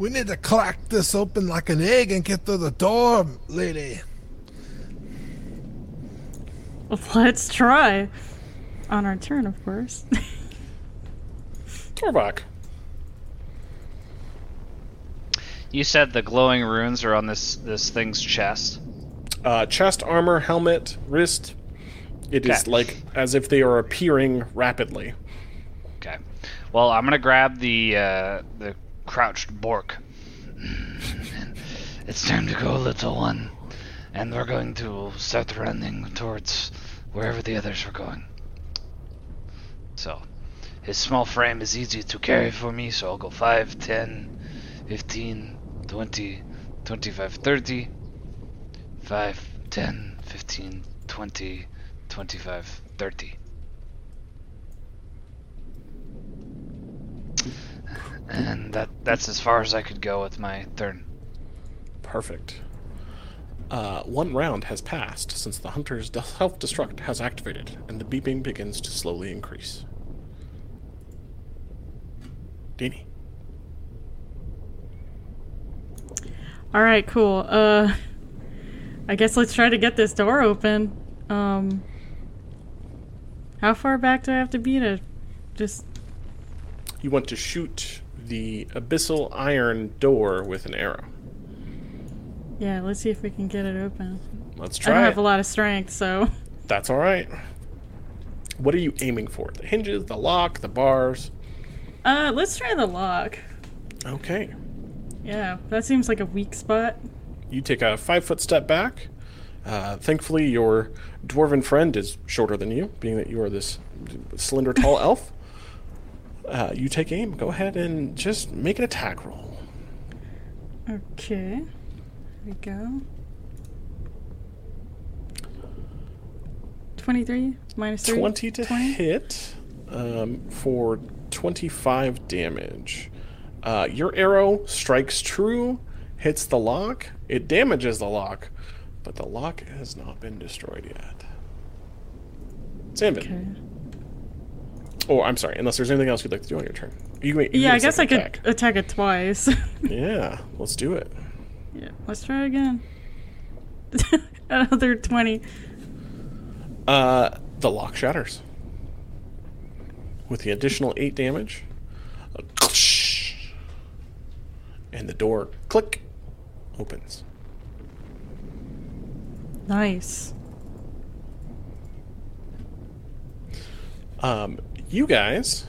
We need to crack this open like an egg and get through the door, lady. Let's try. On our turn, of course. Torvok. You said the glowing runes are on this this thing's chest. Uh, chest, armor, helmet, wrist. It is Okay. like as if they are appearing rapidly. Okay. Well, I'm gonna grab the uh, the crouched Bork. it's time to go, little one, and we're going to start running towards wherever the others are going. So, his small frame is easy to carry for me, so I'll go 5, 10, 15, 20, 25, 30. 5, 10, 15, 20, 25, 30. And that that's as far as I could go with my turn. Perfect. Uh, one round has passed since the hunter's self destruct has activated, and the beeping begins to slowly increase. Dini. All right, cool. Uh, I guess let's try to get this door open. Um, how far back do I have to be to just? You want to shoot the abyssal iron door with an arrow. Yeah, let's see if we can get it open. Let's try. I don't try have a lot of strength, so That's all right. What are you aiming for? The hinges, the lock, the bars? uh, let's try the lock. Okay. Yeah, that seems like a weak spot. You take a five foot step back. Uh, thankfully, your dwarven friend is shorter than you, being that you are this slender, tall elf. Uh, you take aim. Go ahead and just make an attack roll. Okay, here we go. Twenty-three minus three. 20 to 20? hit um, for 25 damage. Uh, your arrow strikes true, hits the lock. It damages the lock, but the lock has not been destroyed yet. Zanvin. Okay. Oh, I'm sorry. Unless there's anything else you'd like to do on your turn. You, can- you Yeah, I guess I could attack. attack it twice. Yeah, let's do it. yeah, let's try again. Another twenty. Uh, the lock shatters. With the additional 8 damage. And the door, click, opens. Nice. Um, you guys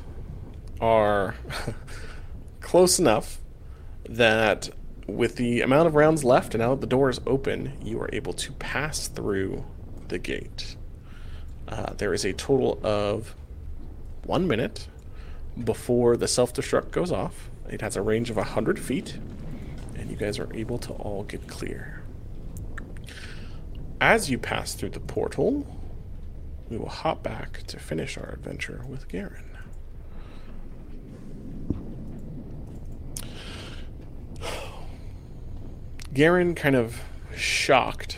are close enough that with the amount of rounds left and now that the door is open, you are able to pass through the gate. Uh, there is a total of one minute before the self destruct goes off. It has a range of 100 feet, and you guys are able to all get clear. As you pass through the portal, we will hop back to finish our adventure with Garen. Garen, kind of shocked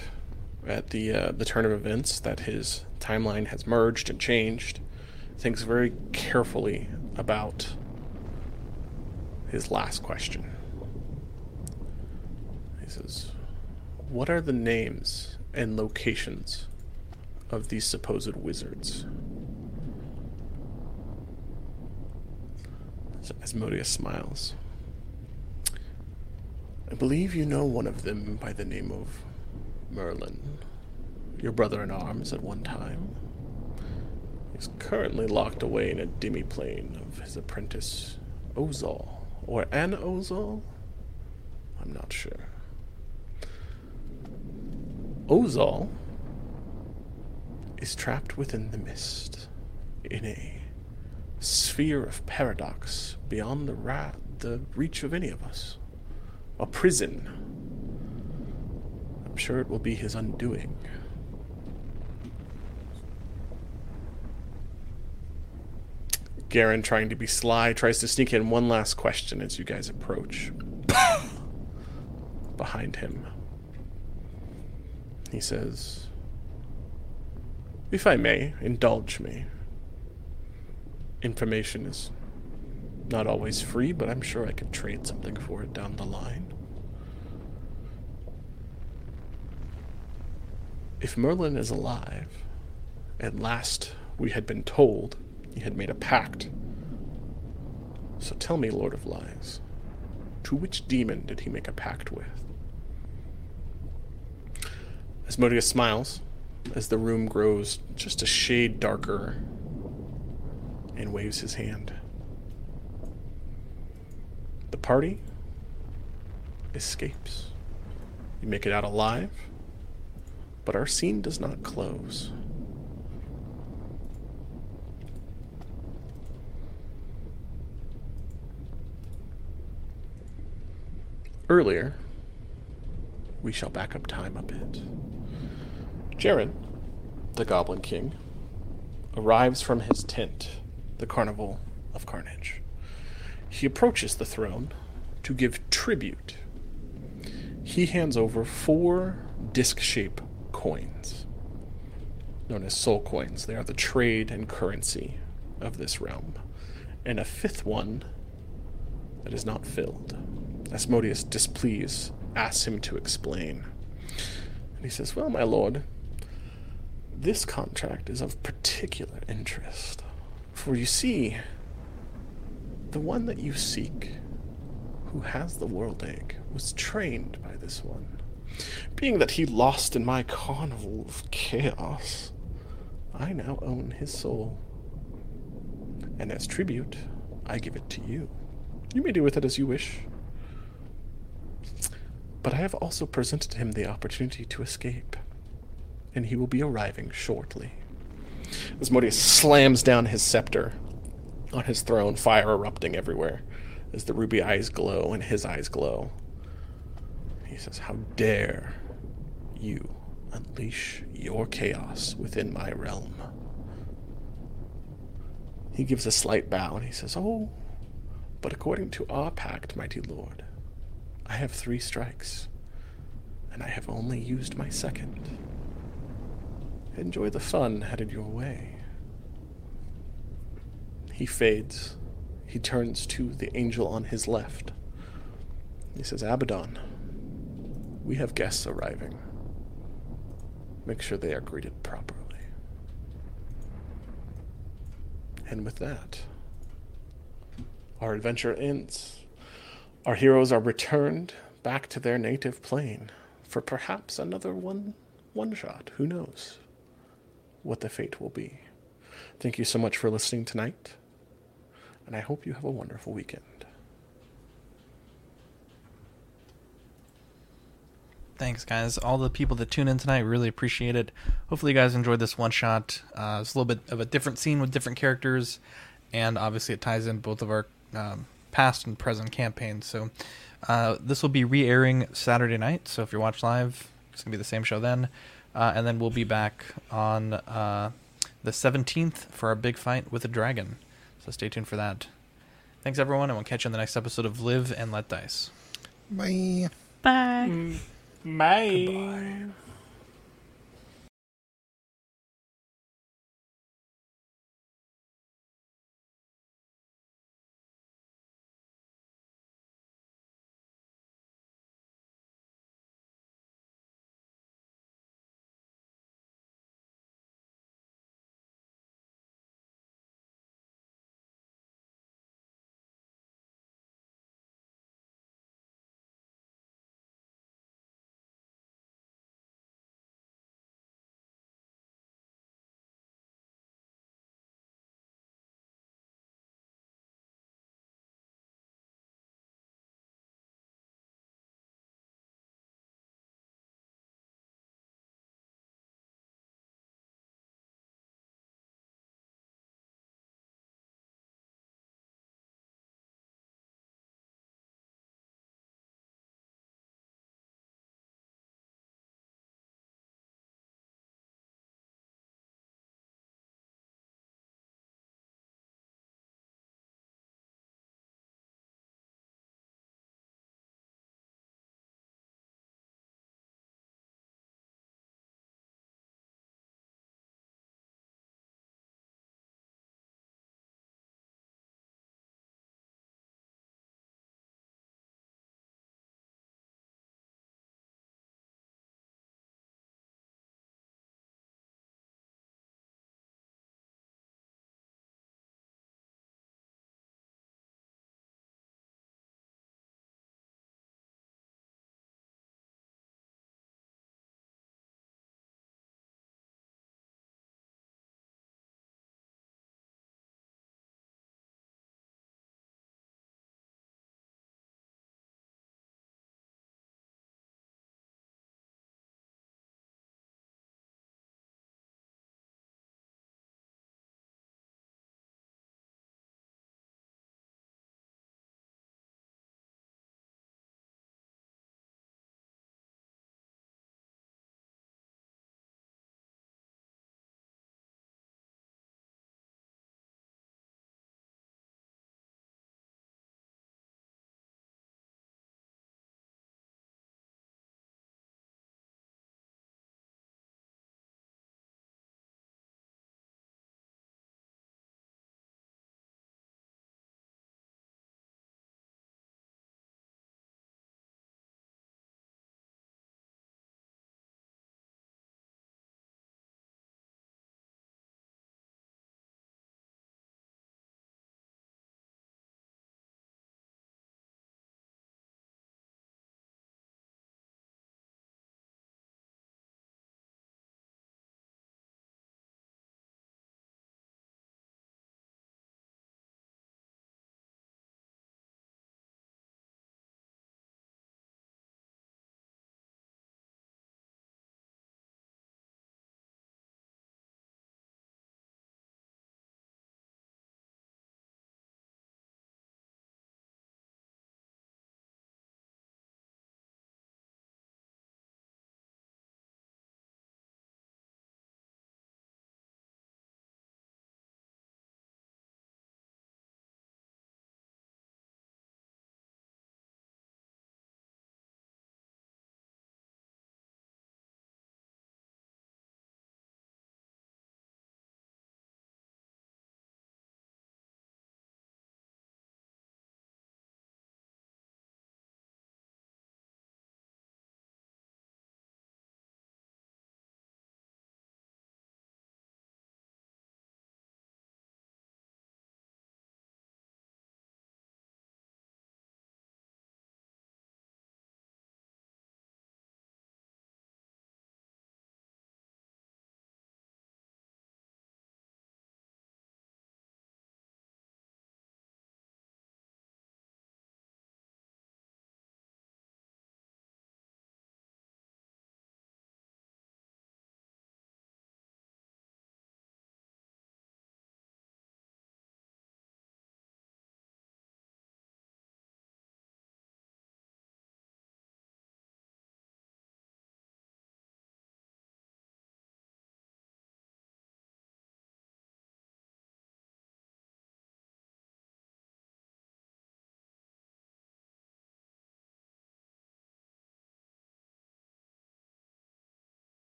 at the uh, the turn of events that his timeline has merged and changed. Thinks very carefully about his last question. He says, "What are the names and locations of these supposed wizards?" So Asmodeus smiles. I believe you know one of them by the name of Merlin, your brother in arms at one time. He's currently locked away in a demiplane of his apprentice, Ozol, or an Ozol? I'm not sure. Ozal is trapped within the mist, in a sphere of paradox beyond the, ra- the reach of any of us. A prison. I'm sure it will be his undoing. Garen, trying to be sly, tries to sneak in one last question as you guys approach. Behind him. He says, If I may, indulge me. Information is not always free, but I'm sure I could trade something for it down the line. If Merlin is alive, at last we had been told he had made a pact. So tell me, Lord of Lies, to which demon did he make a pact with? Asmodeus smiles as the room grows just a shade darker and waves his hand. The party escapes. You make it out alive, but our scene does not close. Earlier, we shall back up time a bit. Jareth, the Goblin King, arrives from his tent, the Carnival of Carnage. He approaches the throne to give tribute. He hands over four disc shaped coins, known as soul coins. They are the trade and currency of this realm. And a fifth one that is not filled. Asmodeus, displeased, asks him to explain. And he says, Well, my lord, this contract is of particular interest. For you see, the one that you seek, who has the world egg, was trained by this one. Being that he lost in my carnival of chaos, I now own his soul. And as tribute, I give it to you. You may do with it as you wish. But I have also presented him the opportunity to escape, and he will be arriving shortly. Asmodeus slams down his scepter on his throne, fire erupting everywhere as the ruby eyes glow and his eyes glow. He says, How dare you unleash your chaos within my realm? He gives a slight bow and he says, Oh, but according to our pact, mighty lord, I have three strikes, and I have only used my second. Enjoy the fun headed your way. He fades. He turns to the angel on his left. He says, Abaddon, we have guests arriving. Make sure they are greeted properly. And with that, our adventure ends. Our heroes are returned back to their native plane for perhaps another one one shot. Who knows what the fate will be. Thank you so much for listening tonight, and I hope you have a wonderful weekend. Thanks, guys. All the people that tune in tonight, really appreciate it. Hopefully, you guys enjoyed this one shot. Uh, it's a little bit of a different scene with different characters, and obviously, it ties in both of our um, past and present campaigns. So, uh, this will be re airing Saturday night. So, if you're watching live, it's going to be the same show then. Uh, and then we'll be back on uh, the 17th for our big fight with a dragon. So, stay tuned for that. Thanks, everyone, and we'll catch you in the next episode of Live and Let Dice. Bye. Bye. Bye.